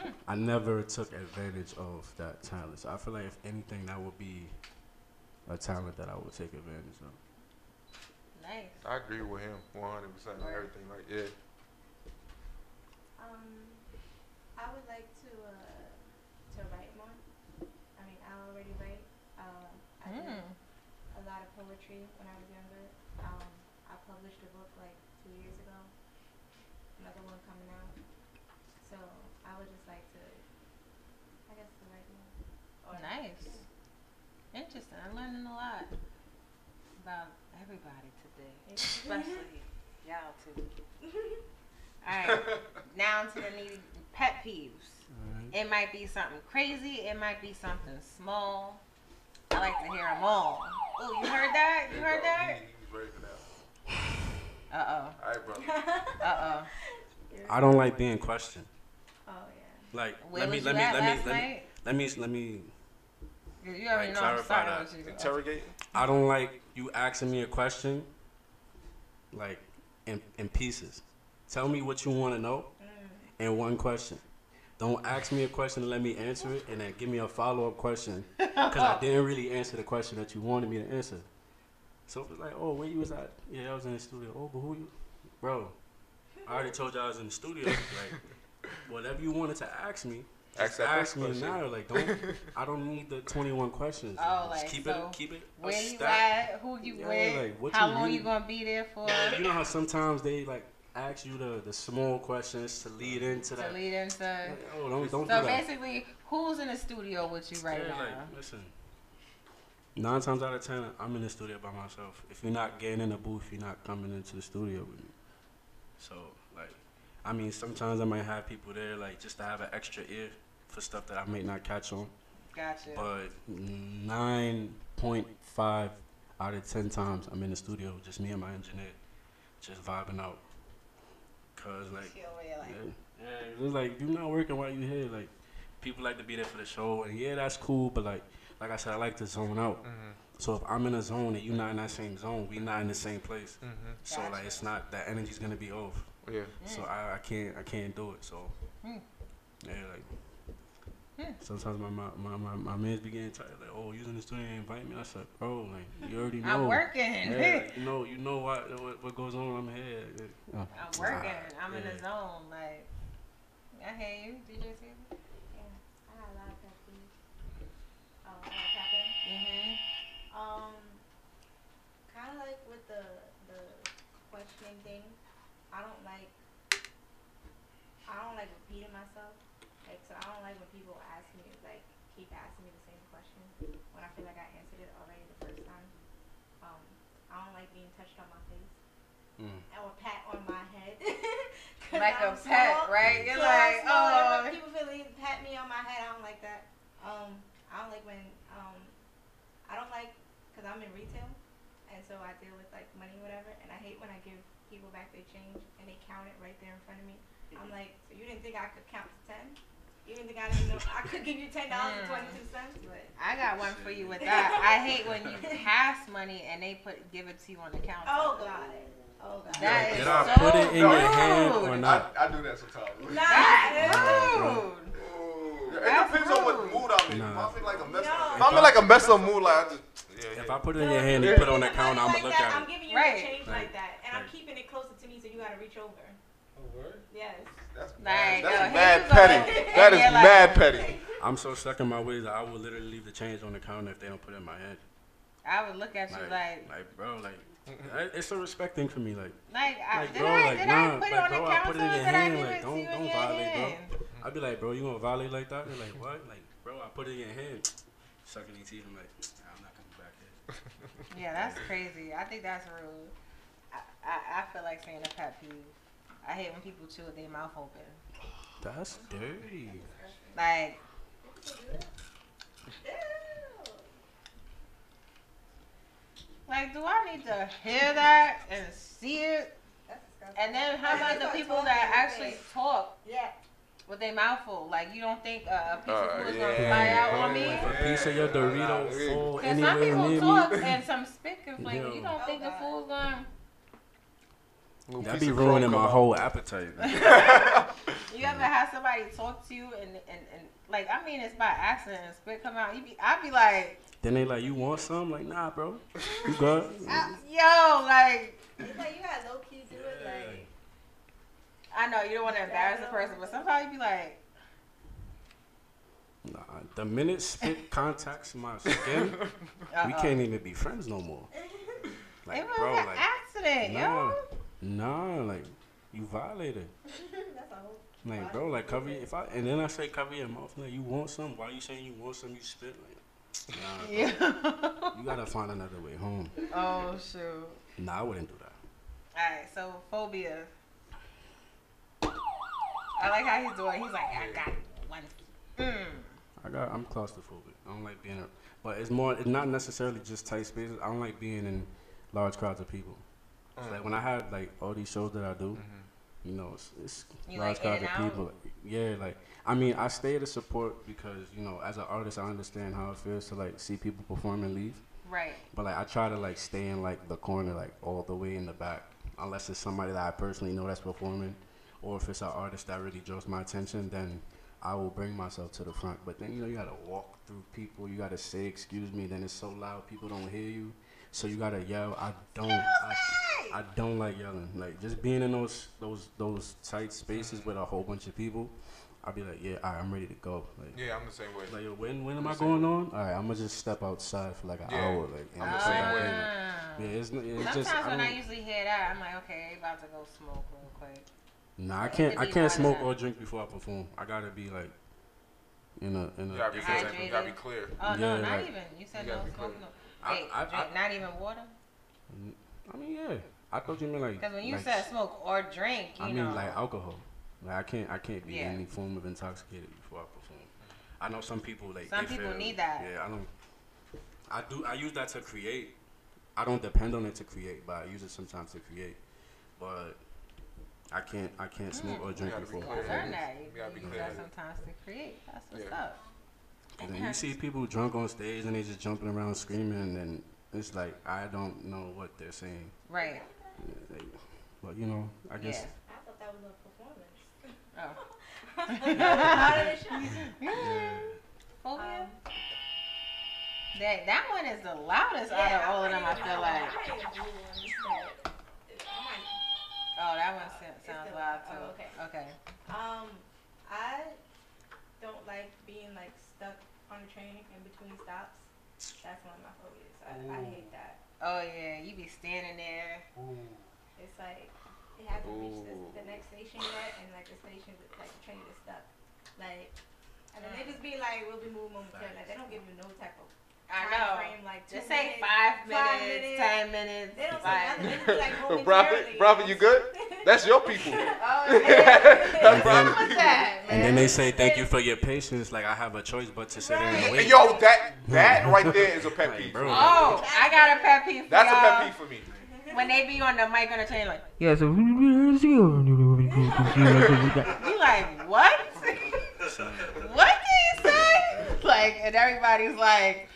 hmm. I never took advantage of that talent. So I feel like if anything, that would be a talent that I would take advantage of. Nice. I agree with him 100 percent everything. Like yeah. Um, I would like to uh, to write more. I mean, I already write. Uh, I did Mm. a lot of poetry when I was younger. Um, I published a book like two years ago. Another one coming out. So I would just like to, I guess, to write more. Or- Nice. Interesting. I'm learning a lot about everybody today, especially y'all too. All right, (laughs) now to the needy pet peeves. It might be something crazy. It might be something small. I like to hear them all. Oh, you heard that? You heard that? He's ready for that. Uh oh. All right, brother. (laughs) Uh oh. I don't like being questioned. Oh yeah. Like Where let me was let me let me let me let me let me oh. You already like, know I'm clarify that. Interrogate. I don't like you asking me a question like in in pieces. Tell me what you want to know in one question. Don't ask me a question and let me answer it, and then give me a follow up question because I didn't really answer the question that you wanted me to answer. So it was like, oh, where you was at? Yeah, I was in the studio. Oh, but who you, bro? I already told you I was in the studio. Like, whatever you wanted to ask me, Ask just that ask me question. now. Like, don't. (laughs) I don't need the twenty one questions. Oh, Just like, keep so it, keep it. a Where you stack. at? Who you Yeah, with? like, what How you long really- you gonna be there for? You know how sometimes they like ask you the, the small questions to lead into to that. To lead into. oh, don't- don't so do that. basically, who's in the studio with you right Yeah, now? like, listen. Nine times out of ten, I'm in the studio by myself. If you're not getting in the booth, you're not coming into the studio with me. So, like, I mean, sometimes I might have people there, like, just to have an extra ear for stuff that I may not catch on. Gotcha. But nine point five out of ten times, I'm in the studio, just me and my engineer, just vibing out. Cause like, Chill, yeah, like- yeah, yeah, it's like you're not working while you here. Like, people like to be there for the show, and yeah, that's cool. But like, like I said, I like to zone out. Mhm. So if I'm in a zone and you're not in that same zone, we not in the same place. Mhm. So like, it's not that energy's gonna be off. Yeah. So I, I can't I can't do it. So Hmm. yeah, like. Hmm. Sometimes my my, my, my, my man's be getting tired, like, oh, you in the studio, ain't invite me. I said, bro, like, you already know. I'm working. Yeah, (laughs) you know, you know what what, what goes on. I'm here. Oh. I'm working. I'm in the zone. Like, I hear you, DJ Caesar. Yeah, I got a lot of pet peeves. Oh, I got tapping. Mhm. Um, kind of like with the the questioning thing. I don't like. I don't like repeating myself. Like, so I don't like when people ask me like keep asking me the same question when I feel like I answered it already the first time. Um, I don't like being touched on my face Mm. or pat on my head. (laughs) 'Cause Like a I'm pet, small. right? You're Yeah, like, small, oh. when people feel like pat me on my head. I don't like that. Um, I don't like when um, I don't like because I'm in retail, and so I deal with like money, whatever. And I hate when I give people back their change and they count it right there in front of me. I'm like, so you didn't think I could count to ten? You didn't think I didn't know I could give you ten dollars and twenty two cents? But I got one for you with that. I hate when you pass money and they put give it to you on the counter. Oh god. Oh god. That is Did I so put it in your hand or not? I, I do that sometimes. That's bro. rude. It depends on what mood I'm in. Nah. If I feel like a mess No. up, if I'm in like a mess up mood, like I just yeah. If. I put it in your hand and put it on the Giving counter, I'm money gonna look that, at I'm it. giving you Right. the change Right. like that, and I'm keeping it closer to me, so you gotta reach over. Oh, yes. That's Like, mad, that's mad petty. (laughs) That is you're mad petty. I'm so stuck in my ways that I will literally leave the change on the counter if they don't put it in my hand. I would look at you Like, like, like, bro, like, I- it's a respect thing for me. Like, like, I, like did bro, I, like, did nah, I put like, it on bro, the I counter? put it in your hand. Like, don't, don't violate, hand? bro. I'd be like, bro, you gonna violate like that? They're like, what? Like, bro, I put it in your hand. Sucking your teeth. I'm like, nah, I'm not coming back here. Yeah, that's crazy. I think that's rude. I, I, I feel like saying a pet peeve. I hate when people chew with their mouth open. That's dirty. Like, like, do I need to hear that and see it? And then how about the people that actually talk Yeah. with their mouth full? Like, you don't think uh, a piece of Uh, food is gonna fly out on me? If a piece of your Dorito Yeah. fall Because some anywhere people near talk me, and some spit can flavor. You don't Oh, think the food's gonna. Little That'd be ruining my whole appetite. (laughs) You ever have somebody talk to you and, and, and like I mean it's by accident and spit come out. You be I be like, then they like, you want some? Like, nah, bro, you good? (laughs) I- yo, like It's like you gotta low key do it. Like I know you don't want to embarrass the person, but sometimes you be like, Nah, the minute spit (laughs) contacts my skin, we uh-uh. can't even be friends no more. Like, it was bro, an like, accident, nah, yo. Nah, like, you violated. (laughs) that's a whole. Like, bro, like, cover your, if I, and then I say cover your mouth, like, you want some? Why you saying you want some? You spit, like, nah. Yeah. (laughs) You gotta find another way home. oh shoot. Nah, I wouldn't do that. All right, so phobia. I like how he's doing. He's like, I got one. Mm. I got, I'm claustrophobic. I don't like being, a, But it's more. It's not necessarily just tight spaces. I don't like being in large crowds of people. So, Mm. like when I have like all these shows that I do, Mm-hmm. you know, it's, it's You large like crowds in of people. Yeah, like I mean, I stay to support because you know, as an artist, I understand how it feels to like see people perform and leave. Right. But like I try to like stay in like the corner, like all the way in the back, unless it's somebody that I personally know that's performing, or if it's an artist that really draws my attention, then I will bring myself to the front. But then you know you gotta walk through people, you gotta say excuse me, then it's so loud people don't hear you, so you gotta yell. I don't, I, I don't like yelling. Like just being in those those those tight spaces with a whole bunch of people. I'll be like, yeah, all right, I'm ready to go. Like, Yeah, I'm the same way. like, when when am I'm I the same going on? All right, I'm gonna just step outside for like an Yeah, hour, like. and I'm the same way. in. Yeah, it's, it's Sometimes just. I when I don't- usually hear that, I'm like, okay, they about to go smoke real quick. Nah, I can't. I can't smoke or drink before I perform. I gotta be like in a in a. You gotta be different clear. type You gotta be clear. Oh no, Yeah, not like- even. You said You no gotta smoking. clear. No. I- Wait, I- drink, I- not even water. I mean, yeah. I thought you meant like. Because when you like, said smoke or drink, you I know. mean like alcohol. Like I can't. I can't be Yeah. any form of intoxicated before I perform. I know some people like. Some they people feel- need that. Yeah, I don't. I do. I use that to create. I don't depend on it to create, but I use it sometimes to create. But I can't. I can't smoke mm. or drink gotta be before. clear. I that. You, You gotta use that sometimes to create. That's what's Yeah. up. And then you see people drunk on stage and they just jumping around screaming, and it's like I don't know what they're saying. Right. Yeah, but you know, I guess. I thought that was a performance. Oh. How did it? Yeah. Phobia? Um, that that one is the loudest out of all of them. I feel like. Oh, that one sa- sounds loud too. Oh, okay. Okay. Um, I don't like being like stuck on a train in between stops. That's one of my phobias. I, I hate that. Oh yeah, you be standing there. It's like it hasn't reached the, the next station yet, and like the station, like the train is stuck. Like, and then they just be like, "We'll be moving momentarily." Like they don't give you no type of I know. frame. Like Just say minutes, five five minutes, minutes. ten minutes. They don't say nothing. They just be like Prophet, (laughs) momentarily. prophet, you good? (laughs) That's your people. Oh, (laughs) oh That's And prophet that, And then they say thank you for your patience. Like I have a choice but to sit there and wait. Yo, that that right there is a pet Like, peeve. bro. Oh, I got a pet peeve That's a y'all. pet peeve for me. When they be on the mic on the train, like, Yeah, so you like, what? what did he say? Like, and everybody's like,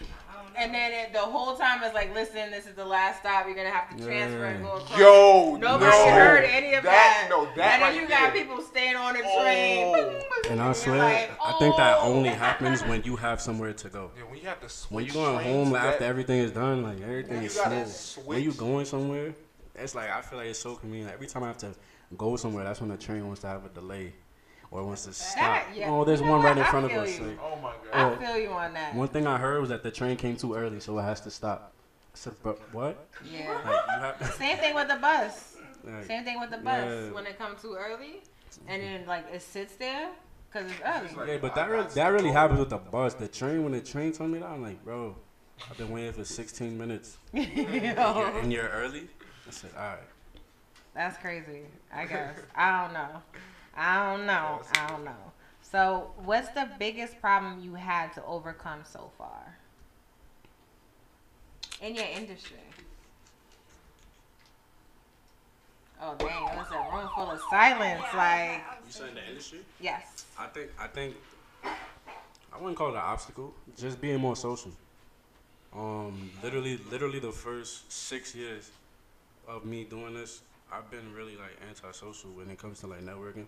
and then it, the whole time is like, listen, this is the last stop. You're gonna have to transfer and go across. Yo, Nobody no. heard any of that. That- no, that and then right you got there. people staying on the train. Oh. And I swear, like, I think that oh. only (laughs) happens when you have somewhere to go. Yeah, when you have to switch When you're going home like, that- after everything is done, like everything is gotta smooth. When you going somewhere, it's like I feel like it's so convenient. Every time I have to go somewhere, that's when the train wants to have a delay or wants to stop. That- yeah. Oh, there's You one right in I front of feel us. like- Oh my god. Oh. feel you on that. One thing I heard was that the train came too early, so it has to stop. I said, but what? Yeah. Like, you have, Same thing with the bus. like, Same thing with the bus. Yeah. When it comes too early, and then like it sits there because it's early. Yeah, but that really, that really happens with the bus. The train, when the train told me that, I'm like, bro, I've been waiting for 16 minutes. (laughs) And you're, and you're early? I said, all right. That's crazy. I guess. I don't know. I don't know. I don't know. So, what's the biggest problem you had to overcome so far in your industry? Oh dang! It was a room full of silence. Like, You said in the industry? yes. I think I think I wouldn't call it an obstacle. Just being more social. Um, literally, literally the first six years of me doing this, I've been really like antisocial when it comes to like networking.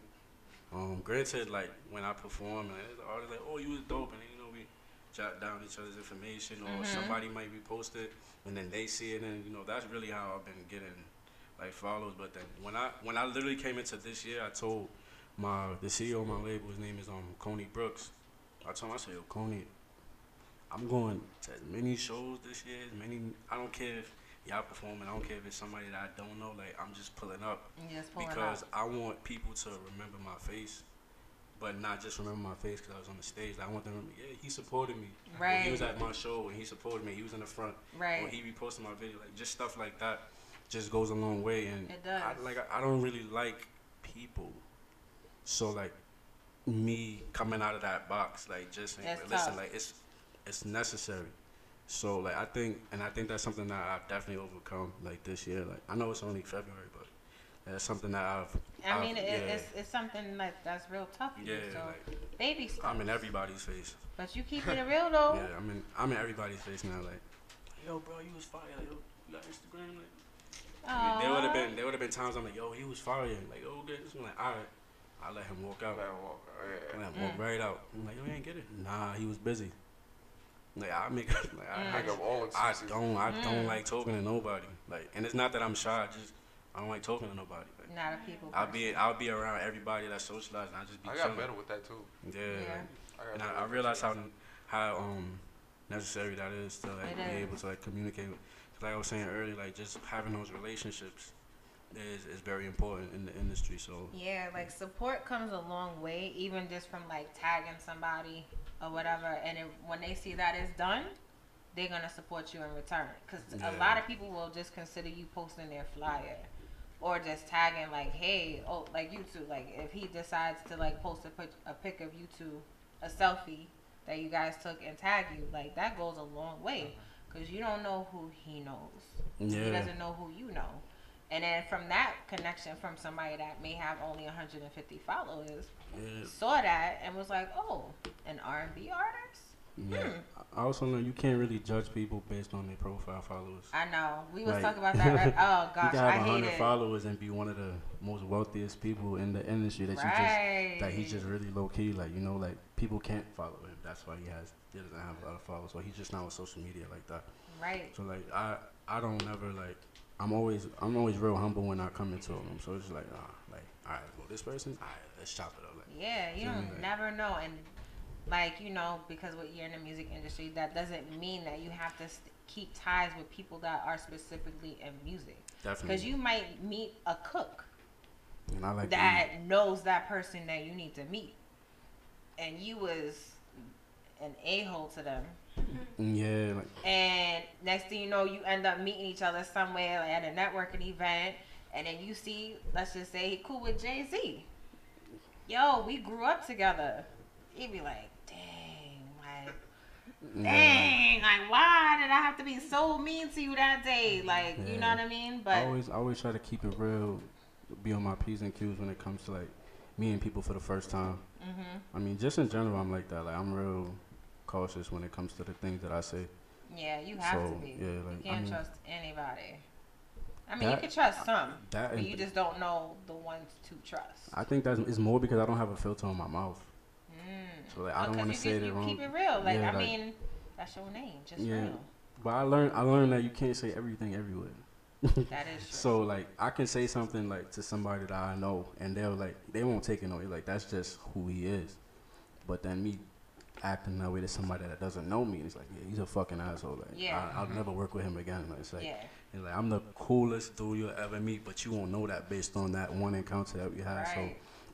Um, granted, like when I perform, and the artist like, "Oh, you was dope," and then you know we jot down each other's information, or Mhm. somebody might be posted, and then they see it, and you know that's really how I've been getting like follows. But then when I when I literally came into this year, I told my the CEO of my label, his name is um Coney Brooks. I told him I said, Yo, Coney, I'm going to as many shows this year, as many I don't care if y'all performing, I don't care if it's somebody that I don't know, like I'm just pulling up. Just pulling because up. I want people to remember my face. But not just remember my face because I was on the stage. Like, I want them to remember, yeah, he supported me. When he was at my show and he supported me. He was in the front. Right. When he reposted my video, like just stuff like that, just goes a long way. And It does. I, like I, I don't really like people, so like me coming out of that box, like just saying, listen, tough. like it's it's necessary. So like I think, and I think that's something that I've definitely overcome like this year. Like I know it's only February, but that's something that I've. I mean, I've- it, yeah. it's, it's something that that's real tough for you. Yeah, So like, baby steps. I'm in everybody's face. But you keeping it real though. (laughs) yeah, I'm in. I'm in everybody's face now. Like, yo, bro, you was fire. Yo, you got Instagram? Like, I mean, there would have been there would have been times I'm like, yo, he was fire. Like, oh, good. I'm like, all right. I let him walk out. Let him walk. Yeah. Let him walk Mm. right out. I'm like, yo, he ain't get it. Nah, he was busy. Like I make (laughs) like I, Mm. I, Make up all I don't I don't Mm. like talking to nobody. Like, and it's not that I'm shy. I just I don't like talking to nobody. Like, Not a people. I'll be I'll be around everybody that socialized. And I just be. I got chilling. better with that too. Yeah. Yeah. like, I got and I, I realize how how um necessary that is to like It be is. able to like communicate. with- 'cause Like I was saying earlier, like just having those relationships is is very important in the industry. So Yeah, like support comes a long way, even just from like tagging somebody or whatever. And it, when they see that it's done, they're gonna support you in return. Cause a lot of people will just consider you posting their flyer, or just tagging like, hey, oh, like you two. Like if he decides to like post a pic, a pic of you two, a selfie that you guys took and tag you, like that goes a long way. Uh-huh. Cause you don't know who he knows. He doesn't know who you know. And then from that connection from somebody that may have only 150 followers, yeah, saw that and was like, "Oh, an R&B artist." yeah. Hmm. I also know you can't really judge people based on their profile followers. I know. We was Like- talking about that. Right? (laughs) Oh gosh, you can have hundred followers and be one of the most wealthiest people in the industry that you just that he's just really low key. Like you know, like people can't follow him. That's why he has he doesn't have a lot of followers. So he's just not on social media like that. Right. So like I I don't never like I'm always I'm always real humble when I come into them. So it's just like ah like all right well this person all right let's chop it up like Yeah, you don't Like- never know, and like you know, because what you're in the music industry, that doesn't mean that you have to st- keep ties with people that are specifically in music. Definitely, Because you might meet a cook and I like that knows that person that you need to meet, and you was an a hole to them. Mm, yeah like And next thing you know, you end up meeting each other somewhere like at a networking event, and then you see, let's just say, he cool with Jay Z. Yo, we grew up together. He'd be like, dang, like, dang, like, why did I have to be so mean to you that day? Like, you know what I mean? I But always I always try to keep it real, be on my p's and q's when it comes to like meeting people for the first time. Mhm. I mean, just in general, I'm like that. Like I'm real cautious when it comes to the things that I say. yeah, you have to be. yeah, like, I can't mean- trust anybody. I mean, That- you can trust some, that but you just don't know the ones to trust. I think that's it's more because I don't have a filter on my mouth. Mm. So like I Oh, don't 'cause want to say you wrong. Keep it real. Like Yeah, I mean, that's your name, just yeah. real. But I learned I learned that you can't say everything everywhere. (laughs) That is true. So like I can say something like to somebody that I know and they'll like they won't take it no. Like that's just who he is. But then me acting that way to somebody that doesn't know me, it's like yeah, he's a fucking asshole. Like Yeah. I, I'll never work with him again. Like, it's like, Yeah. and like I'm the coolest dude you'll ever meet, but you won't know that based on that one encounter that we had. Right. So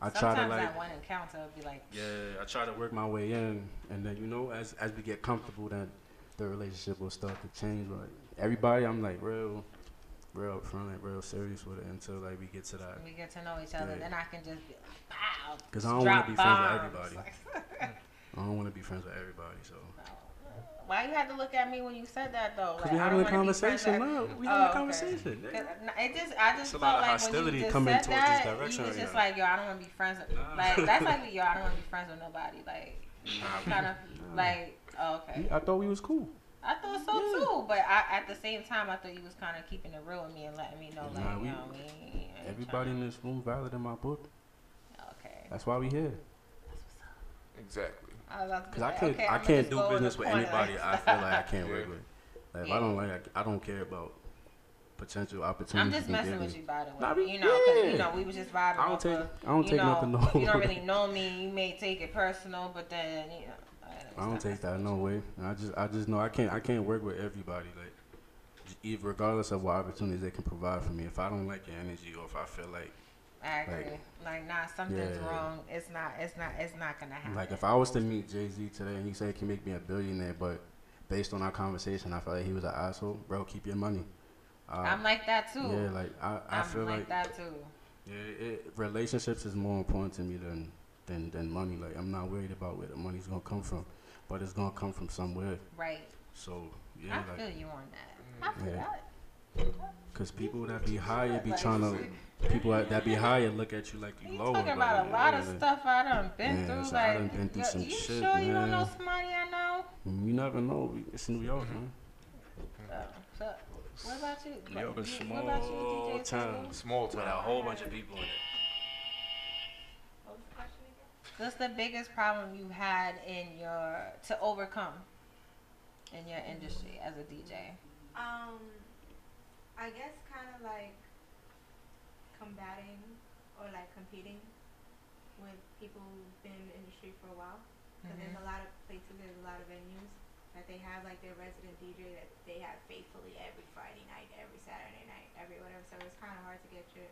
I Sometimes try to like that one encounter will be like, yeah, I try to work my way in, and then you know, as as we get comfortable, then the relationship will start to change. Like everybody, I'm like real, real upfront, like real serious with it until like we get to that. we get to know each other. Yeah. Then I can just be like, pow. Because I don't want to be friends with everybody. (laughs) I don't want to be friends with everybody. So Why you had to look at me when you said that though? Because Like, we I having a wanna be friends conversation with- now. We Oh, having a okay. It just, I just It's a felt lot of like when you just coming said towards this that, direction you was right just now. like, yo, I don't want to be friends with. Like that's like, yo, I don't want to be (laughs) friends with nobody. Like, kind of like, oh, okay. I thought we was cool. I thought so too, but I, at the same time, I thought you was kind of keeping it real with me and letting me know, like, Nah, we- you know, what I mean? Everybody in this room valid in my book. Okay. That's why we here. That's what's up. Exactly. I was about to be Because I can't, okay, I can't do go in the business with anybody I feel like I can't (laughs) work with. Like, if I don't like, I don't care about potential opportunities. I'm just you messing with me. you, by the way. Nah, we- you know, 'cause, yeah. you know, we was just vibing. I don't take- of, I don't you take know, nothing no You don't really know me. You may take it personal, but then you know. I don't take that no way. I just, I just know I can't, I can't work with everybody. Like, regardless of what opportunities they can provide for me. If I don't like your energy, or if I feel like, I agree. Like- Like, nah, something's Yeah. wrong. It's not. It's not. It's not gonna happen. like if I was to meet Jay Z today and he said he can make me a billionaire, but based on our conversation, I felt like he was an asshole. Bro, keep your money. Uh, I'm like that too. Yeah, like I, I I'm feel like, like that too. Yeah, it, relationships is more important to me than, than than money. Like I'm not worried about where the money's gonna come from, but it's gonna come from somewhere. Right. So yeah, I yeah, feel like you on that. I feel Yeah. that. because people that be higher be trying (laughs) to people that, that be higher look at you like you You lower. talking but, about a lot of stuff I done been Yeah, through. so I like, done been through yo, some you shit, sure you don't know somebody I know? You never know. It's New York, man. So, so, what about you? New York is You- what about you, small DJ town. Sable? Small With a whole bunch of people in it. What What's the biggest problem you had in your to overcome in your industry as a DJ? Um, I guess kind of like combating or like competing with people who've been in the industry for a while. Because there's a lot of places, there's a lot of venues that they have like their resident DJ that they have faithfully every Friday night, every Saturday night, every whatever. So it's kind of hard to get your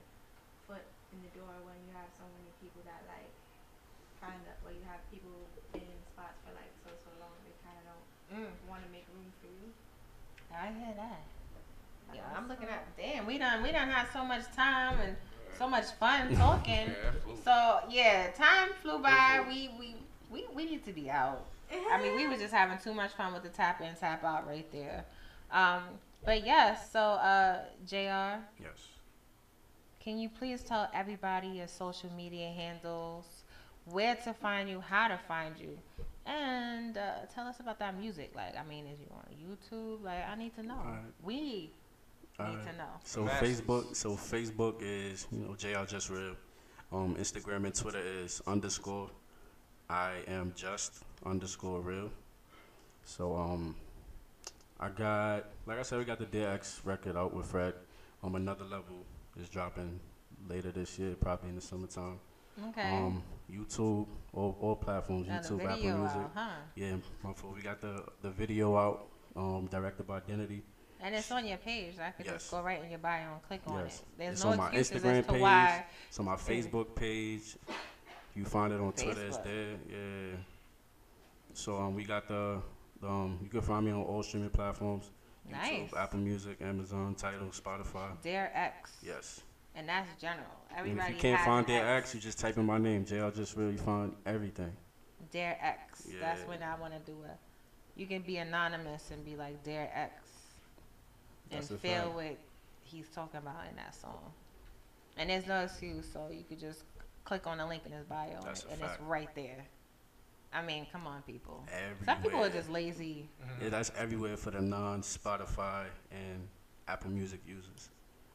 foot in the door when you have so many people that like kind of, well, you have people been in spots for like so so long, they kind of don't Mm. want to make room for you. I hear that. Yeah, I'm looking at. Damn, we done we done had so much time and so much fun talking. (laughs) Yeah. So yeah, time flew by. We we we we need to be out. I mean, we were just having too much fun with the tap in, tap out right there. Um, but yes, so uh, Jr. Yes. Can you please tell everybody your social media handles, where to find you, how to find you, and uh, tell us about that music? Like, I mean, is you on YouTube? Like, I need to know. Alright. We need Alright. to know. So Masses. Facebook, so Facebook is you know JR Just Real. Um, Instagram and Twitter is underscore I am just underscore real. So um, I got like I said, we got the Dear X record out with Fred. Um, another level is dropping later this year, probably in the summertime. Okay. Um, YouTube, all, all platforms, Now YouTube, Apple Music. out, huh? Yeah, my fault. We got the the video out, um, directed by Identity. And it's on your page. I could Yes. just go right in your bio and click on Yes. it. There's it's no on my excuses Instagram as to page. why. It's on my Facebook page. You find it on Twitter. It's there. Yeah. So um, we got the, the um, you can find me on all streaming platforms. Nice. YouTube, Apple Music, Amazon, Tidal, Spotify. Dear X. Yes. And that's general. And Everybody if you can't find Dear X, you just type in my name. JL just really find everything. Dear X. Yeah. That's when I want to do it. You can be anonymous and be like Dear X, and That's feel fact. what he's talking about in that song. And there's no excuse, so you could just click on the link in his bio, and, That's a and it's right there. I mean, come on, people. Some people are just lazy. Yeah, that's everywhere for the non Spotify and Apple Music users.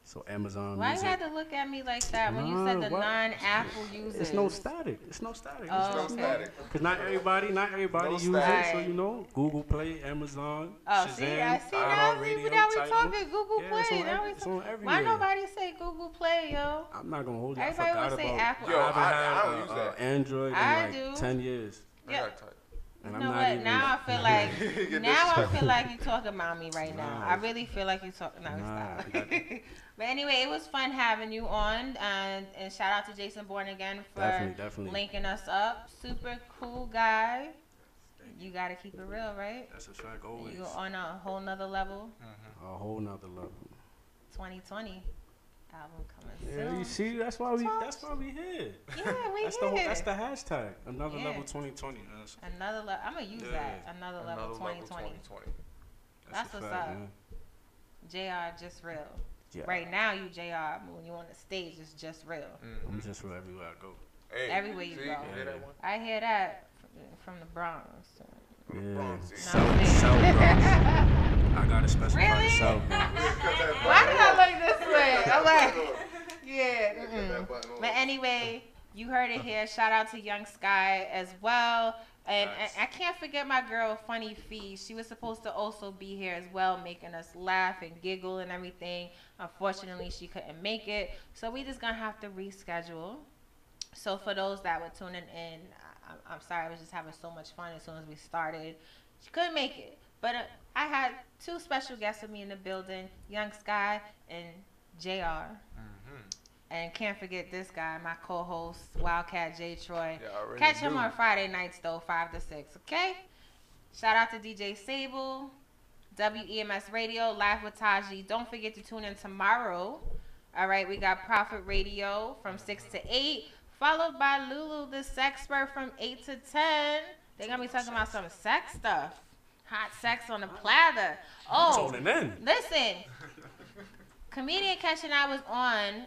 So Amazon Why Music. you had to look at me like that when you said the what? non-Apple users? It's no static. It's no static. Oh, It's okay. static. Cause not everybody, not everybody No uses it. So you know, Google Play, Amazon, Oh, Shazam, see, I see now. See, iHeartRadio, now we Tidal. talking Google Yeah, Play. it's on now we it's talk- on Why nobody say Google Play, yo? I'm not gonna hold you. Everybody I forgot wanna say about. Apple. Yo, haven't I- had I don't uh, use uh, that. Android in like do. ten years. Yeah. And You I'm know not what? even- Now I feel (laughs) like (laughs) now I feel like you talking about me right now. I really feel like you're talking. No, Nah, stop. (laughs) you got- but anyway, it was fun having you on, and and shout out to Jason Bourne again for Definitely, definitely. linking us up. Super cool guy. You gotta keep it real, right? That's a fact. Always. You on a whole nother level. Mm-hmm. A whole nother level. 2020 album coming soon. Yeah, soon. you see, that's why we. That's why we here. Yeah, we (laughs) that's here. The, that's the hashtag. Another Yeah. level 2020. That's, Another level. I'm gonna use Yeah. that. Another, Another level level 2020. 2020. That's, a what's fact, up. man. Jr. Just real. Yeah. Right now, you Jr. but When you on the stage, it's just real. I'm just real everywhere I go. Hey, Everywhere you see, go. hear that? I hear that from, from the Bronx. Yeah. Bronx, yeah. South, South Bronx. I got a special Really? South (laughs) Bronx. Why did I look this way? I'm like, (laughs) yeah. mm-mm. But anyway, you heard it here. Shout out to Young Sky as well. And, and I can't forget my girl, Funny Fee. She was supposed to also be here as well, making us laugh and giggle and everything. Unfortunately, she couldn't make it. So we just going to have to reschedule. So for those that were tuning in, I, I'm sorry, I was just having so much fun as soon as we started. She couldn't make it, but uh, I had two special guests with me in the building: Young Sky and Jr. And can't forget this guy, my co-host Wildcat J Troy. Yeah, Catch him knew. on Friday nights though, five to six. Okay. Shout out to DJ Sable, WEMS Radio, Live with Taji. Don't forget to tune in tomorrow. All right, we got Profit Radio from 6 to 8, followed by Lulu the Sexpert from 8 to 10. They're going to be talking about some sex stuff. Hot sex on the platter. Oh, in. listen. Comedian Catch and I was on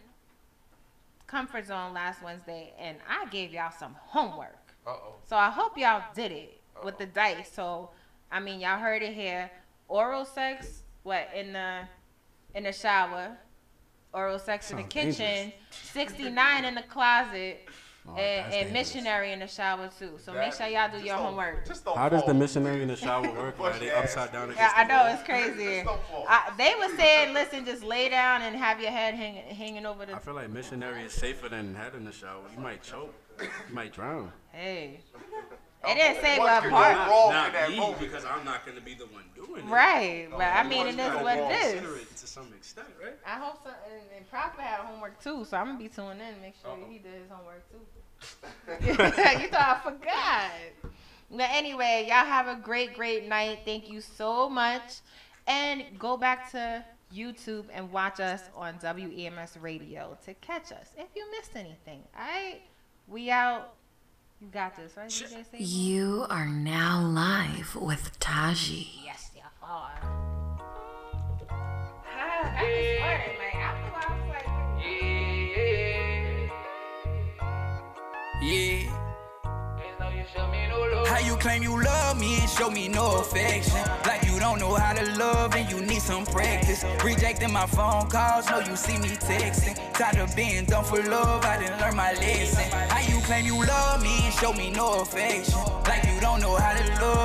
Comfort Zone last Wednesday, and I gave y'all some homework. Uh oh. So I hope y'all did it with the dice. So I mean, y'all heard it here. Oral sex, what in the in the shower, oral sex in the kitchen, dangerous. sixty nine in the closet, Oh, and, and missionary in the shower too. So make sure y'all do your homework. How does the missionary in the shower work? Are they upside down Yeah, against I know wall? it's crazy. I, they were saying, listen, just lay down and have your head hanging hanging over the. I feel like missionary is safer than head in the shower. You might choke. You might drown. Hey, it didn't say What what part. go wrong Not in that me, moment? because I'm not gonna be the one doing it. Right, but I mean, it You is gotta what it is. considerate to some extent, right? I hope so. And, and Prophet had homework too, so I'm gonna be tuning in, make sure he did his homework too. (laughs) (laughs) you thought I forgot. But anyway, y'all have a great, great night. Thank you so much, and go back to YouTube and watch us on WEMS Radio to catch us if you missed anything. All right, we out. You got this, right? DJ You are now live with Taji. Yes, you are. Ah, that was fun. Like after a while, I was like, Yeah. How you claim you love me and show me no affection? Like don't know how to love and you need some practice. Rejecting my phone calls, know you see me texting. Tired of being done for love, I didn't learn my lesson. How you claim you love me and show me no affection? Like you don't know how to love